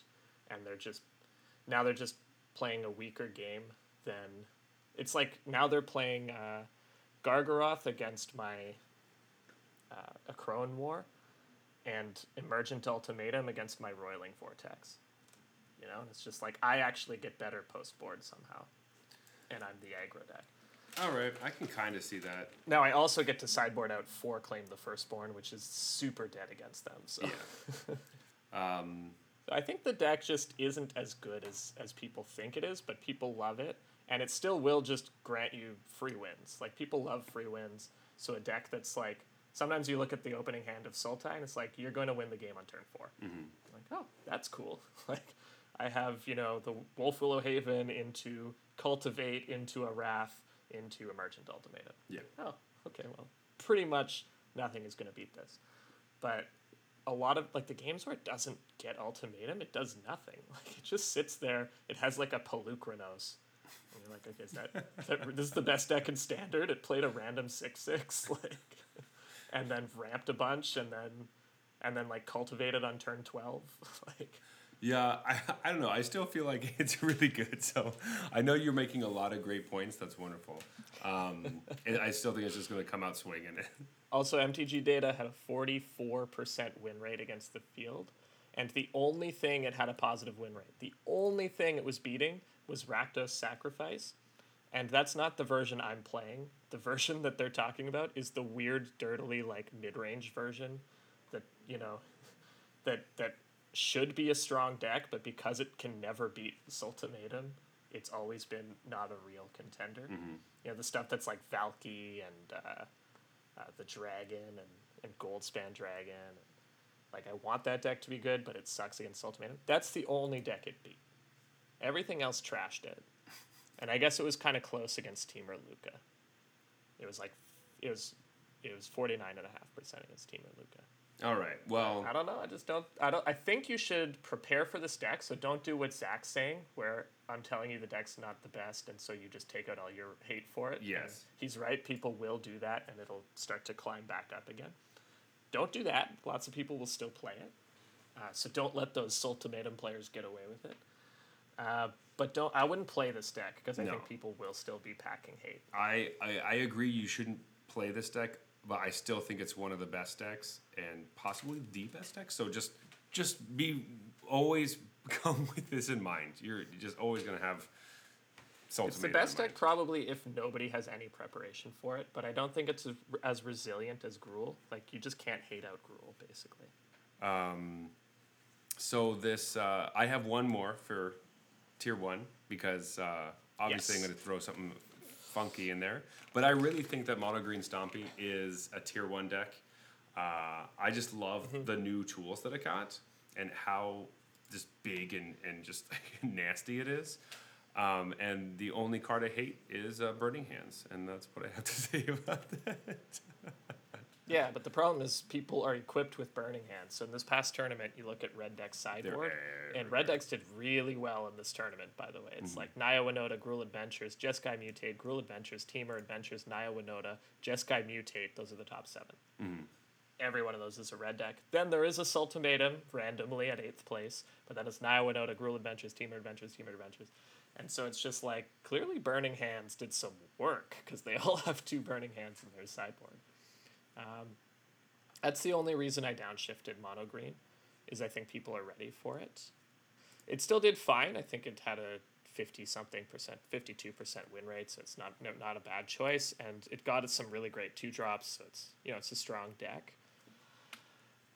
Speaker 2: And they're just, now they're just playing a weaker game than, it's like now they're playing uh, Gargaroth against my uh, Akroan War and Emergent Ultimatum against my Roiling Vortex. You know, and it's just like I actually get better post board somehow. And I'm the aggro deck.
Speaker 1: All right, I can kind of see that.
Speaker 2: Now I also get to sideboard out four claim the firstborn, which is super dead against them. So
Speaker 1: Yeah. [laughs] um,
Speaker 2: I think the deck just isn't as good as as people think it is, but people love it, and it still will just grant you free wins. Like people love free wins. So a deck that's like sometimes you look at the opening hand of Sultai and it's like you're going to win the game on turn 4 Like oh that's cool. [laughs] like I have you know the Wolf Willow Haven into cultivate into a Wrath into Emergent Ultimatum.
Speaker 1: yeah.
Speaker 2: Oh, okay. Well, pretty much nothing is going to beat this. But a lot of like the games where it doesn't get ultimatum, it does nothing. [laughs] Like it just sits there. It has like a Polukranos. And you're like, okay, is that, is that this is the best deck in standard? It played a random six six, [laughs] like, and then ramped a bunch, and then and then like cultivated on turn twelve, [laughs] like.
Speaker 1: Yeah, I, [laughs] I don't know. I still feel like [laughs] it's really good. So I know you're making a lot of great points. That's wonderful. Um, and I still think it's just going to come out swinging. [laughs]
Speaker 2: Also, MTG Data had a 44% win rate against the field. And the only thing it had a positive win rate, the only thing it was beating was Rakdos Sacrifice. And that's not the version I'm playing. The version that they're talking about is the weird, dirtily, like, mid range version that, you know, that, that should be a strong deck, but because it can never beat Sultimatum, it's always been not a real contender. You know, the stuff that's like Valki and uh, uh, the Dragon and, and Goldspan Dragon. Like, I want that deck to be good, but it sucks against Ultimatum. That's the only deck it beat. Everything else trashed it. And I guess it was kind of close against Temur Lukka. It was like, it was, it was 49.5% against Temur Lukka.
Speaker 1: All right. Well,
Speaker 2: I don't know. I just don't. I don't. I think you should prepare for this deck. So don't do what Zach's saying, where I'm telling you the deck's not the best, and so you just take out all your hate for it.
Speaker 1: Yes.
Speaker 2: And he's right. People will do that, and it'll start to climb back up again. Don't do that. Lots of people will still play it. Uh, so don't let those Sultimatum players get away with it. Uh, but don't. I wouldn't play this deck because I
Speaker 1: No.
Speaker 2: think people will still be packing hate.
Speaker 1: I, I, I agree you shouldn't play this deck, but I still think it's one of the best decks and possibly the best deck. So just just be always [laughs] come with this in mind. You're just always going to have Sultimatum
Speaker 2: It's the best deck probably if nobody has any preparation for it, but I don't think it's as, as resilient as Gruul. Like you just can't hate out Gruul basically.
Speaker 1: Um, So this, uh, I have one more for tier one because uh, obviously
Speaker 2: Yes.
Speaker 1: I'm going to throw something funky in there. But I really think that Mono Green Stompy is a tier one deck. Uh, I just love
Speaker 2: Mm-hmm.
Speaker 1: the new tools that it got and how just big and, and just [laughs] nasty it is. Um, and the only card I hate is uh, Burning Hands, and that's what I have to [laughs] say about that. [laughs]
Speaker 2: Yeah, but the problem is people are equipped with Burning Hands. So in this past tournament, you look at Red Deck's sideboard, and Red Decks did really well in this tournament. By the way, it's mm-hmm. like Naya Winota, Gruul Adventures, Jeskai Mutate, Gruul Adventures, Temur Adventures, Naya Winota, Jeskai Mutate. Those are the top 7 mm-hmm. every one of those is a red deck. Then there is a Sultimatum randomly at eighth place, but then it's Naya Winota, Gruul Adventures, Temur Adventures, Temur Adventures. And so it's just like clearly Burning Hands did some work because they all [laughs] have two Burning Hands in their sideboard. Um, that's the only reason I downshifted mono green, is I think people are ready for it. It still did fine. I think it had a fifty something percent, fifty two percent win rate, so it's not no, not a bad choice, and it got us some really great two drops. So it's you know it's a strong deck.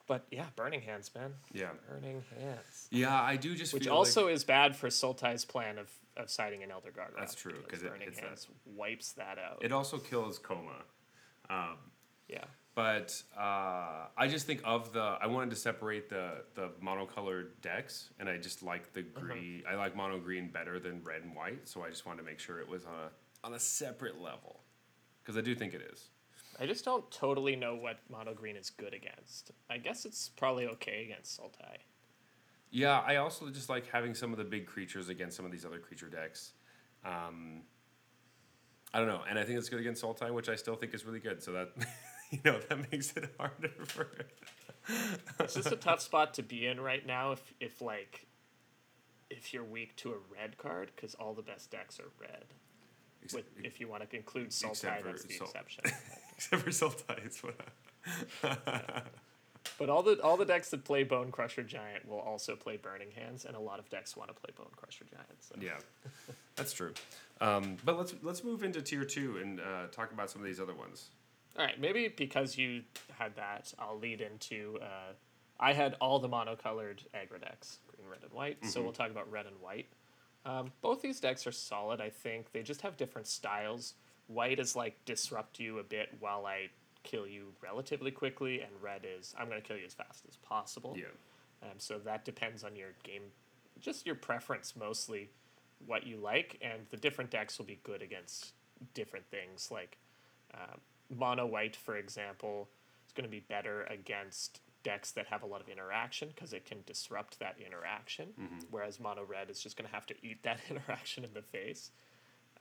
Speaker 2: But yeah, Burning Hands, man.
Speaker 1: Yeah.
Speaker 2: Burning Hands.
Speaker 1: Yeah, I do just
Speaker 2: Which also
Speaker 1: like,
Speaker 2: is bad for Sultai's plan of, of siding an Elder Guard.
Speaker 1: That's true,
Speaker 2: because
Speaker 1: 'cause it-
Speaker 2: Burning
Speaker 1: that-
Speaker 2: Hands wipes that out.
Speaker 1: it also kills coma. Um,
Speaker 2: yeah.
Speaker 1: but uh, I just think of the I wanted to separate the the monocolored decks, and I just like the
Speaker 2: Uh-huh.
Speaker 1: green. I like mono green better than red and white, so I just wanted to make sure it was on a on a separate level, because I do think it is.
Speaker 2: I just don't totally know what mono green is good against. I guess it's probably okay against Sultai.
Speaker 1: Yeah, I also just like having some of the big creatures against some of these other creature decks. Um, I don't know, and I think it's good against Sultai, which I still think is really good. So that [laughs] [laughs] you know that makes it harder for.
Speaker 2: It's just a tough spot to be in right now if, if like, if you're weak to a red card, because all the best decks are red. With, if you want to include Sultai, that's the exception. [laughs]
Speaker 1: Except for Sultai, it's what.
Speaker 2: But all the all the decks that play Bonecrusher Giant will also play Burning Hands, and a lot of decks want to play Bonecrusher Giant. So.
Speaker 1: Yeah, that's true. Um, but let's let's move into tier two and uh, talk about some of these other ones.
Speaker 2: All right, maybe because you had that, I'll lead into. Uh, I had all the monocolored aggro decks, green, red, and white. So we'll talk about red and white. Um, both these decks are solid. I think they just have different styles. White is like disrupt you a bit while I kill you relatively quickly, and red is I'm going to kill you as fast as possible.
Speaker 1: Yeah,
Speaker 2: Um, so that depends on your game, just your preference mostly, what you like, and the different decks will be good against different things. Like uh, mono white, for example, is going to be better against decks that have a lot of interaction because it can disrupt that interaction. Whereas mono red is just going to have to eat that [laughs] interaction in the face.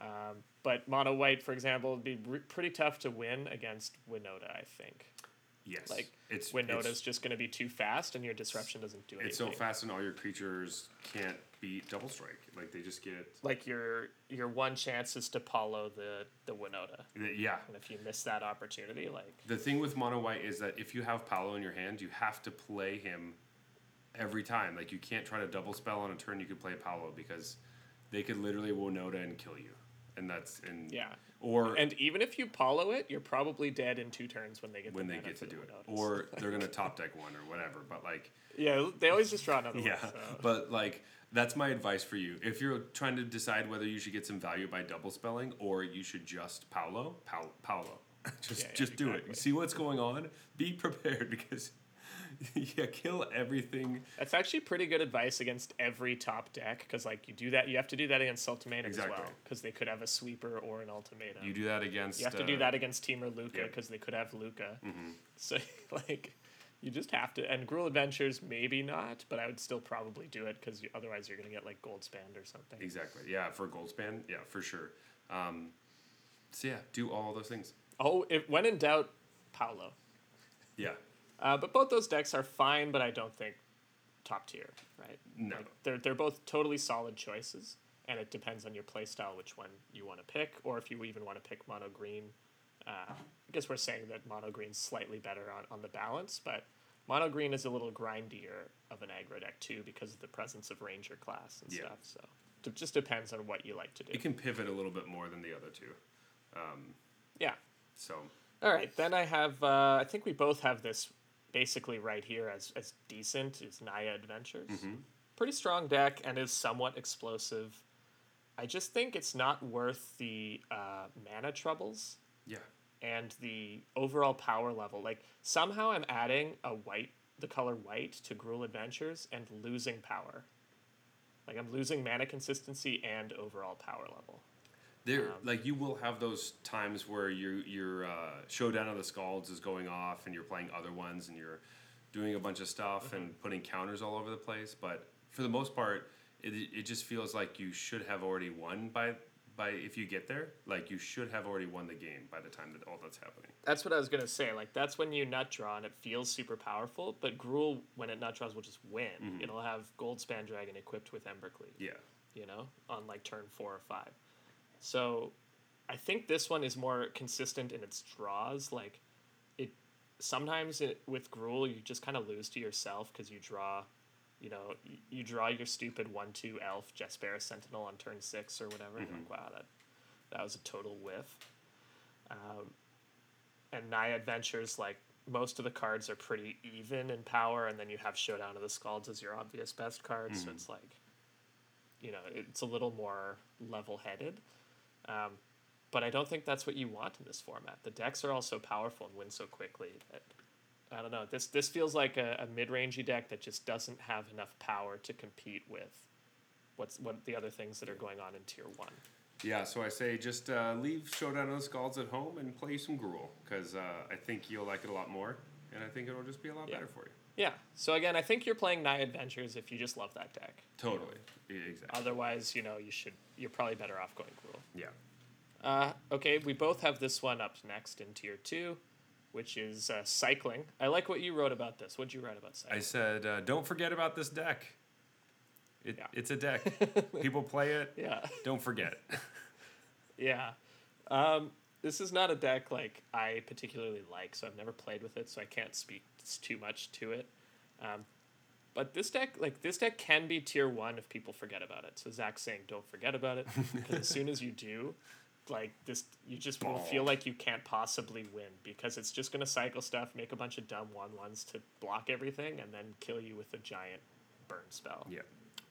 Speaker 2: Um, but mono white, for example, would be re- pretty tough to win against Winota, I think.
Speaker 1: yes.
Speaker 2: Like
Speaker 1: it's
Speaker 2: Winota's
Speaker 1: it's,
Speaker 2: just going to be too fast, and your disruption doesn't do anything.
Speaker 1: it's so fast, and all your creatures can't beat double strike. Like they just get.
Speaker 2: like your your one chance is to follow the the Winota,
Speaker 1: Yeah,
Speaker 2: and if you miss that opportunity, like
Speaker 1: the thing with mono white is that if you have Paolo in your hand, you have to play him every time. Like you can't try to double spell on a turn. You could play Paolo because they could literally Winota and kill you, and that's and
Speaker 2: yeah.
Speaker 1: or
Speaker 2: And even if you follow it, you're probably dead in two turns when they get
Speaker 1: when
Speaker 2: the
Speaker 1: they get to
Speaker 2: the
Speaker 1: do it,
Speaker 2: Winotas.
Speaker 1: or [laughs] they're gonna top deck one or whatever. But like,
Speaker 2: yeah, they always just draw another [laughs]
Speaker 1: yeah,
Speaker 2: one. So.
Speaker 1: but like that's my advice for you. If you're trying to decide whether you should get some value by double spelling or you should just Paolo, Paolo, [laughs] Paolo. just
Speaker 2: Yeah, yeah,
Speaker 1: just do it. See what's going on. Be prepared because [laughs] yeah, kill everything.
Speaker 2: That's actually pretty good advice against every top deck because like you do that, you have to do that against Ultimatum
Speaker 1: Exactly.
Speaker 2: as well because they could have a sweeper or an ultimatum.
Speaker 1: You do that against.
Speaker 2: You have to
Speaker 1: uh,
Speaker 2: do that against Temur Lukka
Speaker 1: yeah.
Speaker 2: because they could have Lukka.
Speaker 1: Mm-hmm. [laughs]
Speaker 2: So like, you just have to. And Gruul Adventures maybe not, but I would still probably do it because you, otherwise you're gonna get like Gold Spanned or something.
Speaker 1: Exactly. Yeah, for Goldspan. Yeah, for sure. Um, so yeah, do all those things.
Speaker 2: Oh, if, when in doubt, Paolo.
Speaker 1: Yeah.
Speaker 2: Uh, but both those decks are fine, but I don't think top tier, right?
Speaker 1: No.
Speaker 2: Like, they're they're both totally solid choices, and it depends on your playstyle which one you want to pick, or if you even want to pick mono green. Uh, I guess we're saying that mono green's slightly better on, on the balance, but mono green is a little grindier of an aggro deck too because of the presence of ranger class and
Speaker 1: Yeah.
Speaker 2: stuff. So it just depends on what you like to do.
Speaker 1: It can pivot a little bit more than the other two. Um,
Speaker 2: yeah.
Speaker 1: so
Speaker 2: All right, then I have. Uh, I think we both have this basically right here as as decent is Naya Adventures. Pretty strong deck and is somewhat explosive. I just think it's not worth the uh, mana troubles
Speaker 1: yeah,
Speaker 2: and the overall power level. Like somehow I'm adding a white, the color white to Gruul Adventures and losing power. Like I'm losing mana consistency and overall power level.
Speaker 1: there
Speaker 2: Um,
Speaker 1: like you will have those times where your your uh, showdown of the scalds is going off and you're playing other ones and you're doing a bunch of stuff
Speaker 2: Mm-hmm.
Speaker 1: and putting counters all over the place. But for the most part, it it just feels like you should have already won by by if you get there, like you should have already won the game by the time that all that's happening.
Speaker 2: That's what I was gonna say. Like that's when you nut draw and it feels super powerful. But Gruul, when it nut draws, will just win.
Speaker 1: Mm-hmm.
Speaker 2: It'll have Goldspan Dragon equipped with Embercleave.
Speaker 1: Yeah.
Speaker 2: You know, on like turn four or five. So, I think this one is more consistent in its draws. Like, it sometimes it, with Gruul you just kind of lose to yourself because you draw. You know, you, you draw your stupid one two elf Jaspera Sentinel on turn six or whatever. You're like, wow, that that was a total whiff. Um, and Naya Adventures, like most of the cards are pretty even in power, and then you have Showdown of the Scalds as your obvious best card, so it's like, you know, it's a little more level headed. Um, but I don't think that's what you want in this format. The decks are all so powerful and win so quickly that I don't know. This this feels like a, a mid rangey deck that just doesn't have enough power to compete with what's what the other things that are going on in tier one.
Speaker 1: Yeah, so I say just uh, leave Showdown of the Scalds at home and play some Gruul because uh, I think you'll like it a lot more, and I think it'll just be a lot
Speaker 2: Yeah.
Speaker 1: better for you.
Speaker 2: Yeah. So again, I think you're playing Naya Adventures if you just love that deck.
Speaker 1: Totally. Yeah, exactly.
Speaker 2: Otherwise, you know, you should you're probably better off going Gruul.
Speaker 1: yeah.
Speaker 2: Uh, okay, we both have this one up next in tier two, which is uh, cycling. I like what you wrote about this. What'd you write about cycling?
Speaker 1: I said, uh, don't forget about this deck. It,
Speaker 2: Yeah.
Speaker 1: It's a deck. [laughs] People play it.
Speaker 2: yeah,
Speaker 1: Don't forget. [laughs]
Speaker 2: yeah. Um, this is not a deck like I particularly like, so I've never played with it, so I can't speak too much to it. Um, but this deck, like this deck, can be tier one if people forget about it. So Zach's saying, don't forget about it, [laughs] because as soon as you do, like this, you just will feel like you can't possibly win because it's just gonna cycle stuff, make a bunch of dumb one ones to block everything, and then kill you with a giant burn spell.
Speaker 1: yeah.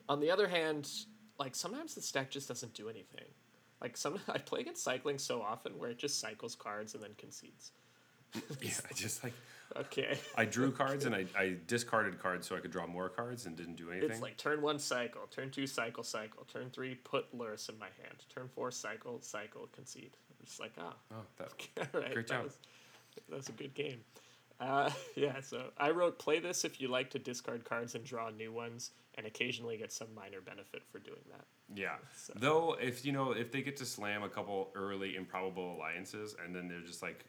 Speaker 2: On the other hand, like sometimes this deck just doesn't do anything. Like some, [laughs] I play against cycling so often where it just cycles cards and then concedes. [laughs]
Speaker 1: Yeah, I just like [laughs]
Speaker 2: Okay.
Speaker 1: I drew [laughs] cards and I, I discarded cards so I could draw more cards and didn't do anything.
Speaker 2: It's like turn one cycle, turn two cycle, cycle, turn three put Lurrus in my hand, turn four cycle, cycle, concede. I'm just like, ah,
Speaker 1: oh, that, [laughs]
Speaker 2: all right,
Speaker 1: Great
Speaker 2: that
Speaker 1: job.
Speaker 2: Was, that was a good game. Uh, yeah, so I wrote play this if you like to discard cards and draw new ones, and occasionally get some minor benefit for doing that.
Speaker 1: yeah.
Speaker 2: So-
Speaker 1: Though if you know if they get to slam a couple early improbable alliances and then they're just like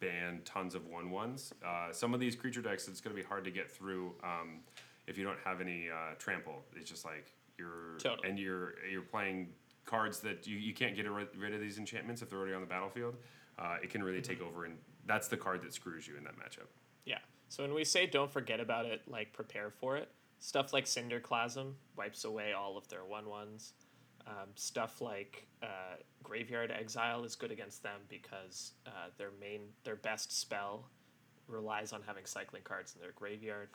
Speaker 1: span tons of one ones, uh, some of these creature decks it's going to be hard to get through um, if you don't have any uh, trample. It's just like you're
Speaker 2: Totally.
Speaker 1: and you're you're playing cards that you, you can't get rid, of these enchantments if they're already on the battlefield. Uh, it can really take over and that's the card that screws you in that matchup.
Speaker 2: Yeah. So when we say don't forget about it, like prepare for it, stuff like Cinderclasm wipes away all of their one ones. Um, stuff like uh, Graveyard Exile is good against them because uh, their main, their best spell relies on having cycling cards in their graveyard.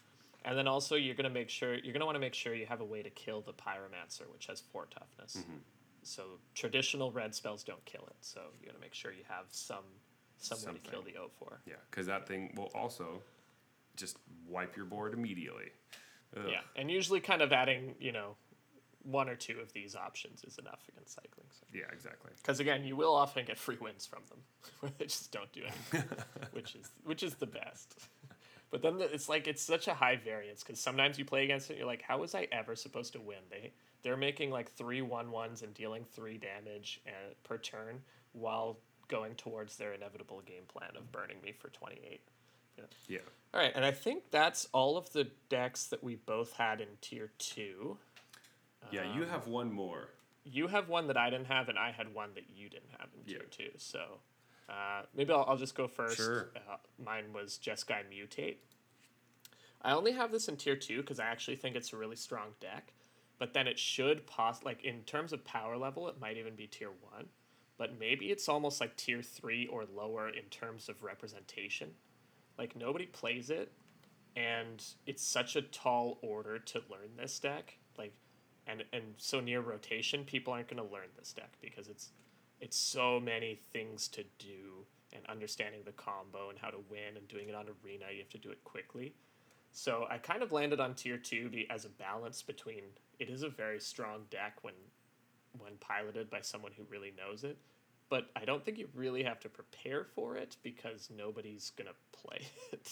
Speaker 2: And then also you're gonna make sure you're gonna want to make sure you have a way to kill the Pyromancer, which has four toughness. So traditional red spells don't kill it. So you gotta make sure you have some some way to kill
Speaker 1: Something.
Speaker 2: the O four.
Speaker 1: Yeah, because that thing will also just wipe your board immediately. Ugh.
Speaker 2: Yeah, and usually kind of adding, you know, one or two of these options is enough against cycling. So.
Speaker 1: Yeah, exactly.
Speaker 2: Because again, you will often get free wins from them, where [laughs] they just don't do anything, [laughs] which is which is the best. But then the, it's like it's such a high variance because sometimes you play against it, you're like, how was I ever supposed to win? They they're making like three one ones and dealing three damage and, per turn while going towards their inevitable game plan of burning me for twenty eight.
Speaker 1: Yeah. Yeah.
Speaker 2: All right, and I think that's all of the decks that we both had in tier two.
Speaker 1: Yeah,
Speaker 2: Um,
Speaker 1: you have one more.
Speaker 2: You have one that I didn't have, and I had one that you didn't have in tier
Speaker 1: Yeah.
Speaker 2: two. So uh, maybe I'll, I'll just go first.
Speaker 1: Sure.
Speaker 2: Uh, mine was Jeskai Mutate. I only have this in tier two because I actually think it's a really strong deck. But then it should pos like in terms of power level, it might even be tier one. But maybe it's almost like tier three or lower in terms of representation. Like nobody plays it, and it's such a tall order to learn this deck. Like, and and so near rotation, people aren't going to learn this deck because it's it's so many things to do and understanding the combo and how to win and doing it on arena. You have to do it quickly. So I kind of landed on tier two as a balance between it is a very strong deck when when piloted by someone who really knows it, but I don't think you really have to prepare for it because nobody's gonna play [laughs] it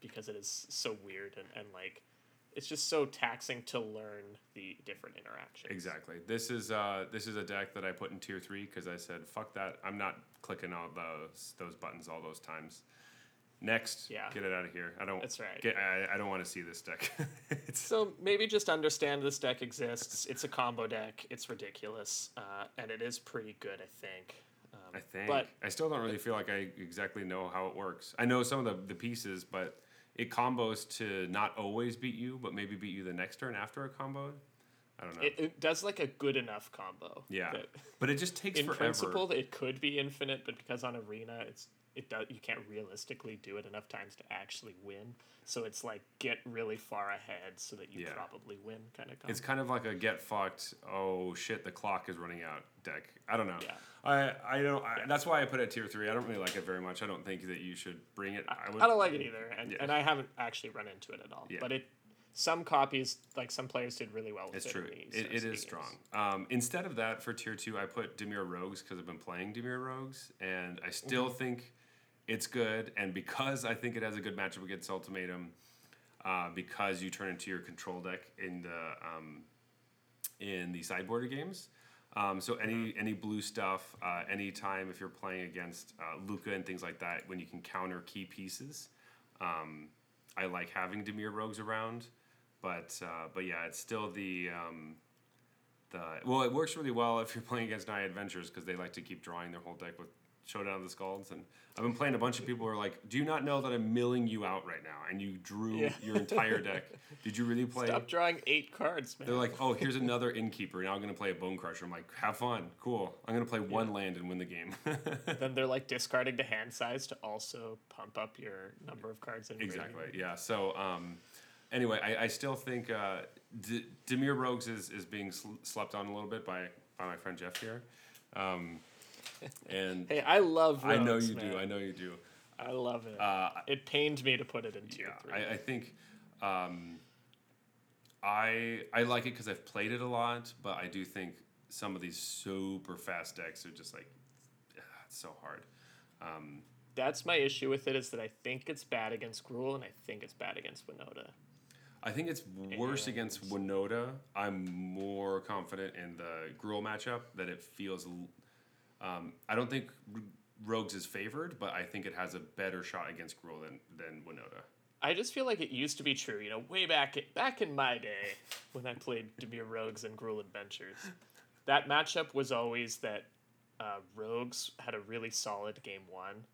Speaker 2: because it is so weird and, and like it's just so taxing to learn the different interactions.
Speaker 1: Exactly. This is uh, this is a deck that I put in tier three because I said fuck that. I'm not clicking all those those buttons all those times. Next,
Speaker 2: Yeah.
Speaker 1: get it out of here. I don't.
Speaker 2: That's right.
Speaker 1: Get, I, I don't want to see this deck. [laughs] it's
Speaker 2: So maybe just understand this deck exists. It's a combo deck. It's ridiculous, uh, and it is pretty good, I think. Um,
Speaker 1: I think.
Speaker 2: But
Speaker 1: I still don't really feel like I exactly know how it works. I know some of the, the pieces, but it combos to not always beat you, but maybe beat you the next turn after a combo. I don't know.
Speaker 2: it, it does like a good enough combo.
Speaker 1: yeah, but it just takes
Speaker 2: in
Speaker 1: forever.
Speaker 2: principle, it could be infinite, but because on arena, it's it does you can't realistically do it enough times to actually win. So it's like get really far ahead so that you
Speaker 1: Yeah.
Speaker 2: probably win kind of combo.
Speaker 1: It's kind of like a get fucked. Oh shit, the clock is running out deck. I don't know.
Speaker 2: Yeah.
Speaker 1: I I don't. I,
Speaker 2: Yeah.
Speaker 1: That's why I put it at tier three. I don't really like it very much. I don't think that you should bring it. I, would,
Speaker 2: I don't like it either, and,
Speaker 1: Yeah.
Speaker 2: and I haven't actually run into it at all.
Speaker 1: Yeah.
Speaker 2: But it, some copies, like some players did really well with
Speaker 1: It's
Speaker 2: it.
Speaker 1: true. It, it is
Speaker 2: games.
Speaker 1: strong. Um, instead of that, for tier two, I put Dimir Rogues because I've been playing Dimir Rogues, and I still
Speaker 2: Mm-hmm.
Speaker 1: think it's good. And because I think it has a good matchup against Ultimatum, uh, because you turn into your control deck in the um, in the sideboard games. Um, so any any blue stuff, uh, anytime if you're playing against uh, Lukka and things like that, when you can counter key pieces, um, I like having Dimir Rogues around. But uh, but yeah, it's still the um, the well, it works really well if you're playing against Naya Adventures because they like to keep drawing their whole deck with Showdown of the Scalds. And I've been playing a bunch of people who are like, "Do you not know that I'm milling you out right now?" And you drew
Speaker 2: Yeah.
Speaker 1: your entire deck. [laughs] Did you really play?
Speaker 2: Stop drawing eight cards, man.
Speaker 1: They're like, "Oh, here's another Innkeeper. Now I'm gonna play a Bonecrusher." I'm like, "Have fun, cool. I'm gonna play one land and win the game." [laughs]
Speaker 2: then they're like discarding to hand size to also pump up your number of cards in grading.
Speaker 1: Exactly. Yeah. So um, anyway, I, I still think uh, D- Dimir Rogues is, is being sl- slept on a little bit by, by my friend Jeff here. Um, and
Speaker 2: Hey, I love.
Speaker 1: I know you do. I know you do.
Speaker 2: I love it.
Speaker 1: Uh,
Speaker 2: it pained me to put it in tier
Speaker 1: yeah,
Speaker 2: three.
Speaker 1: I, I think um, I I like it because I've played it a lot, but I do think some of these super fast decks are just like ah, it's so hard. Um,
Speaker 2: That's my issue with it is that I think it's bad against Gruul and I think it's bad against Winota.
Speaker 1: I think it's worse
Speaker 2: And-
Speaker 1: against Winota. I'm more confident in the Gruul matchup that it feels. Um, I don't think Rogues is favored, but I think it has a better shot against Gruul than than Winota.
Speaker 2: I just feel like it used to be true, you know, way back back in my day when I played Dimir Rogues and Gruul Adventures. That matchup was always that uh, Rogues had a really solid game one,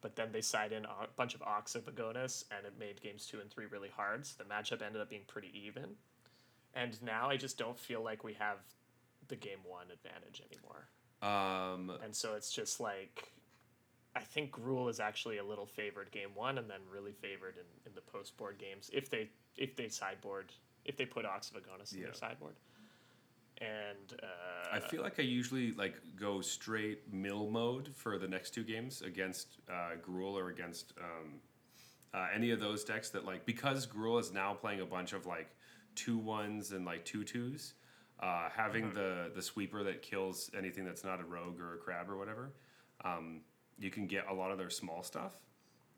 Speaker 2: but then they side in a bunch of Ox of Agonas, and it made games two and three really hard. So the matchup ended up being pretty even. And now I just don't feel like we have the game one advantage anymore.
Speaker 1: Um,
Speaker 2: And so it's just like I think Gruul is actually a little favored game one and then really favored in, in the post board games if they if they sideboard if they put Ox of Agonas in
Speaker 1: Yeah.
Speaker 2: their sideboard. And uh,
Speaker 1: I feel like I usually like go straight mill mode for the next two games against uh, Gruul or against um, uh, any of those decks that like because Gruul is now playing a bunch of like two ones and like two twos. Uh, having the the sweeper that kills anything that's not a rogue or a crab or whatever, um, you can get a lot of their small stuff,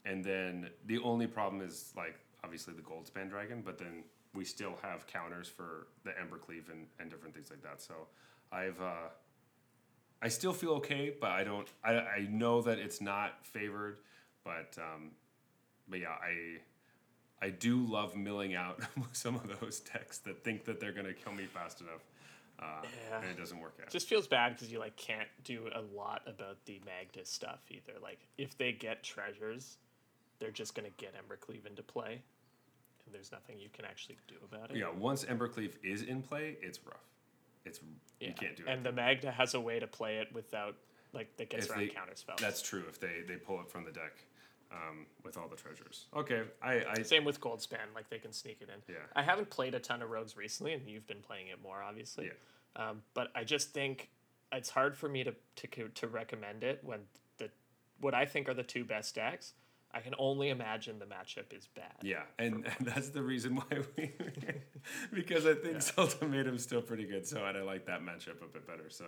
Speaker 1: and then the only problem is like obviously the goldspan dragon, but then we still have counters for the Embercleave and, and different things like that. So I've uh, I still feel okay, but I don't I, I know that it's not favored, but um, but yeah, I I do love milling out [laughs] some of those decks that think that they're gonna kill me fast enough. Uh,
Speaker 2: Yeah.
Speaker 1: and it doesn't work out.
Speaker 2: just feels bad because you like can't do a lot about the Magda stuff either. Like if they get treasures, they're just gonna get Embercleave into play, and there's nothing you can actually do about it.
Speaker 1: yeah, once Embercleave is in play, it's rough. It's you can't do it.
Speaker 2: And the Magda has a way to play it without like that gets
Speaker 1: If
Speaker 2: around
Speaker 1: they-
Speaker 2: counter.
Speaker 1: That's true if they, they pull it from the deck um, with all the treasures. Okay, I, I
Speaker 2: Same with Goldspan, like they can sneak it in.
Speaker 1: Yeah.
Speaker 2: I haven't played a ton of rogues recently, and you've been playing it more, obviously.
Speaker 1: Yeah.
Speaker 2: Um, but I just think it's hard for me to, to to recommend it when the what I think are the two best decks. I can only imagine the matchup is bad.
Speaker 1: yeah, and, and [laughs] that's the reason why we [laughs] [laughs] because I think Ultimatum's still pretty good. So and I like that matchup a bit better. So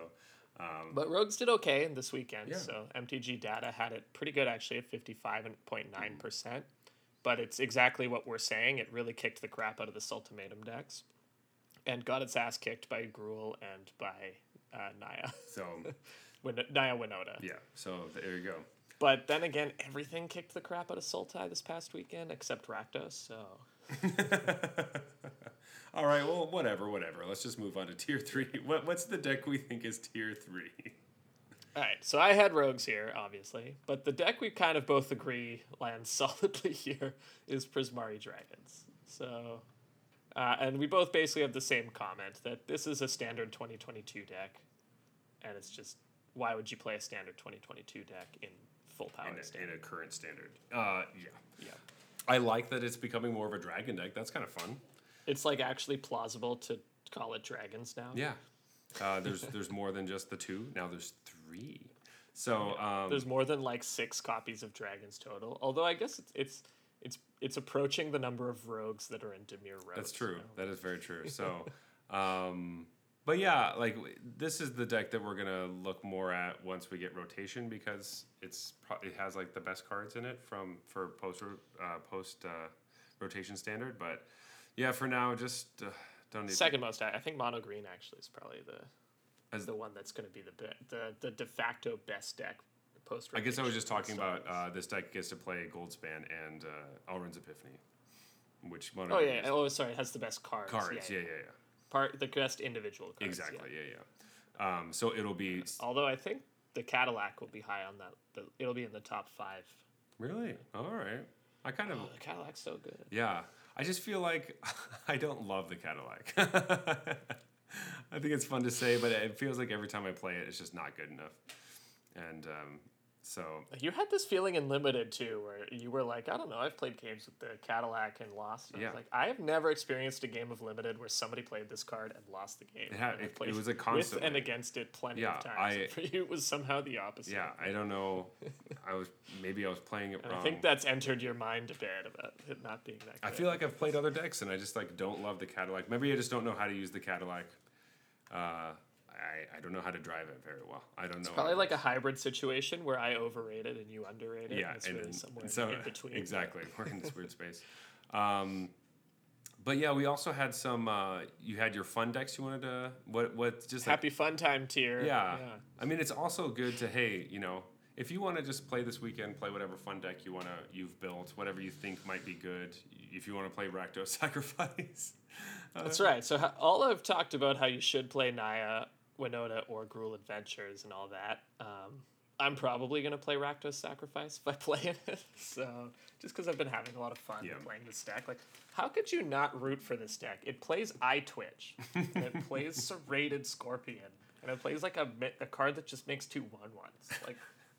Speaker 1: um,
Speaker 2: But rogues did okay this weekend.
Speaker 1: Yeah.
Speaker 2: So MTG data had it pretty good actually at fifty five point nine percent. but it's exactly what we're saying. It really kicked the crap out of the Ultimatum decks, and got its ass kicked by Gruul and by uh, Naya,
Speaker 1: So [laughs]
Speaker 2: Win- Naya Winota.
Speaker 1: yeah, so there you go.
Speaker 2: But then again, everything kicked the crap out of Sultai this past weekend except Rakdos. So [laughs]
Speaker 1: All right, well, whatever, whatever. Let's just move on to tier three. [laughs] What, what's the deck we think is tier three? [laughs]
Speaker 2: all right, so I had rogues here, obviously, but the deck we kind of both agree lands [laughs] solidly here is Prismari Dragons. So, uh, and we both basically have the same comment that this is a standard 2022 deck, and it's just why would you play a standard 2022 deck in full power
Speaker 1: In a,
Speaker 2: standard?
Speaker 1: in a current standard. Uh, yeah.
Speaker 2: Yeah.
Speaker 1: I like that it's becoming more of a dragon deck. That's kind of fun.
Speaker 2: It's like actually plausible to call it dragons now.
Speaker 1: Yeah. Uh, there's there's more than just the two. Now there's three. So um,
Speaker 2: There's more than like six copies of dragons total. Although I guess it's it's it's, it's approaching the number of rogues that are in Dimir Rogues.
Speaker 1: That's true.
Speaker 2: now.
Speaker 1: That is very true. So, [laughs] um, but yeah, like this is the deck that we're gonna look more at once we get rotation because it's pro- it has like the best cards in it from for post uh, post uh, rotation standard. But yeah, for now, just uh, don't need.
Speaker 2: Second most, I think mono green actually is probably the
Speaker 1: As-
Speaker 2: the one that's going to be the be- the the de facto best deck post.
Speaker 1: I guess I was just talking about
Speaker 2: uh,
Speaker 1: this deck gets to play Goldspan and uh, Alrund's Epiphany, which mono
Speaker 2: oh yeah, oh sorry, it has the best cards.
Speaker 1: cards.
Speaker 2: Yeah,
Speaker 1: Yeah,
Speaker 2: yeah.
Speaker 1: yeah, yeah.
Speaker 2: part the best individual cards. yeah.
Speaker 1: Exactly. Yeah, yeah. Um, so it'll be
Speaker 2: Although I think the Cadillac will be high on that. The, it'll be in the top five.
Speaker 1: really all right. I kind of
Speaker 2: Oh, the Cadillac's so good.
Speaker 1: Yeah, I just feel like [laughs] I don't love the Cadillac. [laughs] I think it's fun to say, but it feels like every time I play it, it's just not good enough. And um, so,
Speaker 2: You had this feeling in limited too, where you were like, I don't know, I've played games with the Cadillac and lost. And I
Speaker 1: Yeah.
Speaker 2: was like, I have never experienced a game of limited where somebody played this card and lost the game.
Speaker 1: It had- it- it was a
Speaker 2: constant
Speaker 1: with
Speaker 2: and against it plenty
Speaker 1: Yeah,
Speaker 2: of times.
Speaker 1: I-
Speaker 2: And [laughs] for you, it was somehow the opposite.
Speaker 1: yeah, I don't know. [laughs] I was maybe I was playing it wrong.
Speaker 2: I think that's entered your mind a bit about it not being that. Good.
Speaker 1: I feel like I've played other decks and I just like don't love the Cadillac. Maybe I just don't know how to use the Cadillac. Uh, I, I don't know how to drive it very well. I don't know.
Speaker 2: Probably like a hybrid situation where I overrate it and you underrated. it.
Speaker 1: yeah,
Speaker 2: and it's
Speaker 1: and
Speaker 2: really
Speaker 1: then-
Speaker 2: somewhere
Speaker 1: so
Speaker 2: in between.
Speaker 1: exactly [laughs] we're in this weird space. Um, but yeah, we also had some. Uh, you had your fun decks. You wanted to what? What just like,
Speaker 2: Happy fun time tier.
Speaker 1: yeah. I mean, it's also good to hey, you know, if you want to just play this weekend, play whatever fun deck you wanna you've built, whatever you think might be good. If you want to play Rakdos [laughs] Sacrifice, uh,
Speaker 2: That's right. So all I've talked about how you should play Naya, Winota, or Gruul Adventures and all that. Um, I'm probably gonna play Rakdos Sacrifice if I [laughs] play it. so just because I've been having a lot of fun
Speaker 1: Yeah.
Speaker 2: playing this deck, like how could you not root for this deck? It plays Eyetwitch, and it plays [laughs] Serrated Scorpion, and it plays like a a card that just makes two one ones. Like.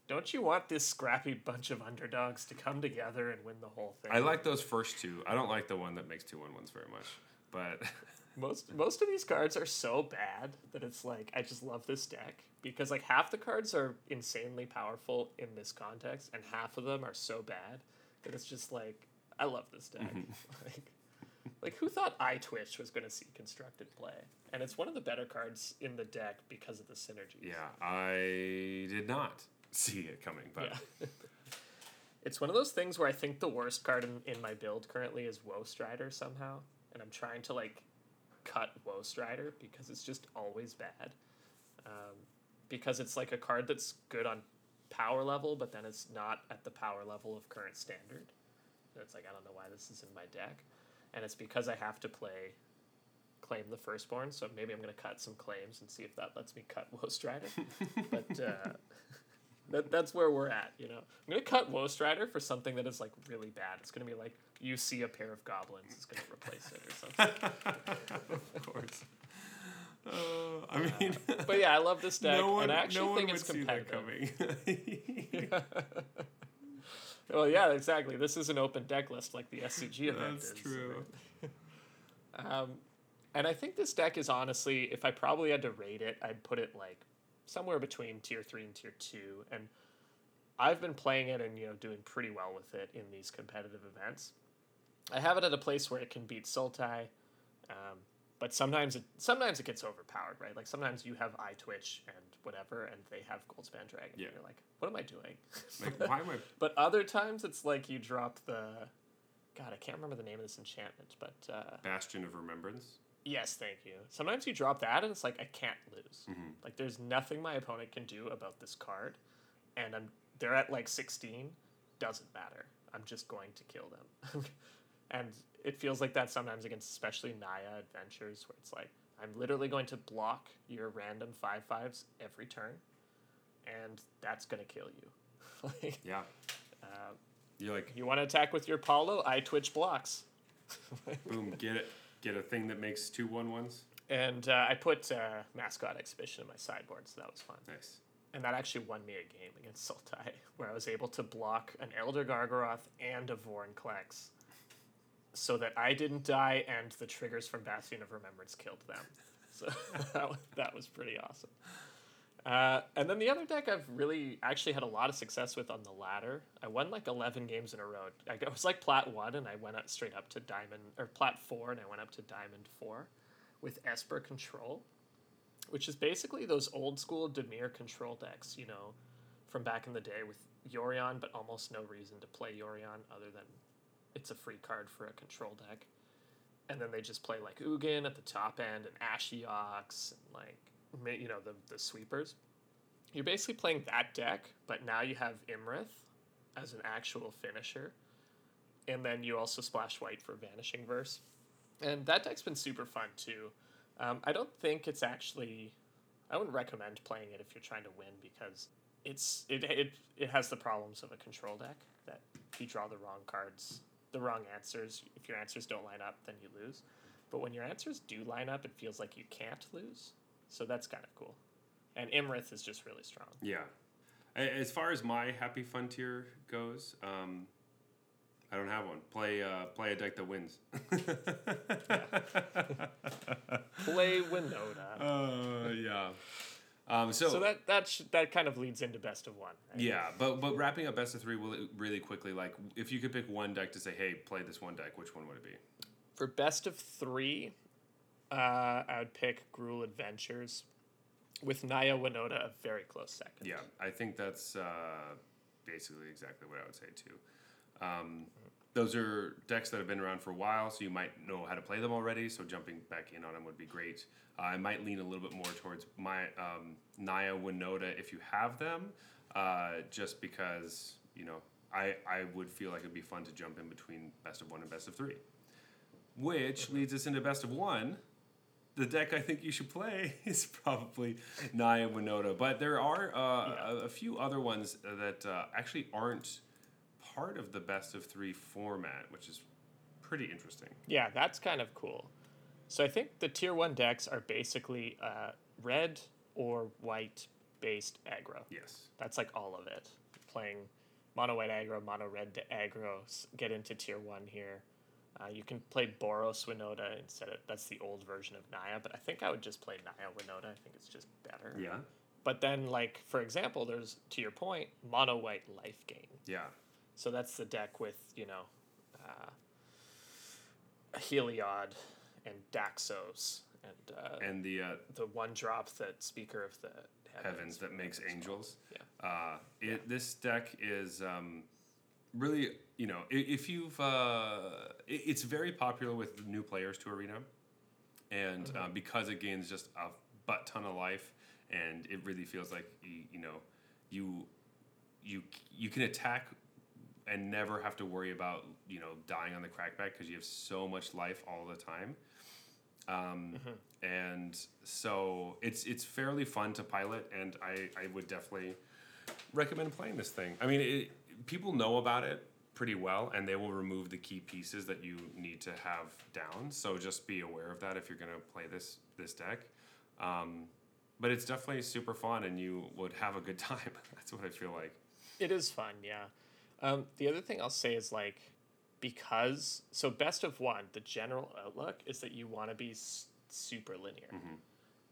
Speaker 2: Don't you want this scrappy bunch of underdogs to come together and win the whole thing?
Speaker 1: I like those first two. I don't like the one that makes two one ones very much, but [laughs]
Speaker 2: Most most of these cards are so bad that it's like I just love this deck because like half the cards are insanely powerful in this context and half of them are so bad that it's just like I love this deck. Mm-hmm. [laughs] like, like who thought Eyetwitch was going to see constructed play? And it's one of the better cards in the deck because of the synergy.
Speaker 1: yeah, I did not [laughs] see it coming. But
Speaker 2: Yeah. [laughs] it's one of those things where I think the worst card in, in my build currently is Woe Strider somehow. And I'm trying to like cut Woe Strider because it's just always bad. Um, because it's like a card that's good on power level, but then it's not at the power level of current standard. And it's like, I don't know why this is in my deck. And it's because I have to play Claim the Firstborn, so maybe I'm going to cut some claims and see if that lets me cut [laughs] Woe Strider. but uh, [laughs] that, that's where we're at, you know. I'm gonna cut Woe Strider for something that is like really bad. It's gonna be like you see a pair of goblins, it's gonna replace it or something. [laughs]
Speaker 1: of course. Uh, I mean,
Speaker 2: but yeah, I love this [laughs] deck,
Speaker 1: no one,
Speaker 2: and I actually
Speaker 1: no
Speaker 2: think
Speaker 1: would
Speaker 2: it's
Speaker 1: see that
Speaker 2: competitive.
Speaker 1: coming. [laughs]
Speaker 2: well, yeah, exactly. This is an open deck list like the SCG event
Speaker 1: That's
Speaker 2: is.
Speaker 1: true.
Speaker 2: Um, and I think this deck is honestly, if I probably had to rate it, I'd put it like somewhere between tier three and tier two. And I've been playing it and you know doing pretty well with it in these competitive events. I have it at a place where it can beat Sultai, um, but sometimes it sometimes it gets overpowered, right? Like sometimes you have Eyetwitch and whatever, and they have Goldspan Dragon.
Speaker 1: Yeah.
Speaker 2: And you're like, what am I doing?
Speaker 1: Like, why am I? [laughs]
Speaker 2: But other times it's like you drop the God, I can't remember the name of this enchantment, but uh,
Speaker 1: Bastion of Remembrance.
Speaker 2: yes, thank you. Sometimes you drop that and it's like I can't lose.
Speaker 1: Mhm.
Speaker 2: Like there's nothing my opponent can do about this card, and I'm they're at like sixteen. Doesn't matter. I'm just going to kill them, [laughs] and it feels like that sometimes against especially Naya adventures where it's like I'm literally going to block your random five fives every turn, and that's gonna kill you. [laughs] like
Speaker 1: Yeah.
Speaker 2: uh,
Speaker 1: You're like,
Speaker 2: you want to attack with your Paulo, Eyetwitch blocks. [laughs]
Speaker 1: boom, get it. Get a thing that makes two one ones.
Speaker 2: And uh, I put uh, mascot exhibition in my sideboard, so that was fun.
Speaker 1: Nice.
Speaker 2: And that actually won me a game against Sultai, [laughs] where I was able to block an Elder Gargaroth and a Vorinclex, so that I didn't die and the triggers from Bastion of Remembrance killed them. [laughs] So [laughs] that, wa- that was pretty awesome. Uh, and then the other deck I've really actually had a lot of success with on the ladder. I won like 11 games in a row. I was like plat 1 and I went up straight up to diamond, or plat 4 and I went up to diamond 4 with Esper Control, which is basically those old school Dimir control decks, you know, from back in the day with Yorion, but almost no reason to play Yorion other than it's a free card for a control deck. And then they just play like Ugin at the top end and Ashiok and like you know the the sweepers. You're basically playing that deck, but now you have Imrith as an actual finisher, and then you also splash white for Vanishing Verse, and that deck's been super fun too. Um, I don't think it's actually. I wouldn't recommend playing it if you're trying to win because it's it it, it has the problems of a control deck that you draw the wrong cards, the wrong answers. If your answers don't line up, then you lose. But when your answers do line up, it feels like you can't lose. So that's kind of cool. And Imrith is just really strong.
Speaker 1: Yeah. As far as my happy fun tier goes, um, I don't have one. Play uh, play a deck that wins. [laughs]
Speaker 2: Play Winota.
Speaker 1: uh, yeah. Um, so,
Speaker 2: So that that sh- that kind of leads into best of one. Right?
Speaker 1: yeah, but but wrapping up best of three really, really quickly. Like, if you could pick one deck to say, "Hey, play this one deck," which one would it be?
Speaker 2: For best of three, uh, I would pick Gruul Adventures, with Naya Winota a very close second.
Speaker 1: Yeah, I think that's uh, basically exactly what I would say too. Um, those are decks that have been around for a while, so you might know how to play them already. So jumping back in on them would be great. Uh, I might lean a little bit more towards my um, Naya Winota if you have them, uh, just because you know I I would feel like it'd be fun to jump in between best of one and best of three, which leads us into best of one the deck I think you should play [laughs] is probably Naya Winota. But there are uh,
Speaker 2: Yeah.
Speaker 1: a, a few other ones that uh, actually aren't part of the best of three format, which is pretty interesting.
Speaker 2: Yeah, that's kind of cool. So I think the tier one decks are basically uh, red or white based aggro.
Speaker 1: Yes.
Speaker 2: That's like all of it. Playing mono white aggro, mono red to aggro, get into tier one here. Uh, you can play Boros Winota instead of that's the old version of Naya, but I think I would just play Naya Winota. I think it's just better.
Speaker 1: Yeah.
Speaker 2: But then, like for example, there's to your point, mono white life gain.
Speaker 1: Yeah.
Speaker 2: So that's the deck with you know, uh, Heliod and Daxos and uh,
Speaker 1: And the uh,
Speaker 2: the one drop that Speaker of the
Speaker 1: heavens that makes
Speaker 2: it's
Speaker 1: angels.
Speaker 2: Yeah.
Speaker 1: Uh, it, This deck is um, really, you know, if you've, uh, it, it's very popular with new players to Arena, and uh, because it gains just a butt ton of life, and it really feels like you, you know, you, you, you can attack and never have to worry about you know dying on the crackback because you have so much life all the time. Um, And so it's it's fairly fun to pilot, and I, I would definitely recommend playing this thing. I mean, it, people know about it pretty well, and they will remove the key pieces that you need to have down. So just be aware of that if you're going to play this this deck. Um, but it's definitely super fun, and you would have a good [laughs] time. That's what I feel like.
Speaker 2: It is fun, yeah. Um, the other thing I'll say is like, because so best of one, the general outlook is that you want to be s- super linear.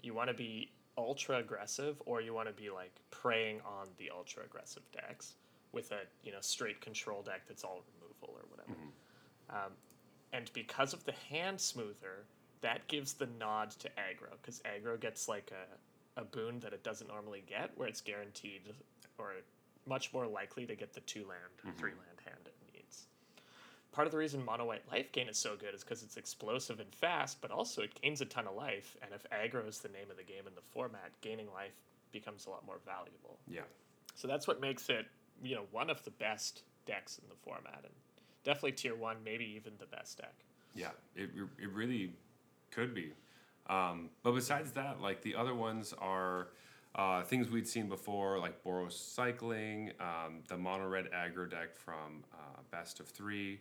Speaker 2: You want to be ultra aggressive, or you want to be like preying on the ultra aggressive decks with a you know straight control deck that's all removal or whatever. Um, and because of the hand smoother, that gives the nod to aggro because aggro gets like a, a boon that it doesn't normally get, where it's guaranteed or much more likely to get the two land, three land hand it needs. part of the reason mono white life gain is so good is because it's explosive and fast, but also it gains a ton of life. And if aggro is the name of the game in the format, gaining life becomes a lot more valuable.
Speaker 1: Yeah.
Speaker 2: So that's what makes it, you know, one of the best decks in the format, and definitely tier one, maybe even the best deck.
Speaker 1: Yeah, it, it really could be. Um, but besides that, like the other ones are uh, things we'd seen before, like Boros Cycling, um, the mono red aggro deck from uh, Best of Three.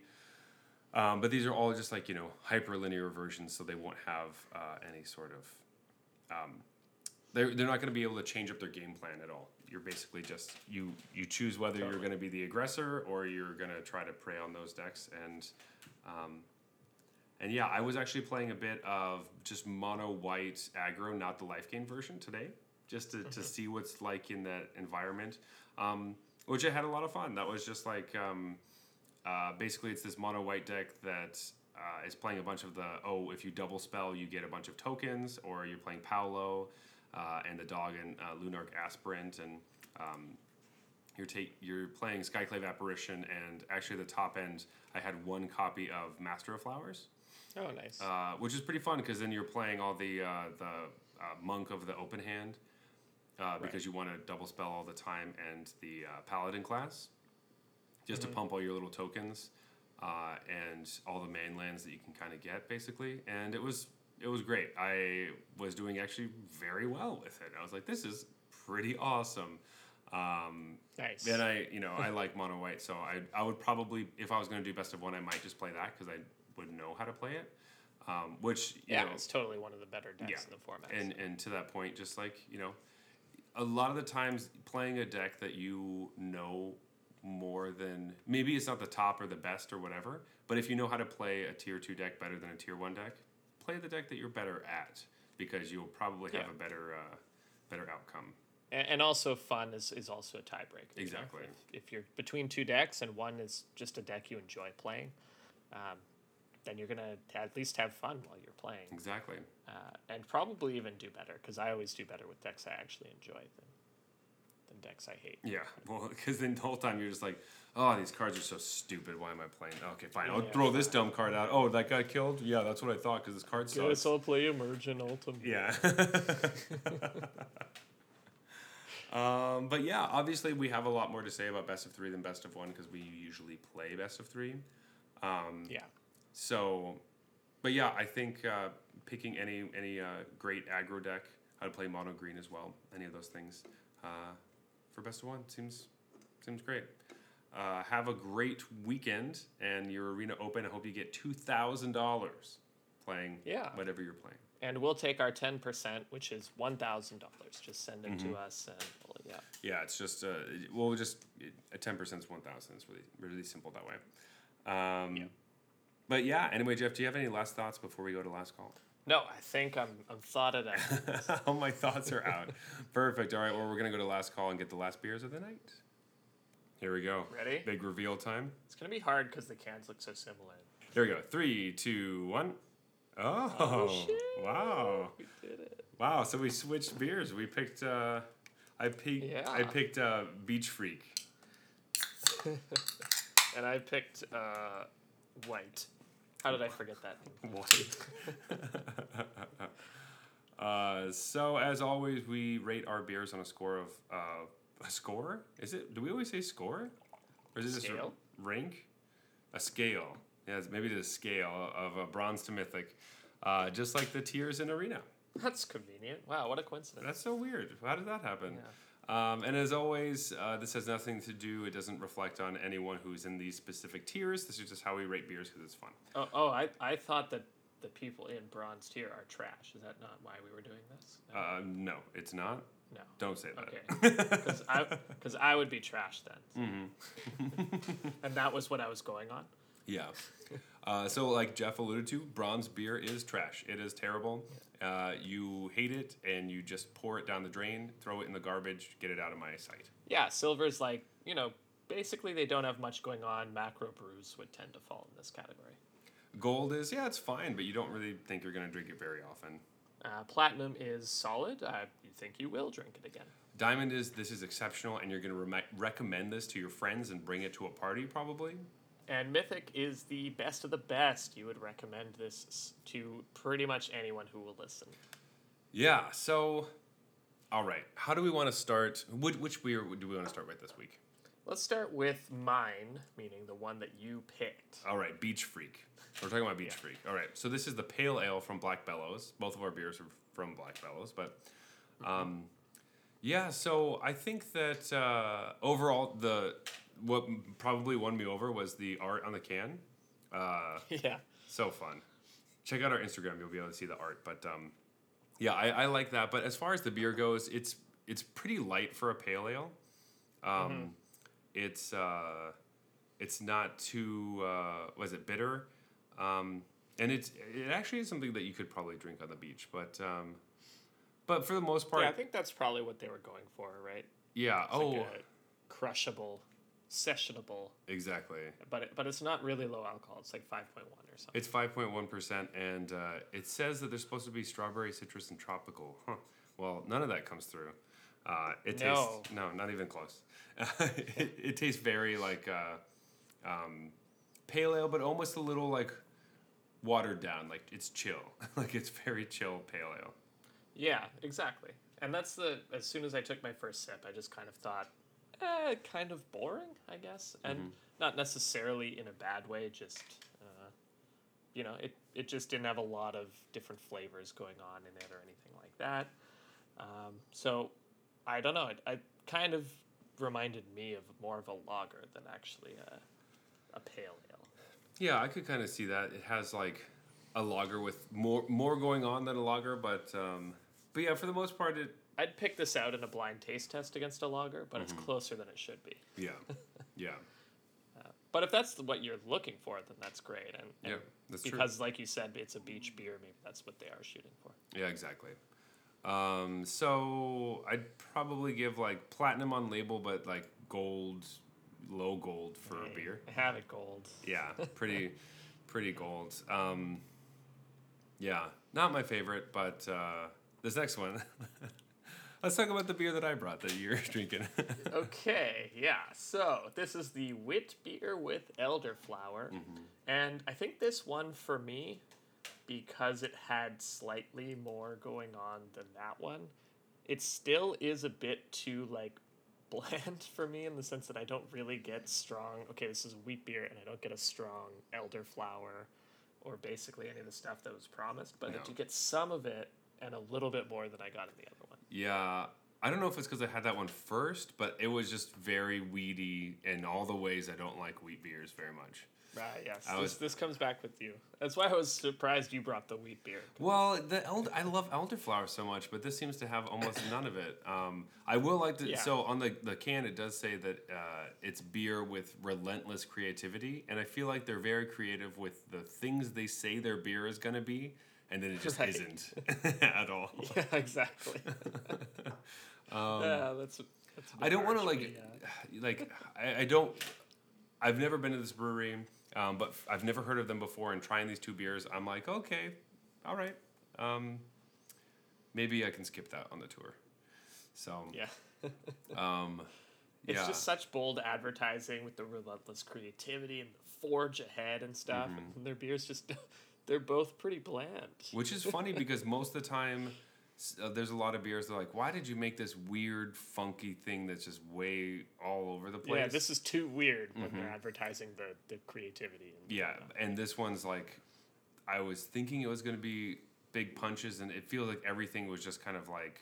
Speaker 1: Um, but these are all just like, you know, hyperlinear versions, so they won't have uh, any sort of. Um, they're, they're not going to be able to change up their game plan at all. You're basically just you you choose whether you're going to be the aggressor or you're going to try to prey on those decks and um, and yeah, I was actually playing a bit of just mono white aggro, not the life gain version today, just to, to see what's like in that environment, um, which I had a lot of fun. That was just like um, uh, basically it's this mono white deck that uh, is playing a bunch of the oh if you double spell you get a bunch of tokens, or you're playing Paolo uh, and the dog and uh, Luminarch Aspirant and um, you're take you're playing Skyclave Apparition and actually the top end I had one copy of Master of Flowers
Speaker 2: Oh, nice.
Speaker 1: uh, which is pretty fun because then you're playing all the uh, the uh, monk of the open hand uh, because you want to double spell all the time and the uh, paladin class just to pump all your little tokens uh, and all the main lands that you can kind of get basically and it was it was great I was doing actually very well with it I was like this is pretty awesome um,
Speaker 2: nice.
Speaker 1: and I, you know, I [laughs] like mono white, so I, I would probably, if I was going to do best of one, I might just play that because I would know how to play it. Um, which you
Speaker 2: yeah,
Speaker 1: know,
Speaker 2: it's totally one of the better decks
Speaker 1: Yeah.
Speaker 2: in the format.
Speaker 1: and and to that point, just like you know, a lot of the times playing a deck that you know more than maybe it's not the top or the best or whatever, but if you know how to play a tier two deck better than a tier one deck, play the deck that you're better at because you'll probably have
Speaker 2: Yeah.
Speaker 1: a better uh, better outcome.
Speaker 2: and, and also fun is, is also a tiebreaker. you know?
Speaker 1: Exactly.
Speaker 2: If, if you're between two decks and one is just a deck you enjoy playing, um, then you're gonna at least have fun while you're playing,
Speaker 1: Exactly.
Speaker 2: uh, and probably even do better because I always do better with decks I actually enjoy than than decks I hate.
Speaker 1: Yeah, well, [laughs] because then the whole time you're just like, oh, these cards are so stupid. Why am I playing? Okay, fine. I'll
Speaker 2: Yeah.
Speaker 1: throw this dumb card out. Oh, that got killed. Yeah, that's what I thought because this card sucks.
Speaker 2: Guess I'll play Emergent Ultimatum.
Speaker 1: Yeah. [laughs] um, but yeah, obviously we have a lot more to say about best of three than best of one because we usually play best of three. Um,
Speaker 2: Yeah.
Speaker 1: So, but yeah, I think uh, picking any any uh, great aggro deck, how to play mono green as well, any of those things, uh, for best of one seems seems great. Uh, have a great weekend and your arena open. I hope you get two thousand dollars playing
Speaker 2: Yeah.
Speaker 1: whatever you're playing.
Speaker 2: And we'll take our ten percent, which is one thousand dollars. Just send it
Speaker 1: Mm-hmm.
Speaker 2: to us, and we'll, yeah.
Speaker 1: Yeah, it's just uh, well, just a ten percent is one thousand. It's really really simple that way. Um,
Speaker 2: Yeah.
Speaker 1: But yeah, anyway, Jeff, do you have any last thoughts before we go to last call?
Speaker 2: No, I think I'm I'm thought it out. [laughs]
Speaker 1: All my thoughts are out. Perfect. All right, well, we're gonna go to last call and get the last beers of the night. Here we go.
Speaker 2: Ready?
Speaker 1: Big reveal time.
Speaker 2: It's gonna be hard because the cans look so similar.
Speaker 1: Here we go. Three, two, one. Oh,
Speaker 2: Oh, shit.
Speaker 1: wow,
Speaker 2: We did it.
Speaker 1: wow! So we switched beers. We picked. Uh, I picked.
Speaker 2: yeah.
Speaker 1: I picked uh, Beach Freak. [laughs]
Speaker 2: And I picked uh, white. How did I forget that?
Speaker 1: White. [laughs] uh, so as always, we rate our beers on a score of uh, a score. Is it? Do we always say score, or is it just a rank? A scale. Yes, maybe it's a scale of a bronze to mythic, uh, just like the tiers in arena.
Speaker 2: That's convenient. Wow, what a coincidence.
Speaker 1: That's so weird. How did that happen? Um, and as always, uh, this has nothing to do. It doesn't reflect on anyone who's in these specific tiers. This is just how we rate beers because it's fun.
Speaker 2: Oh, oh I, I thought that the people in bronze tier are trash. Is that not why we were doing this? No.
Speaker 1: Uh, no, it's not.
Speaker 2: no.
Speaker 1: Don't say that.
Speaker 2: Okay. [laughs] Because I, cause I would be trash then.
Speaker 1: Mm-hmm. [laughs]
Speaker 2: and that was what I was going on.
Speaker 1: Yeah. Uh, so, like Jeff alluded to, bronze beer is trash. It is terrible. Uh, you hate it, and you just pour it down the drain, throw it in the garbage, get it out of my sight.
Speaker 2: Yeah, silver's like, you know, basically they don't have much going on. Macro brews would tend to fall in this category.
Speaker 1: Gold is, yeah, it's fine, but you don't really think you're going to drink it very often.
Speaker 2: Uh, platinum is solid. You think you will drink it again.
Speaker 1: Diamond is, this is exceptional, and you're going to re- recommend this to your friends and bring it to a party, probably.
Speaker 2: And Mythic is the best of the best. You would recommend this to pretty much anyone who will listen.
Speaker 1: Yeah. So, all right. How do we want to start? Which, which beer do we want to start with this week?
Speaker 2: Let's start with mine, meaning the one that you picked.
Speaker 1: All right, Beach Freak. We're talking about Beach Freak. All right. So this is the pale ale from Black Bellows. Both of our beers are from Black Bellows, but um, yeah. So I think that uh, overall, the what probably won me over was the art on the can. [laughs] Uh,
Speaker 2: yeah.
Speaker 1: so fun. Check out our Instagram; you'll be able to see the art. But um, yeah, I, I like that. But as far as the beer goes, it's it's pretty light for a pale ale. Um, It's uh, it's not too uh, was it bitter, um, and it's it actually is something that you could probably drink on the beach. But um, but for the most part,
Speaker 2: Yeah, I think that's probably what they were going for, right?
Speaker 1: yeah.
Speaker 2: It's
Speaker 1: oh,
Speaker 2: like crushable, sessionable,
Speaker 1: exactly.
Speaker 2: but it, but it's not really low alcohol. It's like five point one or something.
Speaker 1: It's five point one percent, and uh, it says that there's supposed to be strawberry, citrus, and tropical. Huh. Well, none of that comes through. Uh, it
Speaker 2: No.
Speaker 1: tastes no, not even close. [laughs] it, it tastes very like uh, um, pale ale, but almost a little like watered down. Like it's chill. [laughs] like it's very chill pale ale.
Speaker 2: Yeah, exactly. And that's the as soon as I took my first sip, I just kind of thought, eh, kind of boring, I guess, and not necessarily in a bad way. Just uh, you know, it it just didn't have a lot of different flavors going on in it or anything like that. Um, so I don't know. It, it kind of reminded me of more of a lager than actually a, a pale ale.
Speaker 1: Yeah, I could kind of see that. It has like a lager with more more going on than a lager, but um, but yeah, for the most part, it
Speaker 2: I'd pick this out in a blind taste test against a lager, but it's closer than it should be.
Speaker 1: yeah, yeah. [laughs]
Speaker 2: But if that's what you're looking for, then that's great. And, and
Speaker 1: Yeah, that's true.
Speaker 2: because, like you said, it's a beach beer. Maybe that's what they are shooting for.
Speaker 1: Yeah, exactly. Um, so I'd probably give like platinum on label, but like gold, low gold for a
Speaker 2: Hey,
Speaker 1: beer.
Speaker 2: Have it gold.
Speaker 1: Yeah, [laughs] pretty, pretty gold. Um, yeah, not my favorite, but uh, this next one. [laughs] Let's talk about the beer that I brought that you're [laughs] drinking. [laughs]
Speaker 2: okay, yeah. So this is the wit beer with elderflower,
Speaker 1: Mm-hmm.
Speaker 2: and I think this one for me, because it had slightly more going on than that one, it still is a bit too like [laughs] bland for me in the sense that I don't really get strong. Okay, this is wheat beer, and I don't get a strong elderflower, or basically any of the stuff that was promised. But
Speaker 1: No.
Speaker 2: you get some of it and a little bit more than I got in the other one.
Speaker 1: Yeah, I don't know if it's because I had that one first, but it was just very weedy in all the ways I don't like wheat beers very much.
Speaker 2: Right. Yes.
Speaker 1: I
Speaker 2: this,
Speaker 1: was-
Speaker 2: this comes back with you. That's why I was surprised you brought the wheat beer.
Speaker 1: Well, the elder, I love elderflower so much, but this seems to have almost none of it. Um, I will like to.
Speaker 2: Yeah.
Speaker 1: So on the the can, it does say that uh, it's beer with relentless creativity, and I feel like they're very creative with the things they say their beer is going to be, and then it just
Speaker 2: Right.
Speaker 1: isn't [laughs] at all. [laughs]
Speaker 2: Yeah. Exactly. [laughs] yeah. That's. that's
Speaker 1: Um, I don't want to like,
Speaker 2: yeah. [sighs]
Speaker 1: like I, I don't. I've never been to this brewery, um, but f- I've never heard of them before. And trying these two beers, I'm like, okay, all right, um, maybe I can skip that on the tour. So,
Speaker 2: Yeah.
Speaker 1: um,
Speaker 2: It's
Speaker 1: yeah,
Speaker 2: just such bold advertising with the relentless creativity and the forge ahead and stuff.
Speaker 1: Mm-hmm.
Speaker 2: And their beers just, they're both pretty bland.
Speaker 1: which is funny because most of the time. Uh, there's a lot of beers They're like, why did you make this weird, funky thing that's just way all over the place?
Speaker 2: Yeah, this is too weird when they're advertising the, the creativity. And
Speaker 1: Mm-hmm. Yeah, and this one's like, I was thinking it was going to be big punches, and it feels like everything was just kind of like,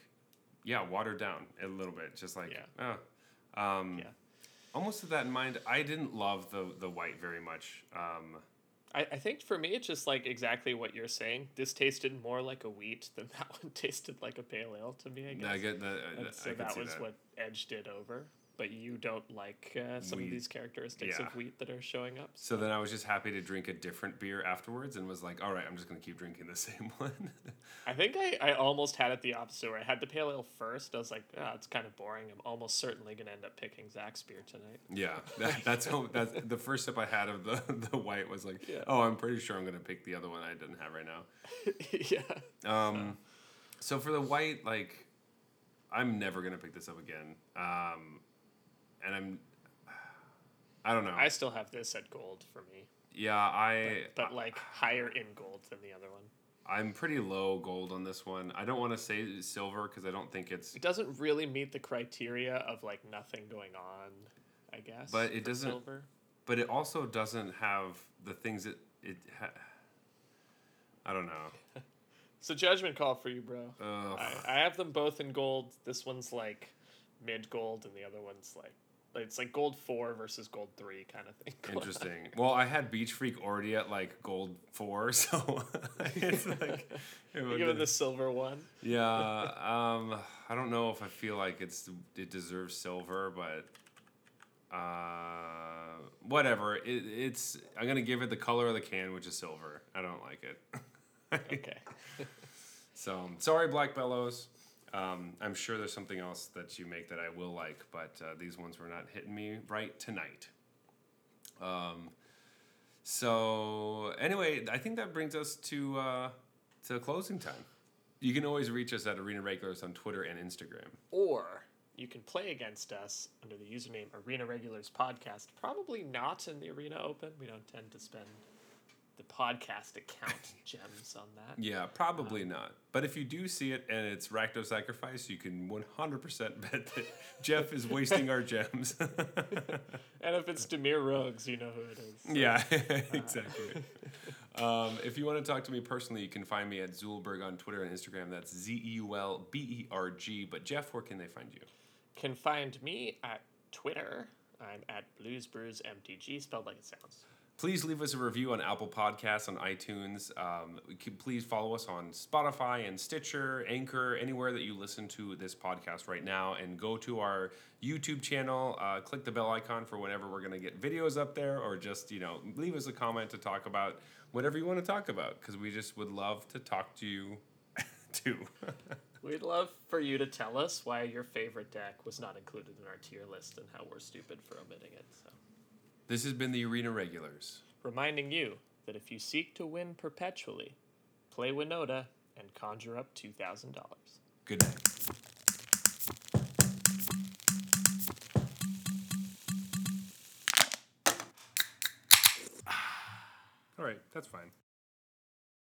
Speaker 1: yeah, watered down a little bit, just like,
Speaker 2: Yeah.
Speaker 1: oh. Um,
Speaker 2: Yeah.
Speaker 1: Almost with that in mind, I didn't love the the white very much. Um,
Speaker 2: I, I think for me, it's just like exactly what you're saying. This tasted more like a wheat than [laughs] that one tasted like a pale ale to me, I guess.
Speaker 1: I get that.
Speaker 2: And
Speaker 1: I
Speaker 2: so that was
Speaker 1: that.
Speaker 2: what edged it over. But you don't like uh, some of these characteristics
Speaker 1: Yeah.
Speaker 2: of wheat that are showing up.
Speaker 1: So then I was just happy to drink a different beer afterwards, and was like, all right, I'm just going to keep drinking the [laughs] same one.
Speaker 2: I think I, I almost had it the opposite where I had the pale ale first. I was like, ah, it's kind of boring. I'm almost certainly going to end up picking Zach's beer tonight.
Speaker 1: yeah, [laughs] that, that's how. That's the first sip I had of the [laughs] the white was like,
Speaker 2: Yeah.
Speaker 1: oh, I'm pretty sure I'm going to pick the other one I didn't have right now.
Speaker 2: yeah.
Speaker 1: Um, so for the white, like, I'm never gonna pick this up again. Um, and I'm, I don't know.
Speaker 2: I still have this at gold for me,
Speaker 1: yeah, I
Speaker 2: but like higher in gold than the other one.
Speaker 1: I'm pretty low gold on this one. I don't want to say silver because I don't think it's.
Speaker 2: It doesn't really meet the criteria of like nothing going on, I guess.
Speaker 1: But it doesn't-
Speaker 2: Silver.
Speaker 1: But it also doesn't have the things that it. Ha- I don't know. [laughs]
Speaker 2: So judgment call for you, bro. I, I have them both in gold. This one's like mid gold, and the other one's like it's like gold four versus gold three kind of thing. [laughs]
Speaker 1: Interesting. Well, I had Beach Freak already at like gold four, [laughs] so it's like. it
Speaker 2: You
Speaker 1: would
Speaker 2: give it the silver one.
Speaker 1: Yeah, [laughs] um, I don't know if I feel like it's it deserves silver, but uh, whatever. It, it's I'm gonna give it the color of the can, which is silver. I don't like it.
Speaker 2: Okay.
Speaker 1: So sorry, Black Bellows. Um, I'm sure there's something else that you make that I will like, but uh, these ones were not hitting me right tonight. Um, so anyway, I think that brings us to uh, to closing time. You can always reach us at Arena Regulars on Twitter and Instagram.
Speaker 2: Or you can play against us under the username Arena Regulars Podcast. Probably not in the Arena Open. We don't tend to spend the podcast account [laughs] gems on that.
Speaker 1: Yeah, probably not. But if you do see it and it's Rakdos Sacrifice, you can 100% [laughs] bet that Jeff is wasting our gems. [laughs]
Speaker 2: And if it's Dimir Rogues, you know who it is. So-
Speaker 1: Yeah, exactly. um, if you want to talk to me personally, you can find me at Zeulberg on Twitter and Instagram. That's Z E U L B E R G. But Jeff, where can they find you?
Speaker 2: Can find me at Twitter. I'm at Blues Brews MTG, spelled like it sounds.
Speaker 1: Please leave us a review on Apple Podcasts, on iTunes. Um, please follow us on Spotify and Stitcher, Anchor, anywhere that you listen to this podcast right now. And go to our YouTube channel, uh, click the bell icon for whenever we're going to get videos up there, or just, you know, leave us a comment to talk about whatever you want to talk about, because we just would love to talk to you [laughs] too. [laughs]
Speaker 2: We'd love for you to tell us why your favorite deck was not included in our tier list and how we're stupid for omitting it. So,
Speaker 1: this has been the Arena Regulars.
Speaker 2: reminding you that if you seek to win perpetually, play Winota and conjure up two thousand dollars.
Speaker 1: Good night. All right, that's fine.